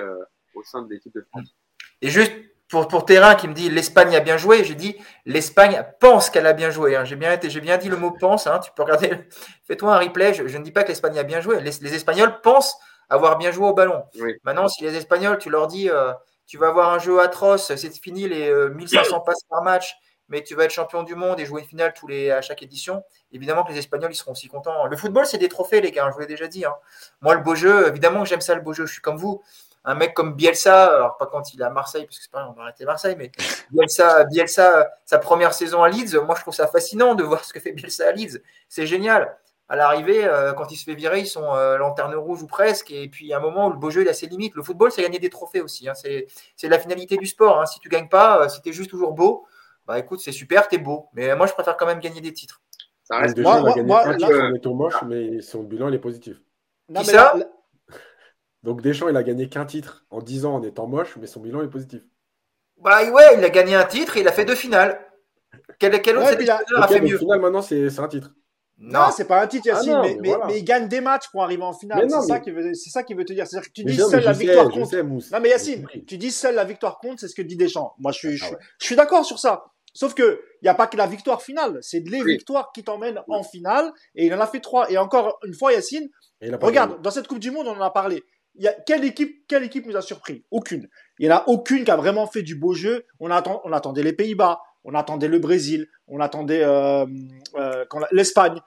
au sein de l'équipe de France. Et juste pour, pour Terrain qui me dit l'Espagne a bien joué, j'ai dit l'Espagne pense qu'elle a bien joué. Hein. J'ai bien, bien dit le mot pense. Hein. Tu peux regarder, fais-toi un replay. Je, ne dis pas que l'Espagne a bien joué. Les, Espagnols pensent avoir bien joué au ballon. Maintenant, si les Espagnols, tu leur dis, euh, tu vas avoir un jeu atroce, c'est fini les 1500 euh, passes par match, mais tu vas être champion du monde et jouer une finale tous les, à chaque édition, évidemment que les Espagnols ils seront aussi contents. Le football, c'est des trophées, les gars, je vous l'ai déjà dit. Hein. Moi, le beau jeu, évidemment que j'aime ça, le beau jeu, je suis comme vous un mec comme Bielsa, alors pas quand il est à Marseille, parce que c'est pas on va arrêter Marseille, mais Bielsa, Bielsa, sa première saison à Leeds, moi je trouve ça fascinant de voir ce que fait Bielsa à Leeds. C'est génial. À l'arrivée, euh, quand il se fait virer, ils sont euh, lanterne rouge ou presque. Et puis, à un moment où le beau jeu, il a ses limites. Le football, c'est gagner des trophées aussi. Hein. C'est la finalité du sport. Hein. Si tu gagnes pas, euh, si tu es juste toujours beau, bah écoute, c'est super, tu es beau. Mais moi, je préfère quand même gagner des titres. Ça reste moi, moi, moi, un là, moche, mais son bilan, il est positif. Non, mais ça donc Deschamps, il a gagné qu'un titre en 10 ans en étant moche, mais son bilan est positif. Bah ouais, il a gagné un titre et il a fait deux finales. Quel, quel autre ouais, a, a fait mieux Final, maintenant, c'est un titre. Non, c'est pas un titre, Yacine, ah mais, mais, il gagne des matchs pour arriver en finale. C'est ça, qui veut, ça qui veut te dire. C'est-à-dire que tu dis seule la victoire compte. non, mais Yacine, tu dis seule la victoire compte, c'est ce que dit Deschamps. Moi, je suis, ah je, suis d'accord sur ça. Sauf que il n'y a pas que la victoire finale, c'est les victoires qui t'emmènent en finale, et il en a fait trois. Et encore une fois, Yacine, regarde, dans cette Coupe du Monde, on en a parlé quelle, équipe, quelle équipe nous a surpris? Aucune. Il n'y en a aucune qui a vraiment fait du beau jeu. On, attend, on attendait les Pays-Bas, on attendait le Brésil, on attendait euh, euh, l'Espagne,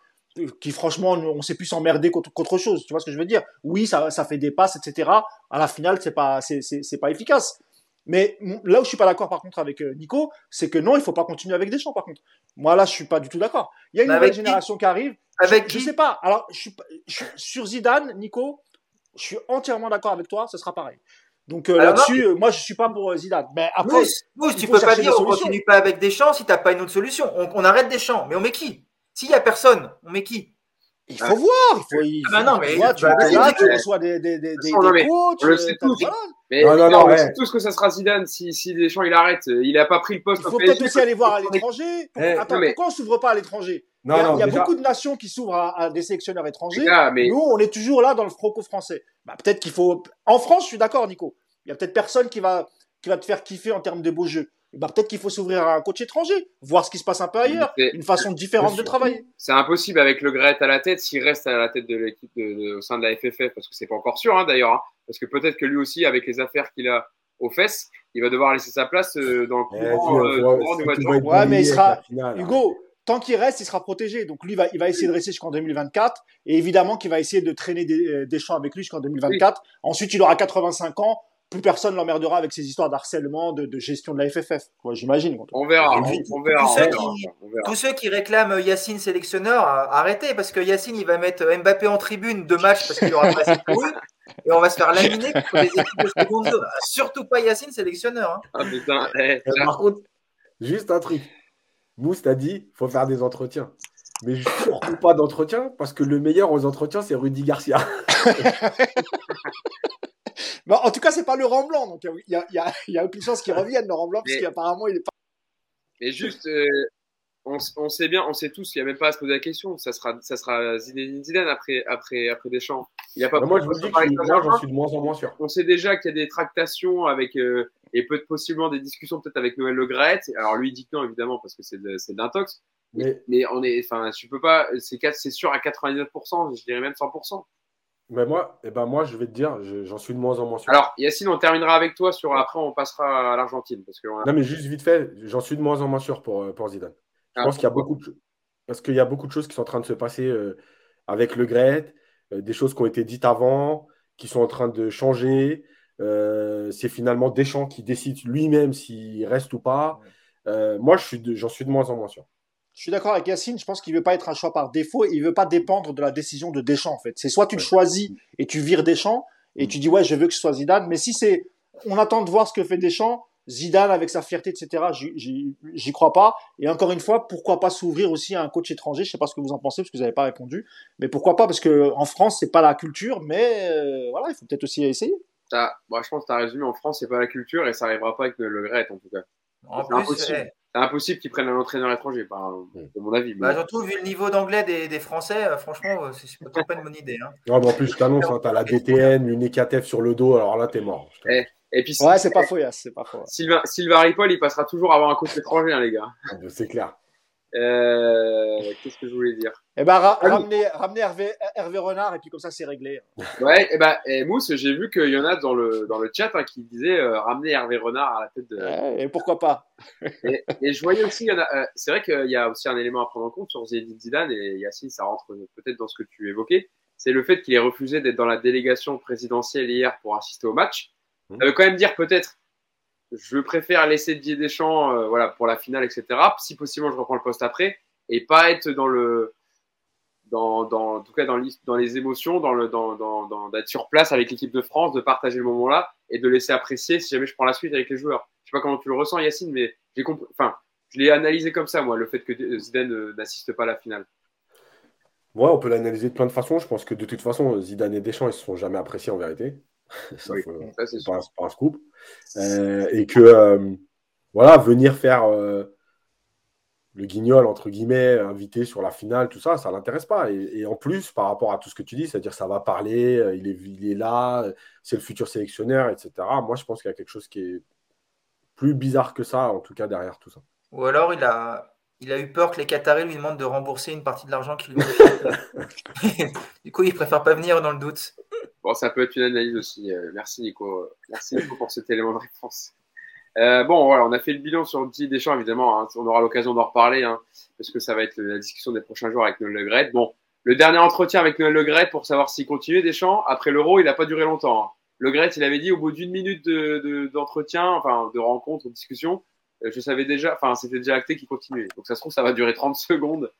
qui franchement, on s'est plus s'emmerder qu'autre chose. Tu vois ce que je veux dire? Oui, ça, ça fait des passes, etc. À la finale, c'est pas, c'est pas efficace. Mais là où je suis pas d'accord par contre avec euh, Nico, c'est que non, il faut pas continuer avec Deschamps par contre. Moi là, je suis pas du tout d'accord. Il y a une nouvelle génération qui, arrive. Avec je, je, sais pas. Alors, je suis, je sur Zidane, Nico, je suis entièrement d'accord avec toi, ce sera pareil. Donc euh, là-dessus, euh, moi je suis pas pour euh, Zidane. Mais après, Mousse, tu peux pas dire on continue pas avec Deschamps si t'as pas une autre solution. On, on arrête Deschamps, mais on met qui? S'il y a personne, on met qui? Il faut voir, il faut. Il ah bah non, mais tu, bah, là, tu reçois des, des, des, des non, mais, coachs. On le sait tous. Mais non, non, non, on sait tous que ça sera Zidane si, si Deschamps il arrête. Il a pas pris le poste. Il faut peut-être aussi aller voir à l'étranger. Eh, attends, pourquoi on s'ouvre pas à l'étranger? Il y a, il y a beaucoup de nations qui s'ouvrent à, des sélectionneurs étrangers. Nous, on est toujours là dans le franco-français. Bah, peut-être qu'il faut. En France, je suis d'accord, Nico. Il y a peut-être personne qui va, qui va te faire kiffer en termes de beaux jeux. Bah, peut-être qu'il faut s'ouvrir à un coach étranger, voir ce qui se passe un peu ailleurs, une façon différente de travailler. C'est impossible avec le Gret à la tête, s'il reste à la tête de l'équipe au sein de la FFF, parce que c'est pas encore sûr hein, d'ailleurs, hein. parce que peut-être que lui aussi, avec les affaires qu'il a aux fesses, il va devoir laisser sa place euh, dans le courant, euh, du mois de Ouais, mais il sera, Hugo, tant qu'il reste, il sera protégé. Donc lui, va, il va essayer de rester jusqu'en 2024. Et évidemment qu'il va essayer de traîner des, euh, des champs avec lui jusqu'en 2024. Ensuite, il aura 85 ans. Plus personne l'emmerdera avec ses histoires d'harcèlement, de, de, gestion de la FFF. J'imagine. On verra. on verra, tous, ceux qui, réclament Yacine sélectionneur, euh, arrêtez parce que Yacine, il va mettre Mbappé en tribune deux matchs parce qu'il aura passé pour eux. Et on va se faire laminer pour les équipes de seconde zone. Surtout pas Yacine sélectionneur. Hein. Ah putain. Eh, par contre, juste un truc. Mousse t'a dit faut faire des entretiens. Mais surtout pas d'entretien, parce que le meilleur aux entretiens, c'est Rudy Garcia. bon, en tout cas, c'est pas Laurent Blanc, donc il y a, y, a, y a, aucune chance qu'il revienne, Laurent Blanc, parce qu'apparemment, il est pas. Mais juste, euh, on, on, sait bien, on sait tous, il n'y a même pas à se poser la question. Ça sera, ça sera Zidane après, après, après Deschamps. Il y a pas. moi, je vous dis que j'en suis de moins en moins sûr. On sait déjà qu'il y a des tractations avec euh, et peut possiblement des discussions peut-être avec Noël Le Gret. Alors lui il dit que non évidemment parce que c'est c'est d'intox. Mais, mais on est, enfin, je peux pas. C'est c'est sûr à 99%, je dirais même 100%. Mais moi, eh ben moi, je vais te dire, j'en suis de moins en moins sûr. Alors, Yacine, on terminera avec toi sur. Après, on passera à l'Argentine. Parce que Non, mais juste vite fait, j'en suis de moins en moins sûr pour, pour Zidane. Je ah, pense qu'il y a beaucoup de parce qu'il y a beaucoup de choses qui sont en train de se passer euh, avec le Gret, euh, des choses qui ont été dites avant, qui sont en train de changer. Euh, c'est finalement Deschamps qui décide lui-même s'il reste ou pas. moi, j'en suis, suis de moins en moins sûr. Je suis d'accord avec Yacine, je pense qu'il ne veut pas être un choix par défaut, il ne veut pas dépendre de la décision de Deschamps en fait. C'est soit tu le choisis et tu vires Deschamps et tu dis ouais je veux que ce soit Zidane, mais si c'est on attend de voir ce que fait Deschamps, Zidane avec sa fierté, etc. J'y crois pas. Et encore une fois, pourquoi pas s'ouvrir aussi à un coach étranger? Je sais pas ce que vous en pensez parce que vous n'avez pas répondu. Mais pourquoi pas? Parce que en France, c'est pas la culture, mais euh, voilà, il faut peut-être aussi essayer. Moi, je pense que tu as résumé. En France, c'est pas la culture et ça arrivera pas avec le Gret en tout cas. C'est impossible. C'est impossible qu'ils prennent un entraîneur étranger, par, de mon avis. Bah, surtout vu le niveau d'anglais des, des, Français, euh, franchement, euh, c'est pas une bonne idée. Hein. Non, en plus, je t'annonce, hein, tu as la DTN, une EKTF sur le dos, alors là, t'es mort. Eh, Et puis, ouais, c'est pas faux, c'est pas faux. Sylvain, Sylvain Ripoll, il passera toujours à avoir un coach étranger, hein, les gars. Ah, c'est clair. Euh, Qu'est-ce que je voulais dire? Eh ben, ra ramener, ramener Hervé, Hervé, Renard et puis comme ça, c'est réglé. Ouais, et ben, et Mousse, j'ai vu qu'il y en a dans le, dans le chat hein, qui disaient euh, ramener Hervé Renard à la tête de. Ouais, et pourquoi pas et, et, je voyais aussi, euh, c'est vrai qu'il y a aussi un élément à prendre en compte sur Zinedine Zidane et Yacine, ça rentre peut-être dans ce que tu évoquais. C'est le fait qu'il ait refusé d'être dans la délégation présidentielle hier pour assister au match. Mmh. Ça veut quand même dire peut-être je préfère laisser Didier Deschamps euh, voilà, pour la finale, etc. Si possible, je reprends le poste après et pas être dans le. Dans, dans, en tout cas, dans, dans les émotions, dans le, dans, dans, d'être sur place avec l'équipe de France, de partager le moment-là et de laisser apprécier si jamais je prends la suite avec les joueurs. Je sais pas comment tu le ressens, Yacine, mais j'ai compris. Enfin, je l'ai analysé comme ça, moi, le fait que Zidane n'assiste pas à la finale. Ouais, on peut l'analyser de plein de façons. Je pense que de toute façon, Zidane et Deschamps, ils se sont jamais appréciés en vérité. ça, oui, ça c'est pas, pas, un scoop. Euh, et que, euh, voilà, venir faire euh, le guignol, entre guillemets, invité sur la finale, tout ça, ça ne l'intéresse pas. Et, et, en plus, par rapport à tout ce que tu dis, c'est-à-dire ça va parler, il est, il est là, c'est le futur sélectionneur, etc. Moi, je pense qu'il y a quelque chose qui est plus bizarre que ça, en tout cas, derrière tout ça. Ou alors, il a, il a eu peur que les Qataris lui demandent de rembourser une partie de l'argent qu'il lui Du coup, il préfère pas venir dans le doute. Bon, ça peut être une analyse aussi. merci Nico. Merci Nico pour cet élément de réponse. Euh, bon, voilà, on a fait le bilan sur Didier Deschamps, évidemment. Hein, on aura l'occasion d'en reparler, hein, parce que ça va être la discussion des prochains jours avec Noël Le Gret. Bon, le dernier entretien avec Noël Le Gret pour savoir s'il continuait Deschamps, après l'Euro, il n'a pas duré longtemps. Hein. Le Gret, il avait dit au bout d'une minute d'entretien, de, enfin de rencontre, de discussion, euh, je savais déjà, enfin c'était déjà acté qu'il continuait. Donc ça se trouve, ça va durer 30 secondes.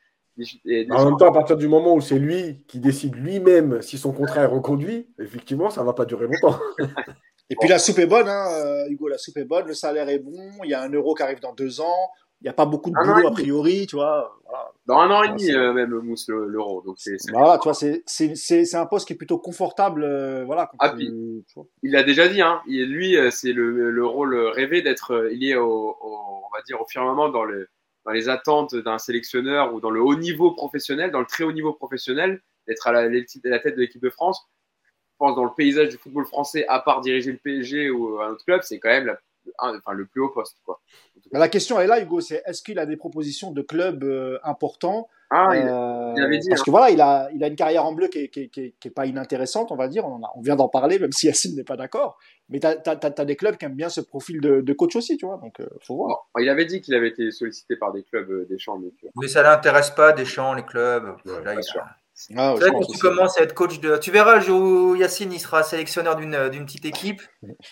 En même temps, à partir du moment où c'est lui qui décide lui-même si son contrat est reconduit, effectivement, ça ne va pas durer longtemps. Et puis la soupe est bonne, hein, euh, Hugo, la soupe est bonne, le salaire est bon, il y a un euro qui arrive dans deux ans, il n'y a pas beaucoup de boulot a priori, tu vois. Voilà. Dans un an et demi, euh, même, Mousse, l'euro. Donc c'est, voilà, tu vois, c'est, c'est, c'est, un poste qui est plutôt confortable. Euh, voilà, ah, puis, il l'a déjà dit, hein, lui, c'est le, le rôle rêvé d'être lié au, au, on va dire, au firmament dans le dans les attentes d'un sélectionneur ou dans le haut niveau professionnel, dans le très haut niveau professionnel, d'être à la, tête de l'équipe de France. Je pense dans le paysage du football français, à part diriger le PSG ou un autre club, c'est quand même la, enfin, le plus haut poste. Quoi. La question est là, Hugo, c'est est-ce qu'il a des propositions de clubs euh, importants ah, il, euh, avait dit, parce hein. que voilà, il a, il a une carrière en bleu qui est, qui est, qui est, pas inintéressante, on va dire. On, a, on vient d'en parler, même si Yacine n'est pas d'accord. Mais tu as, as, des clubs qui aiment bien ce profil de, de coach aussi, tu vois. Donc, euh, faut voir. Bon, il avait dit qu'il avait été sollicité par des clubs euh, des champs. Mais, mais ça l'intéresse pas, des champs, les clubs. Ouais, là, il ah, ouais, quand tu commences à être coach de. Tu verras le jour où Yacine il sera sélectionneur d'une petite équipe.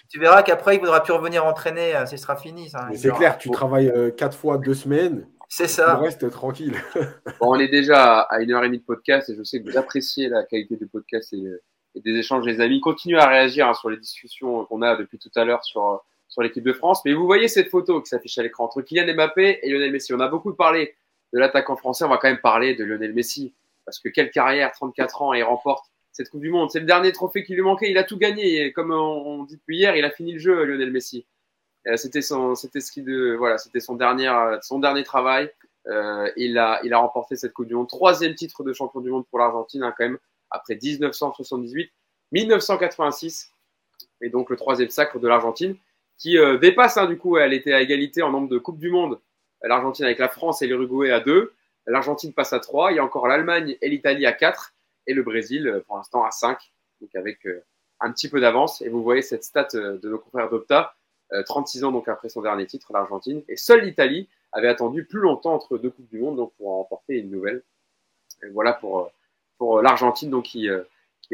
tu verras qu'après il ne voudra plus revenir entraîner. Ce sera fini. C'est clair, tu travailles euh, quatre fois deux semaines. C'est ça. On reste tranquille. bon, on est déjà à une heure et demie de podcast et je sais que vous appréciez la qualité du podcast et, et des échanges, les amis. Continuez à réagir hein, sur les discussions qu'on a depuis tout à l'heure sur, sur l'équipe de France. Mais vous voyez cette photo qui s'affiche à l'écran entre Kylian Mbappé et Lionel Messi. On a beaucoup parlé de l'attaquant français. On va quand même parler de Lionel Messi parce que quelle carrière, 34 ans, et il remporte cette Coupe du Monde. C'est le dernier trophée qui lui manquait. Il a tout gagné. Et comme on dit depuis hier, il a fini le jeu, Lionel Messi. Euh, c'était son, c'était ce qui de, voilà, c'était son dernier, son dernier travail. Euh, il a, il a remporté cette Coupe du Monde, troisième titre de champion du monde pour l'Argentine, hein, quand même, après 1978, 1986, et donc le troisième sacre de l'Argentine, qui euh, dépasse, hein, du coup, elle était à égalité en nombre de Coupes du Monde. L'Argentine avec la France et l'Uruguay à deux. L'Argentine passe à trois. Il y a encore l'Allemagne et l'Italie à quatre. Et le Brésil, pour l'instant, à cinq. Donc avec un petit peu d'avance. Et vous voyez cette stat de nos confrères d'Opta. 36 ans donc après son dernier titre, l'Argentine. Et seule l'Italie avait attendu plus longtemps entre deux Coupes du Monde donc pour remporter une nouvelle. Voilà pour, pour l'Argentine donc qui,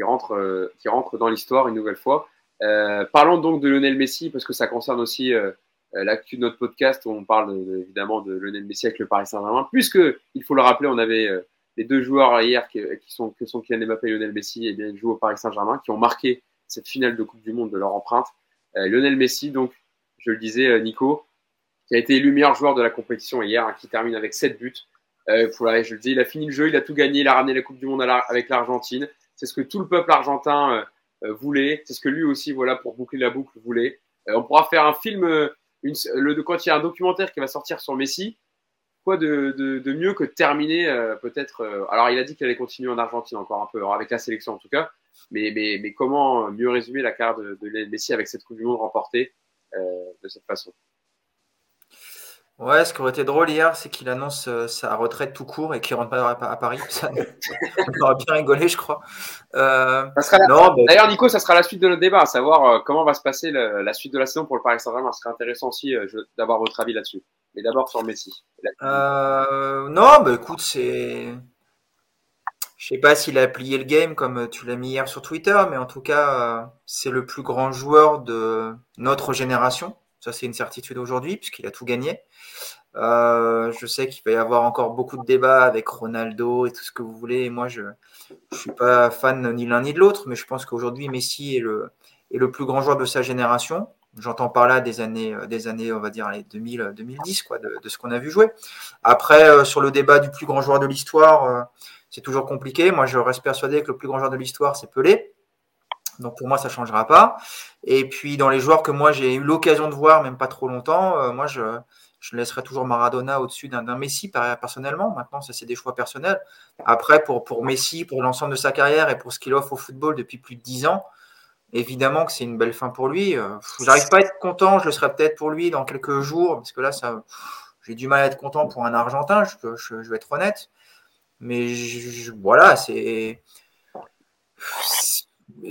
rentre, qui rentre dans l'histoire une nouvelle fois. Euh, parlons donc de Lionel Messi parce que ça concerne aussi euh, l'actu de notre podcast où on parle de, évidemment de Lionel Messi avec le Paris Saint-Germain. Puisque, il faut le rappeler, on avait euh, les deux joueurs hier qui, qui sont, que sont Kylian Mbappé et Lionel Messi, et bien ils jouent au Paris Saint-Germain, qui ont marqué cette finale de Coupe du Monde de leur empreinte. Lionel Messi, donc, je le disais, Nico, qui a été élu meilleur joueur de la compétition hier, hein, qui termine avec 7 buts. Euh, voilà, je le dis, il a fini le jeu, il a tout gagné, il a ramené la Coupe du Monde avec l'Argentine. C'est ce que tout le peuple argentin euh, voulait. C'est ce que lui aussi, voilà, pour boucler la boucle, voulait. Euh, on pourra faire un film, le, quand il y a un documentaire qui va sortir sur Messi, quoi de, mieux que terminer peut-être. alors, il a dit qu'il allait continuer en Argentine encore un peu, avec la sélection en tout cas. Mais, comment mieux résumer la carte de, de Messi avec cette Coupe du Monde remportée de cette façon? Ouais, ce qui aurait été drôle hier, c'est qu'il annonce euh, sa retraite tout court et qu'il rentre pas à, Paris. Ça, on aurait bien rigolé, je crois. Euh, d'ailleurs, Nico, ça sera la suite de notre débat, à savoir euh, comment va se passer la suite de la saison pour le Paris Saint-Germain. Ce serait intéressant aussi d'avoir votre avis là-dessus. Mais d'abord sur Messi. non, bah écoute, c'est. Je sais pas s'il a plié le game comme tu l'as mis hier sur Twitter, mais en tout cas, c'est le plus grand joueur de notre génération. Ça, c'est une certitude aujourd'hui, puisqu'il a tout gagné. Euh, je sais qu'il va y avoir encore beaucoup de débats avec Ronaldo et tout ce que vous voulez. Moi, je ne suis pas fan ni l'un ni de l'autre, mais je pense qu'aujourd'hui, Messi est le, plus grand joueur de sa génération. J'entends par là des années, euh, des années, on va dire, les 2000, 2010, quoi, de, ce qu'on a vu jouer. Après, euh, sur le débat du plus grand joueur de l'histoire, c'est toujours compliqué. Moi, je reste persuadé que le plus grand joueur de l'histoire, c'est Pelé. Donc pour moi, ça ne changera pas. Et puis dans les joueurs que moi j'ai eu l'occasion de voir, même pas trop longtemps, moi je, je laisserai toujours Maradona au-dessus d'un Messi personnellement. Maintenant, ça c'est des choix personnels. Après, pour, pour Messi, pour l'ensemble de sa carrière et pour ce qu'il offre au football depuis plus de dix ans, évidemment que c'est une belle fin pour lui. Euh, j'arrive pas à être content, je le serai peut-être pour lui dans quelques jours, parce que là, ça, j'ai du mal à être content pour un Argentin, je, je, vais être honnête. Mais voilà, c'est.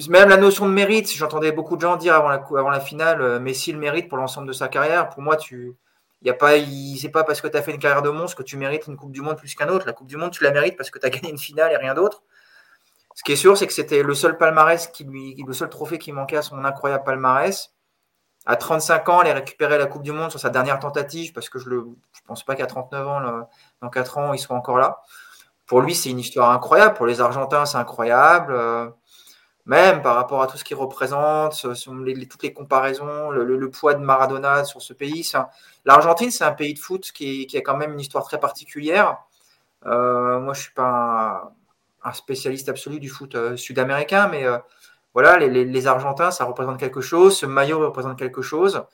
Même la notion de mérite, j'entendais beaucoup de gens dire avant la, finale, euh, Messi le mérite pour l'ensemble de sa carrière. Pour moi, tu y a pas, c'est pas parce que tu as fait une carrière de monstre que tu mérites une Coupe du Monde plus qu'un autre. La Coupe du Monde, tu la mérites parce que tu as gagné une finale et rien d'autre. Ce qui est sûr, c'est que c'était le seul palmarès le seul trophée qui manquait à son incroyable palmarès. À 35 ans, elle a récupéré la Coupe du Monde sur sa dernière tentative parce que je ne pense pas qu'à 39 ans, dans 4 ans, il soit encore là. Pour lui, c'est une histoire incroyable. Pour les Argentins, c'est incroyable. Même par rapport à tout ce qu'il représente, toutes les comparaisons, le, poids de Maradona sur ce pays. L'Argentine, c'est un pays de foot qui, a quand même une histoire très particulière. Euh, moi, je ne suis pas un, spécialiste absolu du foot euh, sud-américain, mais euh, voilà, les, Argentins, ça représente quelque chose. Ce maillot représente quelque chose.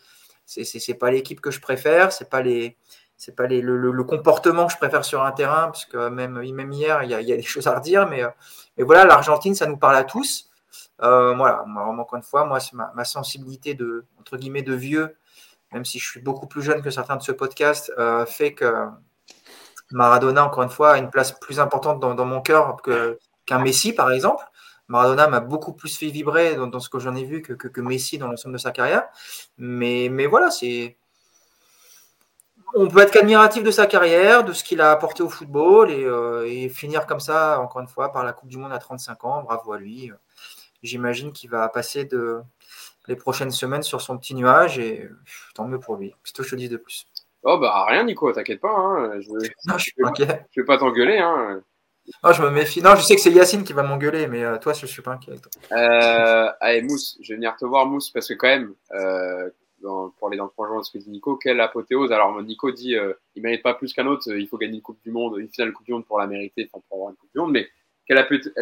C'est n'est pas l'équipe que je préfère, c'est pas les c'est pas le, comportement que je préfère sur un terrain, parce que même, hier, il y, a, des choses à redire, mais voilà, l'Argentine, ça nous parle à tous. Euh, voilà, encore une fois, moi, ma, ma, sensibilité de, entre de vieux, même si je suis beaucoup plus jeune que certains de ce podcast, euh, fait que Maradona, encore une fois, a une place plus importante dans, mon cœur qu'un Messi, par exemple. Maradona m'a beaucoup plus fait vibrer dans, ce que j'en ai vu que, que, Messi dans l'ensemble de sa carrière. Mais, mais voilà, c'est. On peut être qu'admiratif de sa carrière, de ce qu'il a apporté au football et, euh, et, finir comme ça, encore une fois, par la Coupe du Monde à 35 ans. Bravo à lui j'imagine qu'il va passer de, les prochaines semaines sur son petit nuage et tant mieux pour lui. Qu'est-ce que je te dis de plus Oh bah rien Nico, t'inquiète pas. Hein. Je, non, je, je, vais pas t'engueuler. Hein. Non, je me méfie. Non, je sais que c'est Yacine qui va m'engueuler, mais euh, toi, je suis pas inquiet. Euh, allez, Mousse, je vais venir te voir, Mousse, parce que quand même, euh, pour aller dans le projet de ce que dit Nico, quelle apothéose. Alors, Nico dit, euh, il mérite pas plus qu'un autre, il faut gagner une Coupe du Monde, une finale Coupe du Monde pour la mériter, enfin pour avoir une Coupe du Monde, mais quelle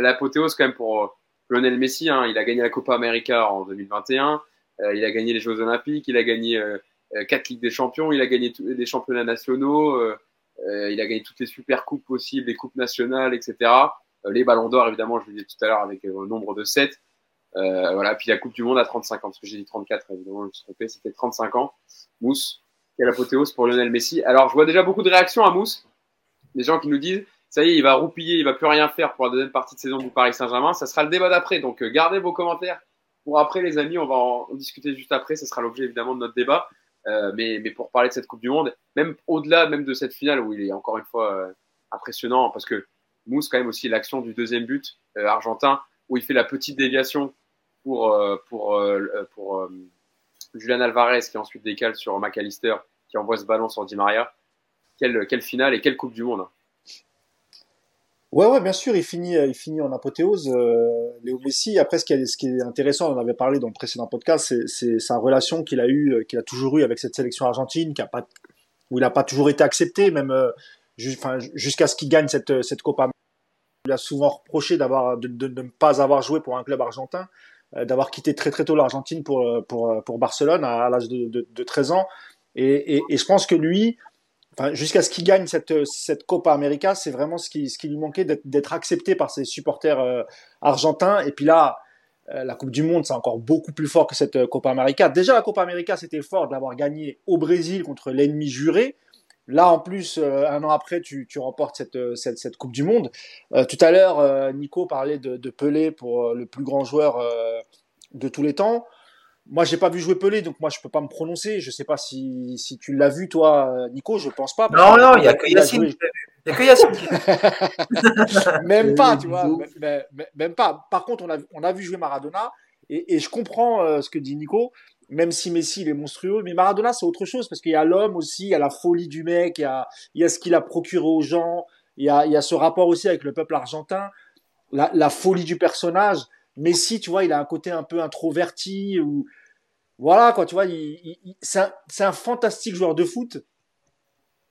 apothéose quand même pour Lionel Messi, hein, il a gagné la Copa América en 2021, euh, il a gagné les Jeux Olympiques, il a gagné euh, euh, quatre Ligues des Champions, il a gagné des championnats nationaux, il a gagné toutes les super coupes possibles, les coupes nationales, etc. les Ballons d'Or, évidemment, je l'ai dit tout à l'heure avec le nombre de 7. voilà, puis la Coupe du Monde à 35 ans, parce que j'ai dit 34, évidemment, je me suis trompé, c'était 35 ans. Mousse, quelle apothéose pour Lionel Messi. Alors, je vois déjà beaucoup de réactions à Mousse, des gens qui nous disent ça y est, il va roupiller, il va plus rien faire pour la deuxième partie de saison du Paris Saint-Germain. Ça sera le débat d'après. Donc, euh, gardez vos commentaires pour après, les amis. On va en discuter juste après. Ce sera l'objet évidemment de notre débat. Euh, mais, pour parler de cette Coupe du Monde, même au-delà même de cette finale où il est encore une fois euh, impressionnant parce que Mousse quand même aussi l'action du deuxième but argentin où il fait la petite déviation pour pour Julian Alvarez qui ensuite décale sur McAllister qui envoie ce ballon sur Di Maria. Quelle, quelle finale et quelle Coupe du Monde. Hein. Ouais, ouais, bien sûr, il finit, il finit en apothéose, euh, Léo Messi. Après, ce qui, est, ce qui est intéressant, on en avait parlé dans le précédent podcast, c'est sa relation qu'il a eu, euh, qu'il a toujours eu avec cette sélection argentine, qui a pas, où il n'a pas toujours été accepté, même euh, jusqu'à ce qu'il gagne cette, cette Copa. Il a souvent reproché d'avoir, de, ne pas avoir joué pour un club argentin, euh, d'avoir quitté très très tôt l'Argentine pour, pour, pour Barcelone à, l'âge de, de, 13 ans. Et, et, et, je pense que lui, jusqu'à ce qu'il gagne cette, cette Copa América, c'est vraiment ce qui, ce qui lui manquait d'être accepté par ses supporters euh, argentins. Et puis là, euh, la Coupe du Monde, c'est encore beaucoup plus fort que cette euh, Copa América. Déjà, la Copa América, c'était fort de l'avoir gagné au Brésil contre l'ennemi juré. Là, en plus, un an après, tu, tu remportes cette, cette, cette, Coupe du Monde. tout à l'heure, Nico parlait de, Pelé pour le plus grand joueur de tous les temps. Moi, j'ai pas vu jouer Pelé, donc moi, je peux pas me prononcer. Je sais pas si, si tu l'as vu, toi, Nico. Je pense pas. Non, non, il y a que Yacine. Il y a que Yacine. même pas, tu vois. Même, pas. Par contre, on a, on a vu jouer Maradona, et, et je comprends euh, ce que dit Nico. Même si Messi il est monstrueux, mais Maradona c'est autre chose parce qu'il y a l'homme aussi, il y a la folie du mec, il y a, il y a ce qu'il a procuré aux gens, il y a, il y a ce rapport aussi avec le peuple argentin, la, la folie du personnage. Messi, tu vois, il a un côté un peu introverti ou voilà quoi, tu vois, il, c'est un, fantastique joueur de foot,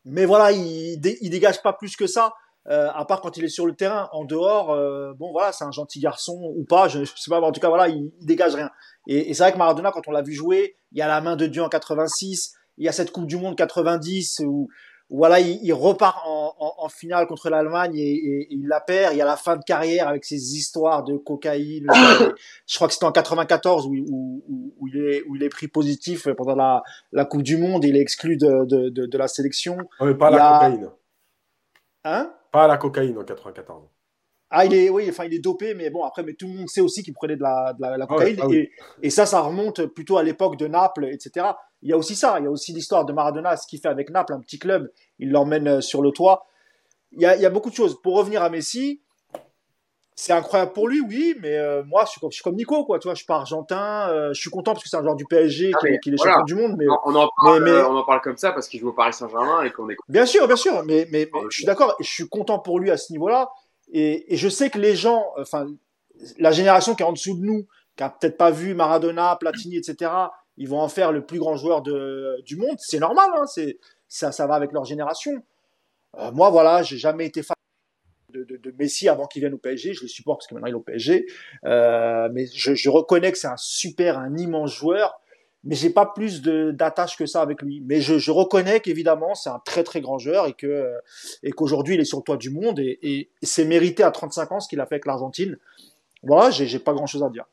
mais voilà, il, il dégage pas plus que ça. Euh, à part quand il est sur le terrain, en dehors, euh, bon voilà, c'est un gentil garçon ou pas, je, sais pas, mais en tout cas voilà, il, dégage rien. Et, et c'est vrai que Maradona, quand on l'a vu jouer, il y a la main de Dieu en 86, il y a cette Coupe du Monde 90 où voilà, il, repart en, finale contre l'Allemagne et, il la perd. Il y a la fin de carrière avec ses histoires de cocaïne. je crois que c'était en 94 où, où, il est, où il est pris positif pendant la, la Coupe du Monde et il est exclu de, de, de, la sélection. mais pas la cocaïne. Hein? Pas la cocaïne en 94. Ah, il est, oui, enfin, il est dopé, mais bon, après, mais tout le monde sait aussi qu'il prenait de la, de la, cocaïne. Ah et, et, ça, ça remonte plutôt à l'époque de Naples, etc. Il y a aussi ça, il y a aussi l'histoire de Maradona, ce qu'il fait avec Naples, un petit club, il l'emmène euh, sur le toit. Il y, a, il y a beaucoup de choses. Pour revenir à Messi, c'est incroyable pour lui, oui, mais euh, moi, je suis, comme, je suis, comme, Nico, quoi. Tu vois, je suis pas argentin, euh, je suis content parce que c'est un joueur du PSG ah, qui, est champion du monde. Mais on en parle, mais, on en parle comme ça parce qu'il joue au Paris Saint-Germain et qu'on est. Bien sûr, bien sûr, mais, mais, je suis d'accord, je suis content pour lui à ce niveau-là. Et, et, je sais que les gens, enfin, la génération qui est en dessous de nous, qui a peut-être pas vu Maradona, Platini, etc., ils vont en faire le plus grand joueur de, du monde. C'est normal, hein, c'est, ça, ça va avec leur génération. Euh, moi, voilà, j'ai jamais été fan de, de, de Messi avant qu'il vienne au PSG. Je le supporte parce que maintenant il est au PSG. Euh, mais je, je, reconnais que c'est un super, un immense joueur. Mais j'ai pas plus d'attache que ça avec lui. Mais je, reconnais qu'évidemment c'est un très très grand joueur et et qu'aujourd'hui il est sur le toit du monde et, c'est mérité à 35 ans ce qu'il a fait avec l'Argentine. Voilà, j'ai pas grand chose à dire.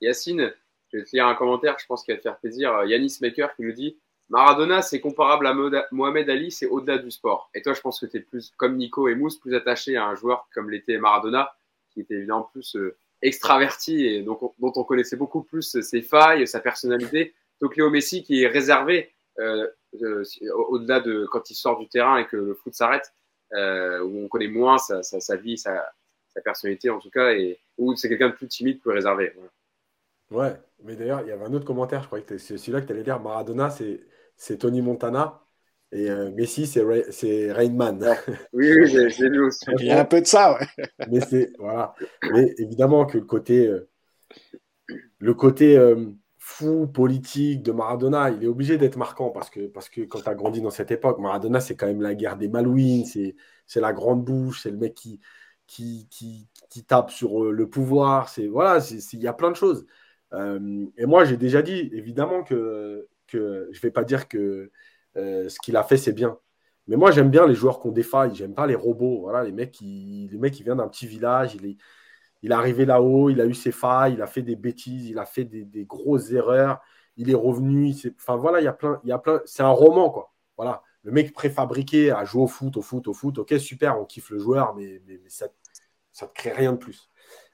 Yacine, je vais te lire un commentaire, je pense qu'il va te faire plaisir. Yanis Maker qui nous dit Maradona, c'est comparable à Mohamed Ali, c'est au-delà du sport. Et toi, je pense que tu es plus, comme Nico et Mousse, plus attaché à un joueur comme l'était Maradona, qui était évidemment plus euh, extraverti et donc, dont on connaissait beaucoup plus ses failles, sa personnalité. Donc Léo Messi, qui est réservé euh, euh, au-delà de quand il sort du terrain et que le foot s'arrête, euh, où on connaît moins sa, sa, vie, sa, sa, personnalité en tout cas, et où c'est quelqu'un de plus timide, plus réservé. Ouais, mais d'ailleurs, il y avait un autre commentaire, je crois que c'est celui-là que tu allais dire. Maradona, c'est Tony Montana. Et euh, Messi, c'est Ray, Rainman. Oui, oui j'ai lu aussi. Il y a un peu de ça, ouais. Mais c'est voilà. Mais évidemment que le côté, euh, le côté euh, fou politique de Maradona, il est obligé d'être marquant parce que parce que quand tu as grandi dans cette époque, Maradona, c'est quand même la guerre des Malouines, c'est c'est la grande bouche, c'est le mec qui qui, qui, qui tape sur le pouvoir, c'est voilà, il y a plein de choses. et moi, j'ai déjà dit évidemment que que je vais pas dire que euh, ce qu'il a fait, c'est bien. Mais moi, j'aime bien les joueurs qui ont des failles. J'aime pas les robots. Voilà, les mecs qui, les mecs qui viennent d'un petit village. Il est, il est arrivé là-haut, il a eu ses failles, il a fait des bêtises, il a fait des, grosses erreurs. Il est revenu. enfin voilà, il y a plein, il y a plein. C'est un roman quoi. Voilà, le mec préfabriqué à jouer au foot, au foot, au foot. Ok, super, on kiffe le joueur, mais, ça, ça ne crée rien de plus.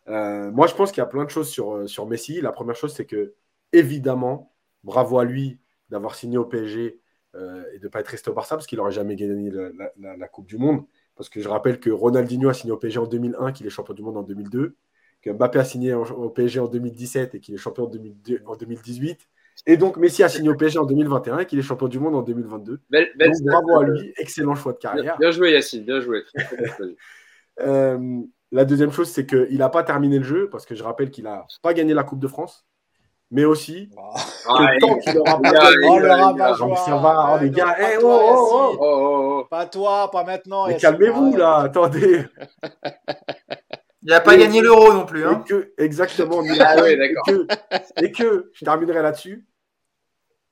Euh, moi, je pense qu'il y a plein de choses sur, sur Messi. La première chose, c'est que évidemment, bravo à lui d'avoir signé au PSG euh, et de ne pas être resté au Barça parce qu'il n'aurait jamais gagné la, Coupe du Monde. Parce que je rappelle que Ronaldinho a signé au PSG en 2001, qu'il est champion du monde en 2002, que Mbappé a signé au PSG en 2017 et qu'il est champion en 2018. Et donc Messi a signé au PSG en 2021 et qu'il est champion du monde en 2022. bravo à lui, excellent choix de carrière. Bien, joué Yacine, bien joué. Euh, la deuxième chose, c'est qu'il n'a pas terminé le jeu parce que je rappelle qu'il n'a pas gagné la Coupe de France mais aussi le temps qu'il aura pas oh, ça va, oh, les gars, eh, oh, oh, Pas toi, pas maintenant. calmez-vous là, attendez. Il n'a pas gagné l'euro non plus. Hein. Et que, exactement. ah, et, que, et que, je terminerai là-dessus,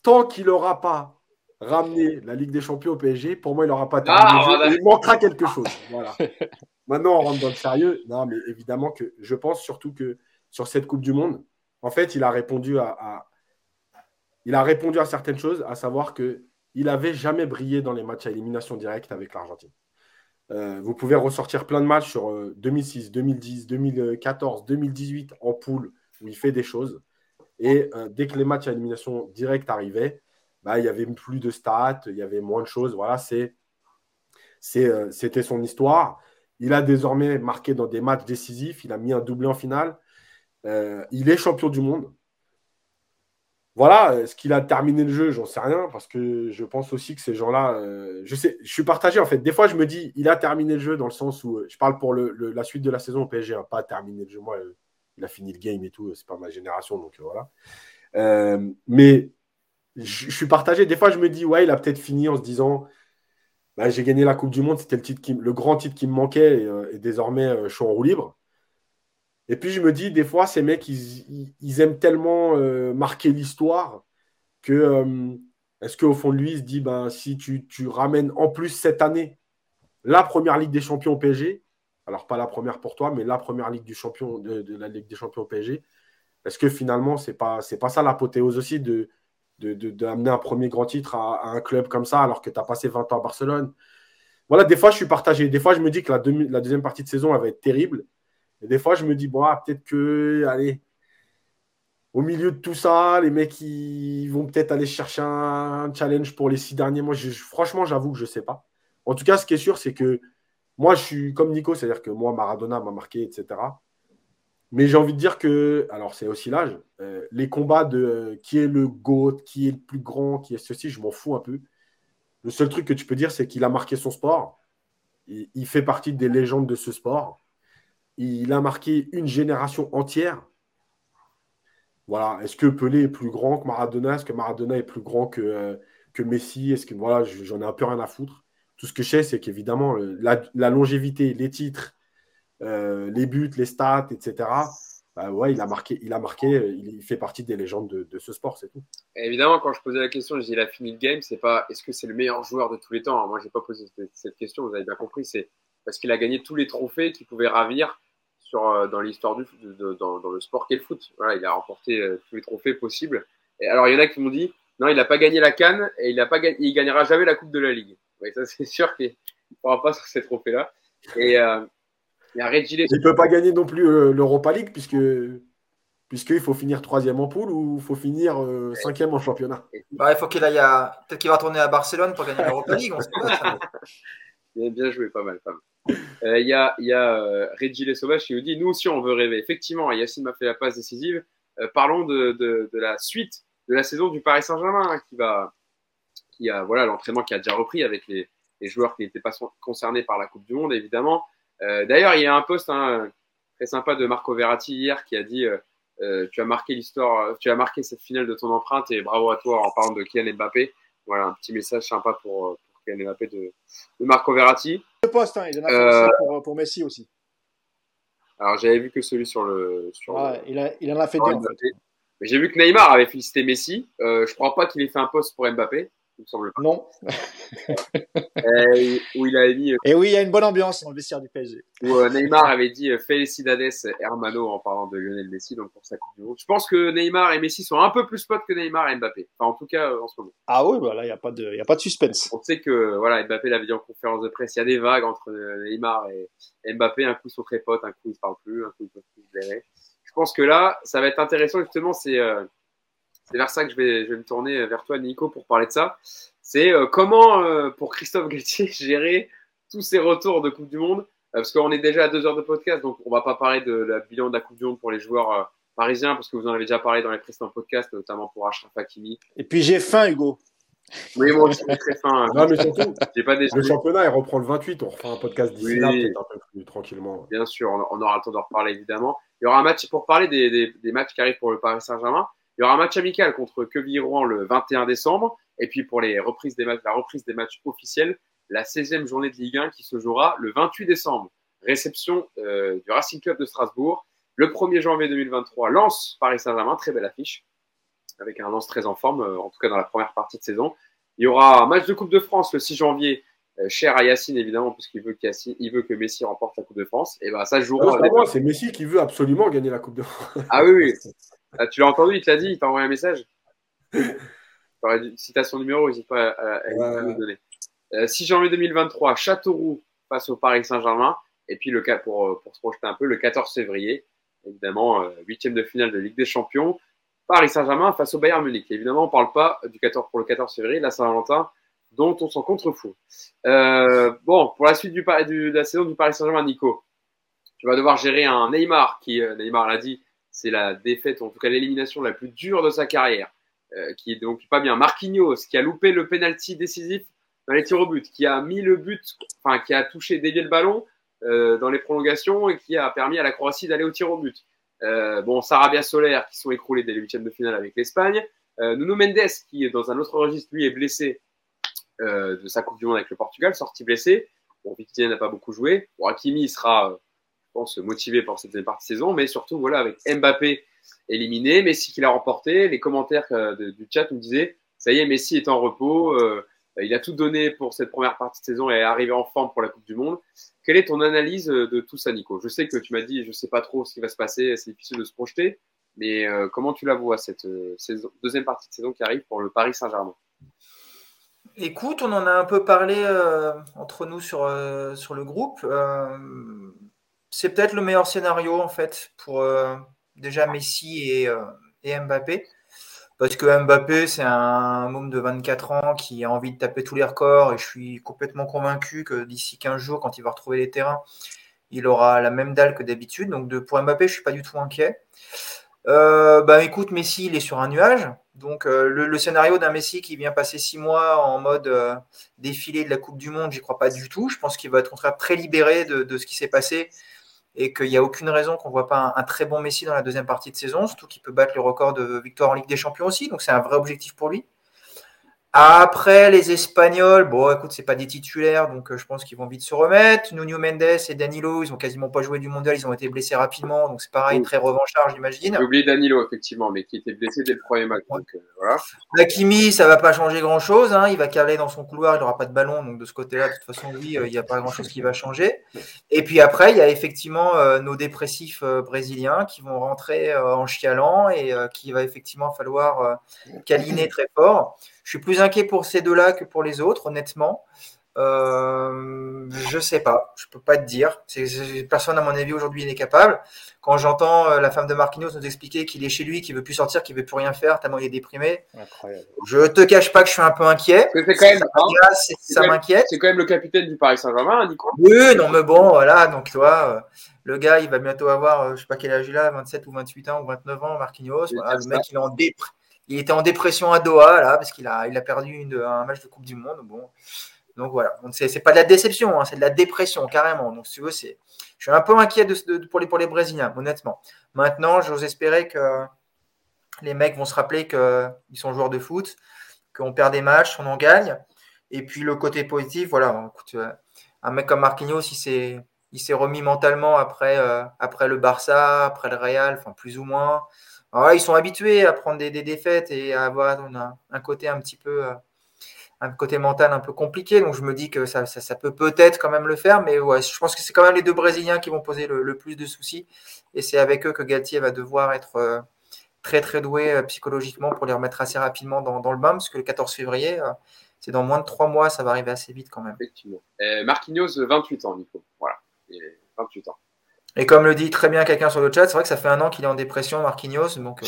tant qu'il n'aura pas ramener la Ligue des Champions au PSG, pour moi, il n'aura pas terminé ah, Il manquera quelque chose. Voilà. Maintenant, on rentre dans le sérieux. Non, mais évidemment que je pense surtout que sur cette Coupe du Monde, en fait, il a répondu à, il a répondu à certaines choses, à savoir que il n'avait jamais brillé dans les matchs à élimination directe avec l'Argentine. Euh, vous pouvez ressortir plein de matchs sur 2006, 2010, 2014, 2018 en poule où il fait des choses. Et euh, dès que les matchs à élimination directe arrivaient, bah, il y avait plus de stats, il y avait moins de choses. Voilà, c'est, euh, c'était son histoire. Il a désormais marqué dans des matchs décisifs. Il a mis un doublé en finale. Il est champion du monde. Voilà, est-ce qu'il a terminé le jeu? J'en sais rien, parce que je pense aussi que ces gens-là. Euh, je sais, je suis partagé en fait. Des fois, je me dis, il a terminé le jeu dans le sens où euh, je parle pour la suite de la saison au PSG, hein, pas terminé le jeu. Moi, euh, il a fini le game et tout, c'est pas ma génération, donc voilà. mais je, suis partagé. Des fois, je me dis, ouais, il a peut-être fini en se disant, bah, j'ai gagné la Coupe du Monde, c'était le, grand titre qui me manquait, et désormais, je suis en roue libre. Et puis je me dis, des fois, ces mecs, ils, aiment tellement euh, marquer l'histoire que euh, est-ce qu'au fond de lui, il se dit, ben, si tu, ramènes en plus cette année la première Ligue des Champions au PSG, alors pas la première pour toi, mais la première Ligue, du champion, de, la Ligue des Champions au PSG, est-ce que finalement, c'est pas, pas ça l'apothéose aussi de, d'amener un premier grand titre à, un club comme ça alors que tu as passé 20 ans à Barcelone? Voilà, des fois, je suis partagé. Des fois, je me dis que la, la deuxième partie de saison, elle va être terrible. Et des fois, je me dis, bon, ah, peut-être que, allez, au milieu de tout ça, les mecs, ils vont peut-être aller chercher un challenge pour les six derniers mois. franchement, j'avoue que je ne sais pas. En tout cas, ce qui est sûr, c'est que moi, je suis comme Nico, c'est-à-dire que moi, Maradona m'a marqué, etc. Mais j'ai envie de dire que, alors c'est aussi l'âge, euh, les combats de euh, qui est le GOAT, qui est le plus grand, qui est ceci, je m'en fous un peu. Le seul truc que tu peux dire, c'est qu'il a marqué son sport. il fait partie des légendes de ce sport il a marqué une génération entière. Voilà. Est-ce que Pelé est plus grand que Maradona? Est-ce que Maradona est plus grand que, euh, Messi? Est-ce que j'en ai un peu rien à foutre. Tout ce que je sais, c'est qu'évidemment, la, longévité, les titres, euh, les buts, les stats, etc. Bah ouais, il a marqué, il a il fait partie des légendes de, ce sport, c'est tout. évidemment, quand je posais la question, je dis il a fini le game, c'est pas est-ce que c'est le meilleur joueur de tous les temps? Moi, j'ai pas posé cette question, vous avez bien compris, c'est parce qu'il a gagné tous les trophées qu'il pouvait ravir euh, dans l'histoire du dans, le sport qu'est le foot. Voilà, il a remporté euh, tous les trophées possibles. Et alors, il y en a qui m'ont dit non, il n'a pas gagné la Cannes et il n'a pas il gagnera jamais la Coupe de la Ligue. ça, c'est sûr qu'il ne pourra pas sur ces trophées-là. Et euh, il y a Red Il ne peut pas gagner non plus l'Europa League puisque puisqu'il faut finir troisième en poule ou il faut finir cinquième en championnat. Bah, il faut qu'il aille à... Peut-être qu'il va retourner à Barcelone pour gagner l'Europa League. On sait pas, bien joué, pas mal, pas mal. Euh, il y a, y a euh, Les Sauvage qui nous dit Nous aussi, on veut rêver. Effectivement, Yacine m'a fait la passe décisive. Euh, parlons de, de, la suite de la saison du Paris Saint-Germain, hein, qui va, qui a, voilà, l'entraînement qui a déjà repris avec les, joueurs qui n'étaient pas concernés par la Coupe du Monde, évidemment. D'ailleurs, il y a un post hein, très sympa de Marco Verratti hier qui a dit Tu as marqué l'histoire, tu as marqué cette finale de ton empreinte et bravo à toi en parlant de Kylian Mbappé. Voilà, un petit message sympa pour, Kylian Mbappé de, de Marco Verratti. Le poste, hein, il en a fait euh, pour, pour, Messi aussi. Alors j'avais vu que celui sur le. Sur Il, a, il, en a fait deux. J'ai vu que Neymar avait félicité Messi. Euh, je crois pas qu'il ait fait un poste pour Mbappé me semble pas. Non. et, où il a mis. Euh, et oui, il y a une bonne ambiance dans le vestiaire du PSG. Où euh, Neymar avait dit euh, Felicidades Hermano en parlant de Lionel Messi, donc pour sa Coupe du Monde. Je pense que Neymar et Messi sont un peu plus potes que Neymar et Mbappé. Enfin, en tout cas, en ce moment. Ah oui, bah là, il n'y a, pas de, y a pas de suspense. On sait que voilà, Mbappé l'avait dit en conférence de presse, il y a des vagues entre Neymar et Mbappé. Un coup, ils sont très potes, un coup, ils ne parlent plus, un coup, ils peuvent plus se. Je pense que là, ça va être intéressant, justement, c'est. C'est vers ça que je vais, je vais me tourner vers toi, Nico, pour parler de ça c'est euh, comment, euh, pour Christophe Galtier, gérer tous ces retours de Coupe du Monde? Euh, parce qu'on est déjà à deux heures de podcast, donc on va pas parler de la bilan de la Coupe du Monde pour les joueurs parisiens, parce que vous en avez déjà parlé dans les précédents podcasts, notamment pour Achraf Hakimi. Et puis j'ai faim, Hugo. Oui, moi aussi, j'ai très faim. non, mais surtout, pas le championnat, il reprend le 28. On refait un podcast d'ici là, peut-être un peu plus tranquillement. Bien sûr, on, aura le temps d'en reparler, évidemment. Il y aura un match pour parler des, des matchs qui arrivent pour le Paris Saint-Germain. Il y aura un match amical contre Quevilly-Rouen le 21 décembre. Et puis pour les reprises des matchs, la reprise des matchs officiels, la 16e journée de Ligue 1 qui se jouera le 28 décembre. Réception euh, du Racing Club de Strasbourg. Le 1er janvier 2023, lance Paris Saint-Germain, très belle affiche, avec un lance très en forme, euh, en tout cas dans la première partie de saison. Il y aura un match de Coupe de France le 6 janvier, euh, cher à Yacine évidemment, parce qu'il veut, il veut que Messi remporte la Coupe de France. Et ben ça jouera. Ah, c'est Messi qui veut absolument gagner la Coupe de France. Ah oui, oui. Ah, tu l'as entendu, il te l'a dit, il t'a envoyé un message. si tu as son numéro, n'hésite pas à, à, le donner. 6 janvier 2023, Châteauroux face au Paris Saint-Germain. Et puis, le, pour, pour se projeter un peu, le 14 février, évidemment, euh, huitième de finale de Ligue des Champions, Paris Saint-Germain face au Bayern Munich. évidemment, on ne parle pas du 14 pour le 14 février, la Saint-Valentin, dont on s'en contrefou. Euh, bon, pour la suite du, du, de la saison du Paris Saint-Germain, Nico, tu vas devoir gérer un Neymar qui, euh, Neymar l'a dit, c'est la défaite, en tout cas l'élimination la plus dure de sa carrière, euh, qui est donc pas bien. Marquinhos, qui a loupé le penalty décisif dans les tirs au but, qui a mis le but, enfin qui a touché, dévié le ballon euh, dans les prolongations et qui a permis à la Croatie d'aller au tir au but. Euh, bon, Sarabia Solaire qui sont écroulés dès les huitièmes de finale avec l'Espagne. Nuno Mendes qui, dans un autre registre, lui, est blessé de sa Coupe du Monde avec le Portugal, sorti blessé. Bon, Vitinha n'a pas beaucoup joué. Bon, Hakimi sera, pense, motivé pour cette deuxième partie de saison, mais surtout, voilà, avec Mbappé éliminé, Messi qui l'a remporté. Les commentaires euh, du chat nous disaient, ça y est, Messi est en repos. il a tout donné pour cette première partie de saison et est arrivé en forme pour la Coupe du Monde. Quelle est ton analyse de tout ça, Nico? Je sais que tu m'as dit, je ne sais pas trop ce qui va se passer, c'est difficile de se projeter, mais euh, comment tu la vois, cette euh, deuxième partie de saison qui arrive pour le Paris Saint-Germain? Écoute, on en a un peu parlé euh, entre nous sur, sur le groupe. C'est peut-être le meilleur scénario, en fait, pour déjà Messi et, et Mbappé. Parce que Mbappé, c'est un homme de 24 ans qui a envie de taper tous les records et je suis complètement convaincu que d'ici 15 jours, quand il va retrouver les terrains, il aura la même dalle que d'habitude. Donc de, pour Mbappé, je ne suis pas du tout inquiet. Euh, bah écoute, Messi, il est sur un nuage. Donc euh, le, scénario d'un Messi qui vient passer six mois en mode euh, défilé de la Coupe du Monde, j'y crois pas du tout. Je pense qu'il va être au contraire très libéré de ce qui s'est passé et qu'il n'y a aucune raison qu'on ne voit pas un, très bon Messi dans la deuxième partie de saison, surtout qu'il peut battre le record de victoire en Ligue des Champions aussi, donc c'est un vrai objectif pour lui. Après, les Espagnols, bon, écoute, c'est pas des titulaires, donc euh, je pense qu'ils vont vite se remettre. Nuno Mendes et Danilo, ils ont quasiment pas joué du mondial, ils ont été blessés rapidement, donc c'est pareil, très revanchard, j'imagine. J'ai oublié Danilo, effectivement, mais qui était blessé dès le premier match. Donc, euh, voilà. Hakimi, ça va pas changer grand-chose, hein, il va caler dans son couloir, il n'aura pas de ballon, donc de ce côté-là, de toute façon, oui, euh, il n'y a pas grand-chose qui va changer. Et puis après, il y a effectivement nos dépressifs brésiliens qui vont rentrer en chialant et qui va effectivement falloir câliner très fort. Je suis plus inquiet pour ces deux-là que pour les autres, honnêtement. Euh, je sais pas, je peux pas te dire. personne à mon avis aujourd'hui n'est capable. Quand j'entends euh, la femme de Marquinhos nous expliquer qu'il est chez lui, qu'il veut plus sortir, qu'il veut plus rien faire, tellement il est déprimé. Incroyable. Je te cache pas que je suis un peu inquiet. C'est quand même, ça, m'inquiète. C'est quand même le capitaine du Paris Saint-Germain, Nico. Oui, non mais bon, voilà. Donc toi, euh, le gars, il va bientôt avoir, euh, je sais pas quel âge il a, 27 ou 28 ans ou 29 ans, Marquinhos. le mec, il est en déprime il était en dépression à Doha, parce qu'il a, perdu un match de Coupe du Monde. Bon. Donc voilà, c'est pas de la déception, hein, c'est de la dépression, carrément. Donc tu c'est, je suis un peu inquiet pour, les, Brésiliens, honnêtement. Maintenant, j'ose espérer que les mecs vont se rappeler qu'ils sont joueurs de foot, qu'on perd des matchs, on en gagne. Et puis le côté positif, voilà, euh, un mec comme Marquinhos, il s'est, il s'est remis mentalement après, euh, le Barça, après le Real, enfin plus ou moins ils sont habitués à prendre des, défaites et à avoir un, côté un petit peu, euh, un côté mental un peu compliqué. Donc je me dis que ça, peut peut-être quand même le faire, mais ouais, je pense que c'est quand même les deux Brésiliens qui vont poser le, plus de soucis. Et c'est avec eux que Galtier va devoir être euh, très très doué euh, psychologiquement pour les remettre assez rapidement dans, le bain, parce que le 14 février, c'est dans moins de trois mois, ça va arriver assez vite quand même. Effectivement. Marquinhos, 28 ans, Nico. Voilà, 28 ans. Et comme le dit très bien quelqu'un sur le chat, c'est vrai que ça fait un an qu'il est en dépression, Marquinhos. Donc, euh,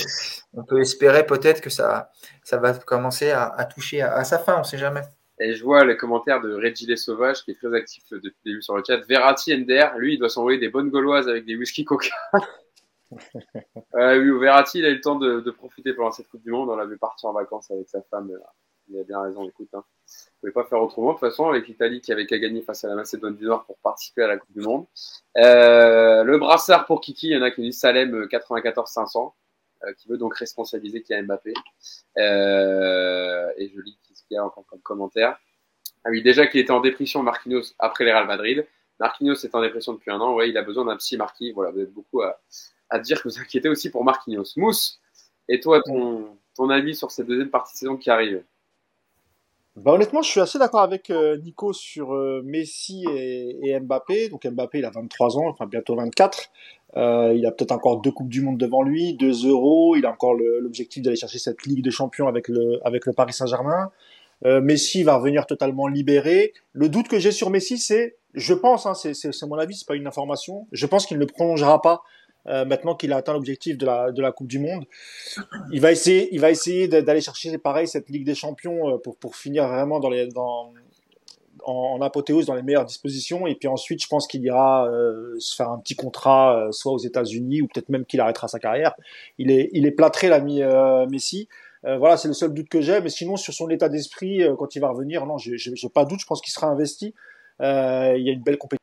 on peut espérer peut-être que ça, ça va commencer à, toucher à, sa fin, on ne sait jamais. Et je vois les commentaires de Reggie Sauvage, qui est très actif depuis le début sur le chat. Verratti NDR, lui, il doit s'envoyer des bonnes gauloises avec des whisky coca. euh, oui, Verratti, il a eu le temps de, profiter pendant cette Coupe du Monde. On l'a vu partir en vacances avec sa femme. Il a bien raison, écoute. Hein ne pouvait pas faire autrement. De toute façon, avec l'Italie qui avait qu'à gagner face à la Macédoine du Nord pour participer à la Coupe du Monde. Euh, le brassard pour Kiki, il y en a qui disent Salem 94-500, euh, qui veut donc responsabiliser Kylian Mbappé. Euh, et je lis ce qu'il y a encore comme commentaire. Ah oui, déjà qu'il était en dépression, Marquinhos, après les Real Madrid. Marquinhos est en dépression depuis un an. Ouais, il a besoin d'un psy Marquis. Voilà, vous êtes beaucoup à, à dire que vous inquiétez aussi pour Marquinhos. Mousse, et toi, ton, ton avis sur cette deuxième partie de saison qui arrive? Bah honnêtement, je suis assez d'accord avec euh, Nico sur euh, Messi et, Mbappé. Donc Mbappé, il a 23 ans, enfin bientôt 24. Euh, il a peut-être encore deux coupes du monde devant lui, deux euros. Il a encore l'objectif d'aller chercher cette Ligue des Champions avec le avec le Paris Saint-Germain. Messi va revenir totalement libéré. Le doute que j'ai sur Messi, c'est, je pense, hein, c'est mon avis, c'est pas une information. Je pense qu'il ne prolongera pas euh, maintenant qu'il a atteint l'objectif de la, de la Coupe du Monde. Il va essayer, il va essayer d'aller chercher, pareil, cette Ligue des Champions euh, pour, pour finir vraiment dans les, dans, en, apothéose, dans les meilleures dispositions. Et puis ensuite, je pense qu'il ira euh, se faire un petit contrat, soit aux États-Unis ou peut-être même qu'il arrêtera sa carrière. Il est, il est plâtré, l'ami Messi. voilà, c'est le seul doute que j'ai. Mais sinon, sur son état d'esprit, quand il va revenir, non, j'ai pas de doute. Je pense qu'il sera investi. il y a une belle compétition.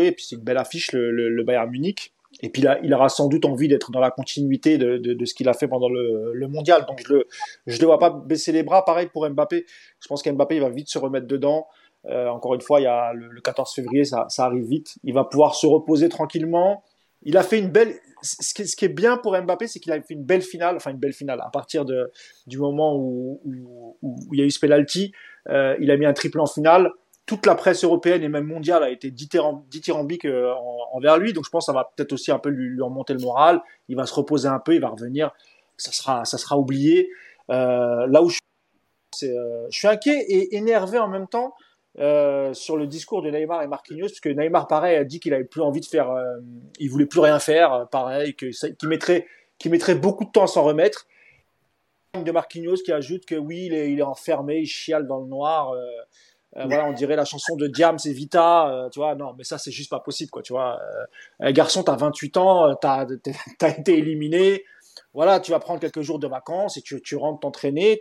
Et puis c'est une belle affiche, le, le Bayern Munich. Et puis là, il aura sans doute envie d'être dans la continuité de, de, de ce qu'il a fait pendant le, le, mondial. Donc je ne je ne vois pas baisser les bras. Pareil pour Mbappé. Je pense qu'Mbappé il va vite se remettre dedans. Euh, encore une fois, il y a le, 14 février, ça, ça, arrive vite. Il va pouvoir se reposer tranquillement. Il a fait une belle. Ce qui, ce qui est bien pour Mbappé, c'est qu'il a fait une belle finale, enfin une belle finale. À partir de, du moment où, où, où, il y a eu ce penalty, euh, il a mis un triple en finale toute la presse européenne et même mondiale a été dithyrambique euh, envers lui. Donc je pense que ça va peut-être aussi un peu lui, remonter le moral. Il va se reposer un peu, il va revenir. Ça sera, ça sera oublié. Euh, là où je suis, euh, je suis inquiet et énervé en même temps sur le discours de Neymar et Marquinhos, parce que Neymar, pareil, a dit qu'il avait plus envie de faire, il voulait plus rien faire, pareil, qu'il mettrait, qu'il mettrait beaucoup de temps à s'en remettre. De Marquinhos qui ajoute que oui, il est enfermé, il chiale dans le noir. Euh, voilà, on dirait la chanson de Diams et Vita, euh, tu vois. Non, mais ça, c'est juste pas possible, quoi, tu vois. Euh, garçon, t'as 28 ans, t'as as été éliminé. Voilà, tu vas prendre quelques jours de vacances et tu, tu rentres t'entraîner.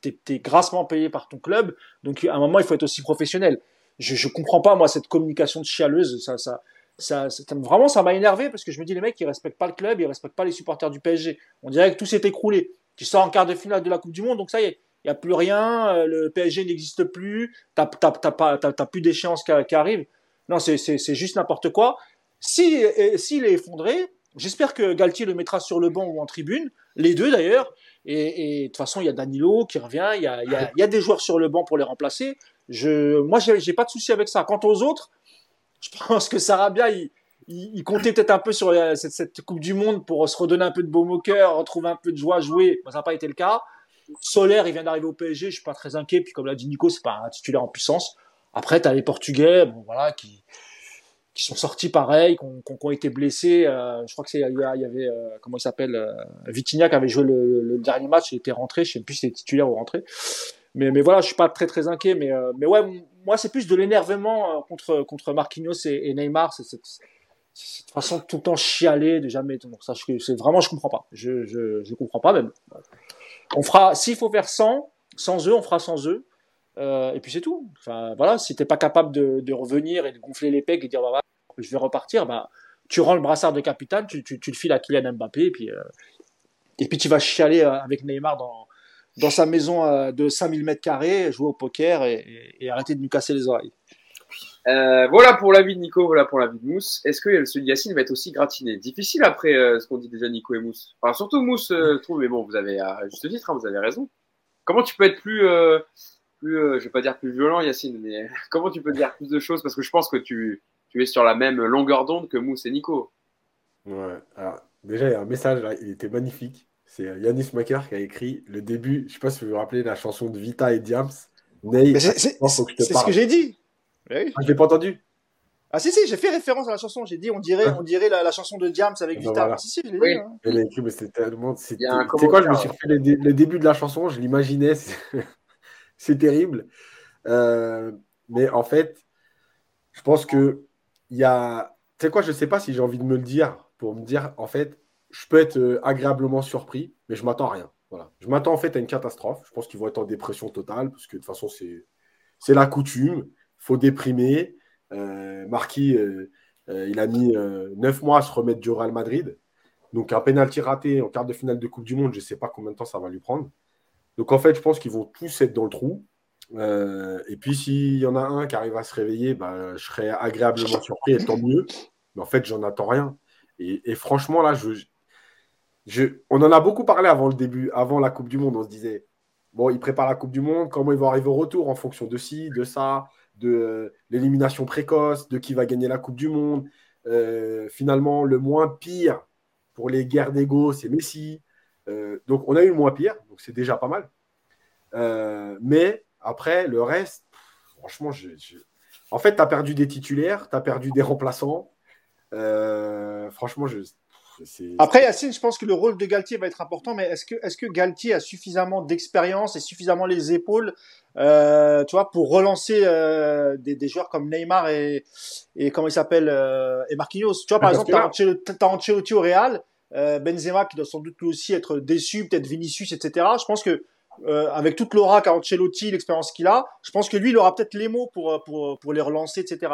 T'es es grassement payé par ton club. Donc, à un moment, il faut être aussi professionnel. Je, je comprends pas, moi, cette communication de chialeuse. Ça, ça, ça, vraiment, ça m'a énervé parce que je me dis, les mecs, ils respectent pas le club, ils respectent pas les supporters du PSG. On dirait que tout s'est écroulé. Tu sors en quart de finale de la Coupe du Monde, donc ça y est, il n'y a plus rien, euh, le PSG n'existe plus, t'as plus d'échéance qui, arrive. Non, c'est juste n'importe quoi. S'il si, est effondré, j'espère que Galtier le mettra sur le banc ou en tribune, les deux d'ailleurs. Et, de toute façon, il y a Danilo qui revient, il y a, des joueurs sur le banc pour les remplacer. Je, moi, j'ai pas de souci avec ça. Quant aux autres, je pense que Sarabia, il, comptait peut-être un peu sur cette, Coupe du Monde pour se redonner un peu de baume au cœur, retrouver un peu de joie, jouer. ça n'a pas été le cas. Solaire, il vient d'arriver au PSG, je suis pas très inquiet. Puis comme l'a dit Nico, c'est pas un titulaire en puissance. Après, tu as les Portugais, bon voilà, qui sont sortis pareil, qui ont, été blessés. Euh, je crois que c'est il y, avait euh, comment il s'appelle euh, Vitinha qui avait joué le, dernier match, il était rentré. Je sais plus si c'était titulaire ou rentré. Mais voilà, je suis pas très très inquiet. Mais mais ouais, moi c'est plus de l'énervement contre contre Marquinhos et, Neymar. C'est cette, cette façon de tout le temps chialer, de jamais. Donc ça, c'est vraiment je comprends pas. Je je je comprends pas même. On fera, s'il faut faire 100, sans eux, on fera sans eux. Euh, et puis c'est tout. Enfin, voilà, si t'es pas capable de, revenir et de gonfler les pecs et dire, bah, je vais repartir, bah, tu rends le brassard de capitaine, tu, tu, le files à Kylian Mbappé, et puis, euh, et puis tu vas chialer euh, avec Neymar dans, dans sa maison de 5000 mètres carrés, jouer au poker et, et arrêter de nous casser les oreilles. Euh, voilà pour l'avis de Nico, voilà pour l'avis de Mousse. Est-ce que ce Yacine va être aussi gratiné? Difficile après euh, ce qu'on dit déjà Nico et Mousse. Enfin, surtout Mousse, euh, trouve, mais bon, vous avez à juste titre, hein, vous avez raison. Comment tu peux être plus, plus je vais pas dire plus violent Yacine, mais comment tu peux dire plus de choses? Parce que je pense que tu, tu es sur la même longueur d'onde que Mousse et Nico. Ouais, alors déjà, il y a un message là, il était magnifique. C'est Yanis Maker qui a écrit le début, je sais pas si vous vous rappelez la chanson de Vita et Diams. C'est ce que j'ai dit. Oui. Ah, je l'ai pas entendu. Ah si si, j'ai fait référence à la chanson. J'ai dit on dirait on dirait la, chanson de Diams avec ah, Vita. Si si, je l'ai oui. dit. Hein. mais c'était tellement. C'est quoi Je me suis fait le, début de la chanson, je l'imaginais. C'est terrible. Euh, mais en fait, je pense que il y a. Tu sais quoi Je sais pas si j'ai envie de me le dire pour me dire en fait, je peux être euh, agréablement surpris, mais je m'attends à rien. Voilà. Je m'attends en fait à une catastrophe. Je pense qu'ils vont être en dépression totale parce que de toute façon c'est c'est la coutume faut déprimer. Euh, Marquis, euh, euh, il a mis neuf mois à se remettre du Real Madrid. Donc un penalty raté en quart de finale de Coupe du Monde, je ne sais pas combien de temps ça va lui prendre. Donc en fait, je pense qu'ils vont tous être dans le trou. et puis s'il y en a un qui arrive à se réveiller, bah, je serais agréablement surpris et tant mieux. Mais en fait, j'en attends rien. Et, franchement, là, je, je, on en a beaucoup parlé avant le début, avant la Coupe du Monde. On se disait, bon, ils préparent la Coupe du Monde, comment ils vont arriver au retour en fonction de ci, de ça, de l'élimination précoce, de qui va gagner la Coupe du Monde. Euh, finalement, le moins pire pour les guerres d'ego, c'est Messi. Euh, donc, on a eu le moins pire, donc c'est déjà pas mal. Euh, mais après, le reste, franchement, en fait, tu as perdu des titulaires, tu as perdu des remplaçants. franchement, je, après, Yacine, je pense que le rôle de Galtier va être important, mais est-ce que, est-ce que Galtier a suffisamment d'expérience et suffisamment les épaules, euh, tu vois, pour relancer euh, des, des, joueurs comme Neymar et, et comment il s'appelle euh, et Marquinhos? Tu vois, par exemple, t'as Ancelotti au Real, euh, Benzema qui doit sans doute lui aussi être déçu, peut-être Vinicius, etc. Je pense que euh, avec toute l'aura qu'a Ancelotti, l'expérience qu'il a, je pense que lui, il aura peut-être les mots pour, pour, pour les relancer, etc.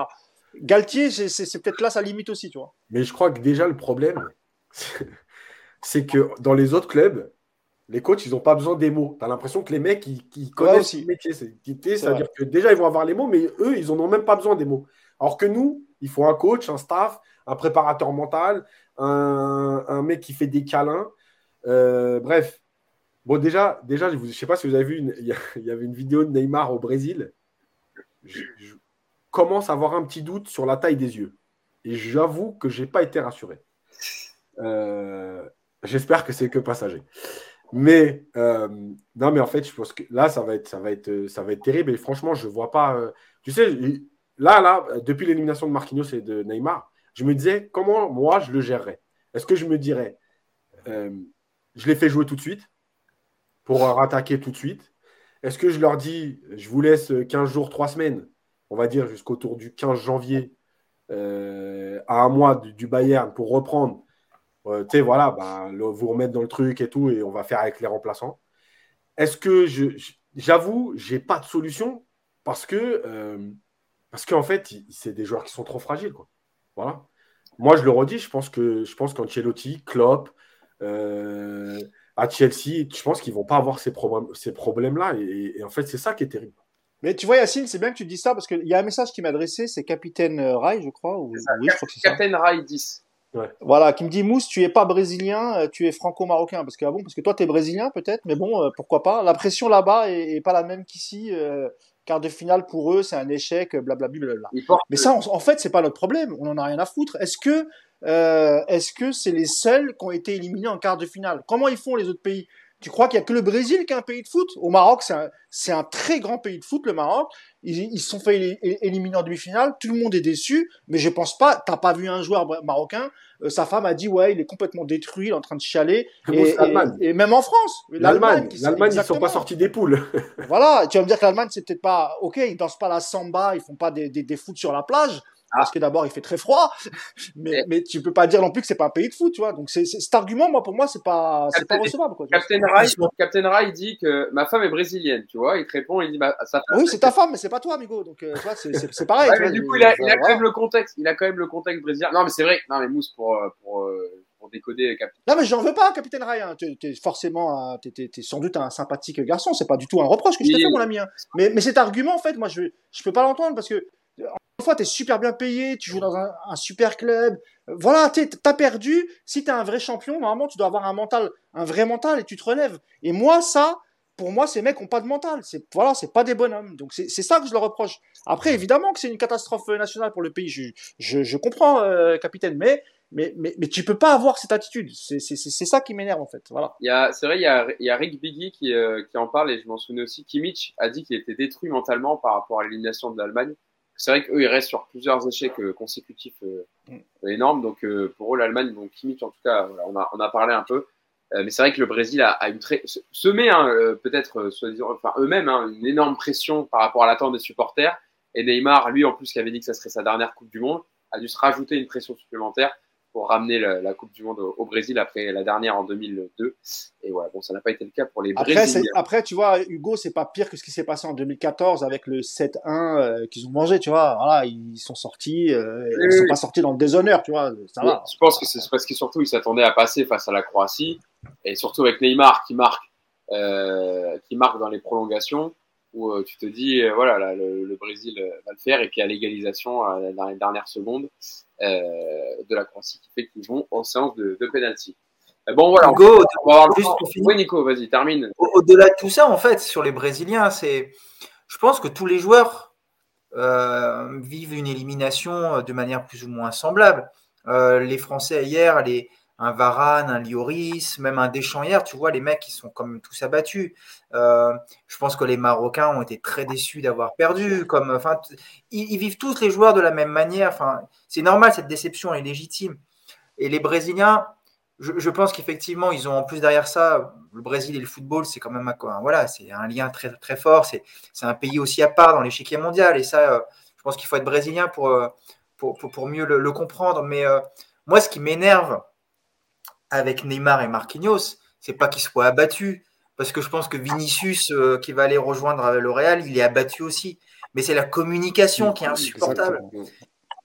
Galtier, c'est peut-être là sa limite aussi, tu vois. Mais je crois que déjà le problème, c'est que dans les autres clubs, les coachs, ils n'ont pas besoin des mots. Tu as l'impression que les mecs, ils, connaissent le métier. C'est-à-dire que déjà, ils vont avoir les mots, mais eux, ils n'en ont même pas besoin des mots. Alors que nous, il faut un coach, un staff, un préparateur mental, un, mec qui fait des câlins. Euh, bref. Bon, déjà, déjà je ne sais pas si vous avez vu, il y, avait une vidéo de Neymar au Brésil. Je, je commence à avoir un petit doute sur la taille des yeux. Et j'avoue que je n'ai pas été rassuré. Euh, j'espère que c'est que passager. Mais euh, non, mais en fait, je pense que là, ça va être, ça va être, ça va être terrible. Et franchement, je vois pas. Euh, tu sais, là, là, depuis l'élimination de Marquinhos et de Neymar, je me disais comment moi je le gérerais? Est-ce que je me dirais, je les fais jouer tout de suite pour rattaquer tout de suite? Est-ce que je leur dis, je vous laisse 15 jours, 3 semaines, on va dire jusqu'au du 15 janvier, à un mois du Bayern pour reprendre tu sais, voilà, bah, vous remettre dans le truc et tout, et on va faire avec les remplaçants. Est-ce que je, j'avoue, j'ai pas de solution parce que, euh, parce qu'en fait, c'est des joueurs qui sont trop fragiles, quoi. Voilà. Moi, je le redis, je pense que, je pense qu'Ancelotti, Klopp, euh, à Chelsea, je pense qu'ils vont pas avoir ces problèmes, ces problèmes-là, et, en fait, c'est ça qui est terrible. Mais tu vois, Yacine, c'est bien que tu dis ça parce qu'il y a un message qui m'a adressé, c'est Capitaine Rai, je crois. Ou... Oui, Capitaine Rai 10. Voilà, qui me dit Mousse, tu es pas brésilien, euh, tu es franco-marocain. Parce que ah bon, parce que toi tu es brésilien peut-être, mais bon, euh, pourquoi pas. La pression là-bas est, pas la même qu'ici. Euh, quart de finale pour eux, c'est un échec, blablabla. Mais ça, en fait, c'est pas notre problème. On en a rien à foutre. Est-ce que est-ce que c'est les seuls qui ont été éliminés en quart de finale? Comment ils font les autres pays? Tu crois qu'il y a que le Brésil qui est un pays de foot? Au Maroc, c'est un, un, très grand pays de foot, le Maroc. Ils, se sont fait éliminer en demi-finale. Tout le monde est déçu. Mais je pense pas, t'as pas vu un joueur marocain. Euh, sa femme a dit, ouais, il est complètement détruit, il est en train de chialer. Et, et, même en France. L'Allemagne. L'Allemagne, ils sont pas sortis des poules. voilà. Tu vas me dire que l'Allemagne, c'est peut-être pas, ok, ils dansent pas la samba, ils font pas des, des, des foot sur la plage. Ah. Parce que d'abord, il fait très froid, mais, mais tu peux pas dire non plus que c'est pas un pays de foot, tu vois. Donc, c'est, cet argument, moi, pour moi, c'est pas, c'est pas recevable, quoi. Captain Rai, Captain Rai dit que ma femme est brésilienne, tu vois. Il te répond, il dit, bah, sa femme. Oui, c'est ta femme, mais c'est pas toi, amigo. Donc, euh, tu vois, c'est, c'est, pareil. mais du coup, il a, il a quand même le contexte, il a quand même le contexte brésilien. Non, mais c'est vrai. Non, mais Mousse, pour, euh, pour, euh, pour décoder Captain. Non, mais j'en veux pas, Capitaine Rai. Hein. T'es, t'es forcément, t'es, t'es, sans doute un sympathique garçon. C'est pas du tout un reproche que je t'ai fait, mon ami. Hein. Mais, mais cet argument, en fait, moi, je, je peux pas l'entendre parce que fois, tu es super bien payé, tu joues dans un, super club. Voilà, tu as perdu. Si tu es un vrai champion, normalement, tu dois avoir un mental, un vrai mental et tu te relèves. Et moi, ça, pour moi, ces mecs ont pas de mental. C'est voilà, c'est pas des bonhommes. Donc c'est ça que je leur reproche. Après, évidemment que c'est une catastrophe nationale pour le pays. Je, comprends, euh, capitaine, mais mais, mais, tu peux pas avoir cette attitude. C'est ça qui m'énerve en fait. Voilà. C'est vrai, il y a, il y a Rick Biggie qui, euh, qui en parle et je m'en souviens aussi. Kimmich a dit qu'il était détruit mentalement par rapport à l'élimination de l'Allemagne c'est vrai qu'eux, ils restent sur plusieurs échecs euh, consécutifs euh, mm. énormes. Donc, euh, pour eux, l'Allemagne, donc en tout cas, voilà, on, a, on a parlé un peu. mais c'est vrai que le Brésil a, a une très, se met, hein, peut-être, enfin, eux-mêmes, hein, une énorme pression par rapport à l'attente des supporters. Et Neymar, lui, en plus, qui avait dit que ça serait sa dernière Coupe du Monde, a dû se rajouter une pression supplémentaire pour ramener la, Coupe du Monde au, Brésil après la dernière en 2002. Et voilà, bon, ça n'a pas été le cas pour les après, Brésiliens. Après, tu vois, Hugo, c'est pas pire que ce qui s'est passé en 2014 avec le 7-1 euh, qu'ils ont mangé, tu vois. Voilà, ils sont sortis, euh, ils sont pas sortis dans le déshonneur, tu vois. Ça va. Je pense que c'est parce qu'ils surtout ils s'attendaient à passer face à la Croatie et surtout avec Neymar qui marque, euh, qui marque dans les prolongations où euh, tu te dis, euh, voilà, le, Brésil euh, va le faire, et puis à l'égalisation dans les dernières secondes de la Croatie qui fait qu'ils vont en séance de, de penalty. Bon, voilà. Hugo, on va juste pour finir. Oui, Nico, vas-y, termine. Au- Au-delà de tout ça, en fait, sur les Brésiliens, c'est, je pense que tous les joueurs euh, vivent une élimination de manière plus ou moins semblable. Euh, les Français hier, les, un Varane, un Lloris, même un Deschamps hier, tu vois, les mecs, ils sont comme tous abattus. Euh, je pense que les Marocains ont été très déçus d'avoir perdu. Comme, enfin, ils, vivent tous les joueurs de la même manière. Enfin, c'est normal, cette déception est légitime. Et les Brésiliens, je, pense qu'effectivement, ils ont en plus derrière ça, le Brésil et le football, c'est quand même un, voilà, c'est un lien très, très fort. C'est un pays aussi à part dans l'échiquier mondial. Et ça, euh, je pense qu'il faut être brésilien pour, euh, pour, pour, mieux le, comprendre. Mais moi, ce qui m'énerve avec Neymar et Marquinhos, c'est pas qu'ils soient abattus. Parce que je pense que Vinicius, euh, qui va aller rejoindre euh, le Real, il est abattu aussi. Mais c'est la communication qui est insupportable.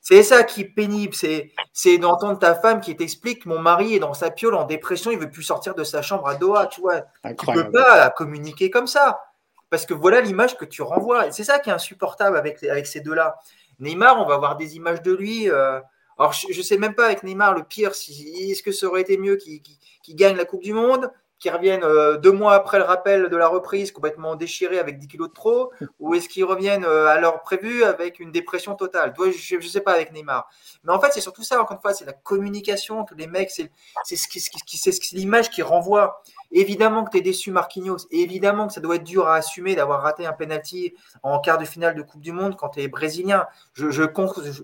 C'est ça qui est pénible, c'est c'est d'entendre ta femme qui t'explique mon mari est dans sa piole en dépression, il veut plus sortir de sa chambre à Doha, tu vois. Tu peux Incroyable. pas communiquer comme ça parce que voilà l'image que tu renvoies. C'est ça qui est insupportable avec avec ces deux-là. Neymar, on va voir des images de lui. euh, alors je, je sais même pas avec Neymar le pire, si est-ce que ça aurait été mieux qu'il qu'il- qu'il gagne la Coupe du Monde, qu'il revienne euh, deux mois après le rappel de la reprise complètement déchiré avec 10 kilos de trop, ou est-ce qu'ils reviennent euh, à l'heure prévue avec une dépression totale? Je, je sais pas avec Neymar. Mais en fait, c'est surtout ça, encore une fois, c'est la communication que les mecs, c'est ce qui- ce l'image qui renvoie. Évidemment que tu es déçu, Marquinhos. Évidemment que ça doit être dur à assumer d'avoir raté un penalty en quart de finale de Coupe du Monde quand tu es brésilien. Je-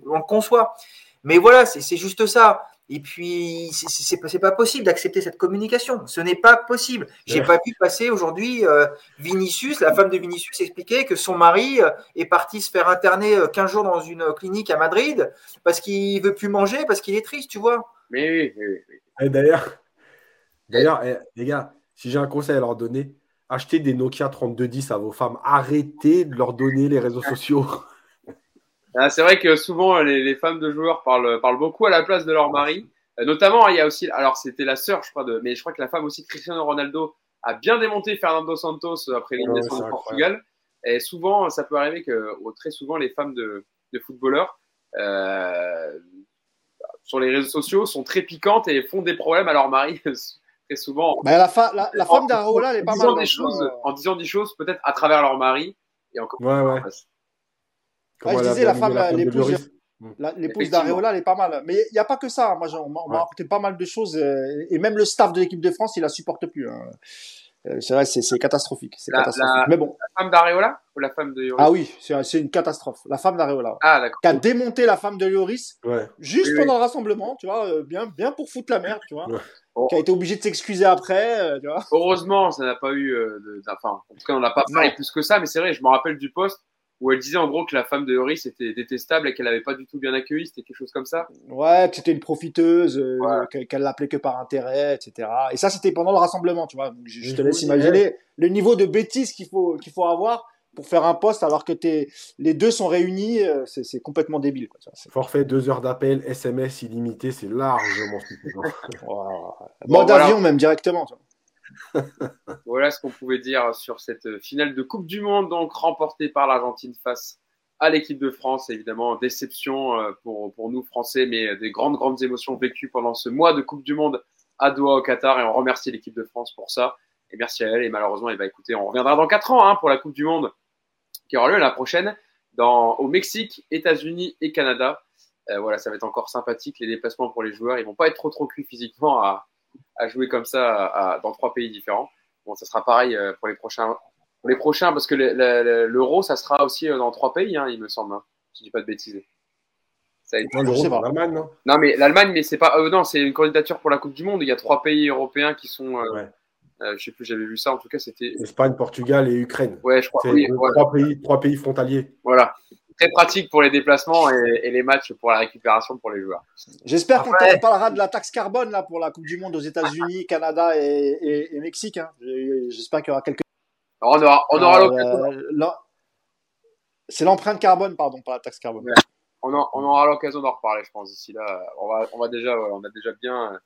on le conçoit. Mais voilà, c'est c'est juste ça. Et puis, c'est- pas, c'est pas possible d'accepter cette communication. Ce n'est pas possible. J'ai Ouais. pas vu passer aujourd'hui euh, Vinicius, la femme de Vinicius, expliquer que son mari euh, est parti se faire interner euh, 15 jours dans une clinique à Madrid parce qu'il veut plus manger, parce qu'il est triste, tu vois. Mais oui, oui, oui. D'ailleurs, d'ailleurs eh, les gars, si j'ai un conseil à leur donner, achetez des Nokia 3210 à vos femmes. Arrêtez de leur donner les réseaux sociaux. Ah, c'est vrai que souvent les, les femmes de joueurs parlent, parlent beaucoup à la place de leur mari. Euh, notamment, il y a aussi, alors c'était la sœur, je crois, de, mais je crois que la femme aussi, Cristiano Ronaldo, a bien démonté Fernando Santos après l'élimination Ouais, du Portugal. Et souvent, ça peut arriver que oh, très souvent, les femmes de, de footballeurs euh, sur les réseaux sociaux sont très piquantes et font des problèmes à leur mari très souvent. Bah, la, fa- la, la femme d'Areola, elle est en pas disant mal. des donc, choses, euh, en disant des choses peut-être à travers leur mari et encore. Ouais, ouais. Ouais, je disais, la femme, aimé l'épouse d'Areola, elle est pas mal. Mais il n'y a pas que ça. Moi, j'en- on m'a Ouais. raconté pas mal de choses. euh, Et même le staff de l'équipe de France, il la supporte plus. hein. Euh, C'est vrai, c'est catastrophique. C'est La- catastrophique. la- Mais bon. La femme d'Areola ou la femme de Lloris Ah oui, c'est une catastrophe. La femme d'Areola. Ah, d'accord. Qui a démonté la femme de Lloris Ouais. juste Oui, oui. pendant le rassemblement, tu vois, euh, bien, bien pour foutre la merde, tu vois. Ouais. Bon. Qui a été obligé de s'excuser après, euh, tu vois. Heureusement, ça n'a pas eu. euh, de- enfin, en tout cas, on n'a pas parlé plus que ça, mais c'est vrai, je me rappelle du poste où elle disait en gros que la femme de Lloris était détestable et qu'elle n'avait pas du tout bien accueilli. C'était quelque chose comme ça. Ouais, que c'était une profiteuse, euh, Ouais. que- qu'elle l'appelait que par intérêt, etc. Et ça, c'était pendant le rassemblement, tu vois. Je, je te laisse vous imaginer le niveau de bêtise qu'il faut, qu'il faut avoir pour faire un poste alors que t'es, les deux sont réunis, euh, c'est, c'est complètement débile. Quoi, tu vois. C'est- Forfait, deux heures d'appel, SMS illimité, c'est largement suffisant. Wow. Bon, Mode voilà. avion même directement. Tu vois. Voilà ce qu'on pouvait dire sur cette finale de Coupe du Monde, donc remportée par l'Argentine face à l'équipe de France. Évidemment, déception euh, pour, pour nous Français, mais des grandes, grandes émotions vécues pendant ce mois de Coupe du Monde à Doha au Qatar. Et on remercie l'équipe de France pour ça. Et merci à elle. Et malheureusement, eh ben, écoutez, on reviendra dans quatre ans hein, pour la Coupe du Monde qui aura lieu la prochaine au Mexique, États-Unis et Canada. Euh, voilà, ça va être encore sympathique les déplacements pour les joueurs. Ils vont pas être trop trop cuits physiquement à, à jouer comme ça à- à- dans trois pays différents. Bon, ça sera pareil euh, pour les prochains, pour les prochains parce que le- le- le- l'euro, ça sera aussi euh, dans trois pays, hein, il me semble. Hein, si je dis pas de bêtises. Ça a été- Non, l'Euro, sais c'est pas. en Allemagne, non? Non, mais l'Allemagne, mais c'est pas. euh, non, c'est une candidature pour la Coupe du Monde. Il y a trois pays européens qui sont. euh, Ouais. euh, je sais plus, j'avais vu ça. En tout cas, c'était. Espagne, Portugal et Ukraine. Ouais, je crois. C'est Oui, voilà. trois, pays, trois pays frontaliers. Voilà. Très pratique pour les déplacements et, et les matchs pour la récupération pour les joueurs. J'espère qu'on parlera de la taxe carbone là pour la Coupe du Monde aux États-Unis, Canada et, et, et Mexique. Hein. J'espère qu'il y aura quelques. On aura, on aura Euh, l'occasion. C'est l'empreinte carbone, pardon, pas la taxe carbone. Ouais. On, aura l'occasion d'en reparler, je pense. D'ici là, on va, on va déjà, ouais, on a déjà bien,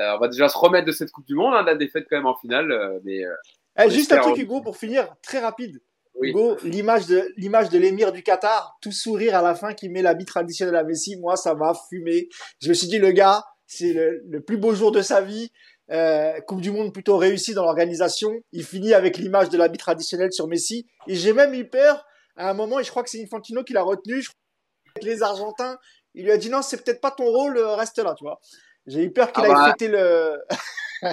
euh, on va déjà se remettre de cette Coupe du Monde, hein, de la défaite quand même en finale, euh, mais euh, Eh, juste un truc. Hugo, pour finir, très rapide. L'image de l'image de l'émir du Qatar, tout sourire à la fin, qui met l'habit traditionnel à Messi, moi, ça m'a fumé. Je me suis dit, le gars, c'est le, le plus beau jour de sa vie. Euh, coupe du Monde plutôt réussie dans l'organisation. Il finit avec l'image de l'habit traditionnel sur Messi. Et j'ai même eu peur à un moment, et je crois que c'est Infantino qui l'a retenu. Je crois les Argentins, il lui a dit non, c'est peut-être pas ton rôle, reste là, tu vois. J'ai eu peur qu'il Ah aille bah. fêter le.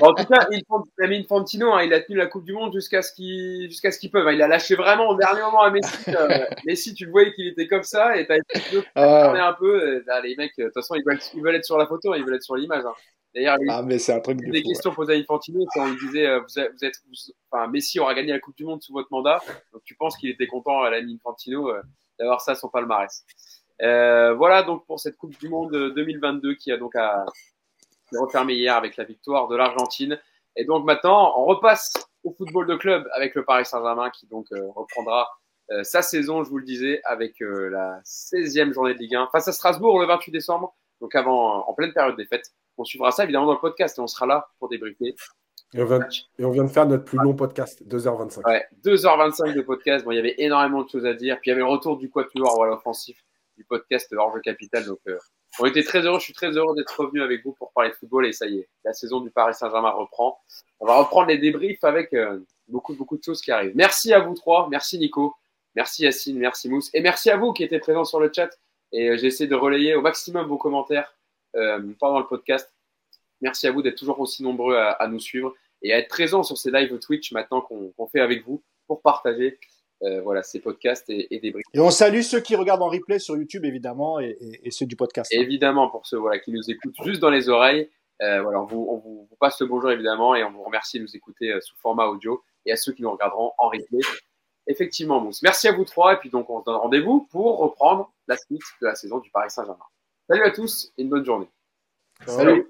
en tout cas, il, Infantino, Infantino, hein, il a tenu la Coupe du Monde jusqu'à ce qu'il jusqu'à ce peut. Il a lâché vraiment au dernier moment à Messi. euh, Messi, tu le voyais qu'il était comme ça, et t'as essayé de Ah, un peu. euh, là, les mecs, euh, de toute façon, ils veulent, ils veulent être sur la photo, ils veulent être sur l'image. hein. D'ailleurs, ah, mais c'est un truc des fou, questions posées à Infantino, quand on lui disait, euh, vous êtes, vous êtes, vous- enfin, Messi aura gagné la Coupe du Monde sous votre mandat. Donc, tu penses qu'il était content à l'ami Infantino euh, d'avoir ça à son palmarès. Voilà donc pour cette Coupe du Monde euh, 2022 qui a donc à, qui refermé hier avec la victoire de l'Argentine. Et donc maintenant, on repasse au football de club avec le Paris Saint-Germain qui donc euh, reprendra euh, sa saison, je vous le disais, avec euh, la 16e journée de Ligue 1 face à Strasbourg le 28 décembre, donc avant, en pleine période des fêtes. On suivra ça évidemment dans le podcast et on sera là pour débriefer. Et on, vient, et on vient de faire notre plus long podcast, 2h25. Ouais, 2h25 de podcast. Bon, il y avait énormément de choses à dire. Puis il y avait le retour du quatuor voilà, offensif du podcast Jeu Capital. Donc, euh, on était très heureux. Je suis très heureux d'être revenu avec vous pour parler de football. Et ça y est, la saison du Paris Saint-Germain reprend. On va reprendre les débriefs avec euh, beaucoup, beaucoup de choses qui arrivent. Merci à vous trois. Merci Nico. Merci Yacine. Merci Mousse. Et merci à vous qui étiez présents sur le chat. Et euh, j'ai de relayer au maximum vos commentaires euh, pendant le podcast. Merci à vous d'être toujours aussi nombreux à, nous suivre et à être présent sur ces lives Twitch maintenant qu'on fait avec vous pour partager euh, voilà, ces podcasts et, et des briques. Et on salue ceux qui regardent en replay sur YouTube, évidemment, et, et- et ceux du podcast. Évidemment, pour ceux voilà, qui nous écoutent juste dans les oreilles, euh, voilà, on, vous, on vous, vous passe le bonjour évidemment et on vous remercie de nous écouter euh, sous format audio et à ceux qui nous regarderont en replay. Effectivement, Mousse. Merci à vous trois et puis donc on se donne rendez-vous pour reprendre la suite de la saison du Paris Saint-Germain. Salut à tous et une bonne journée. Salut.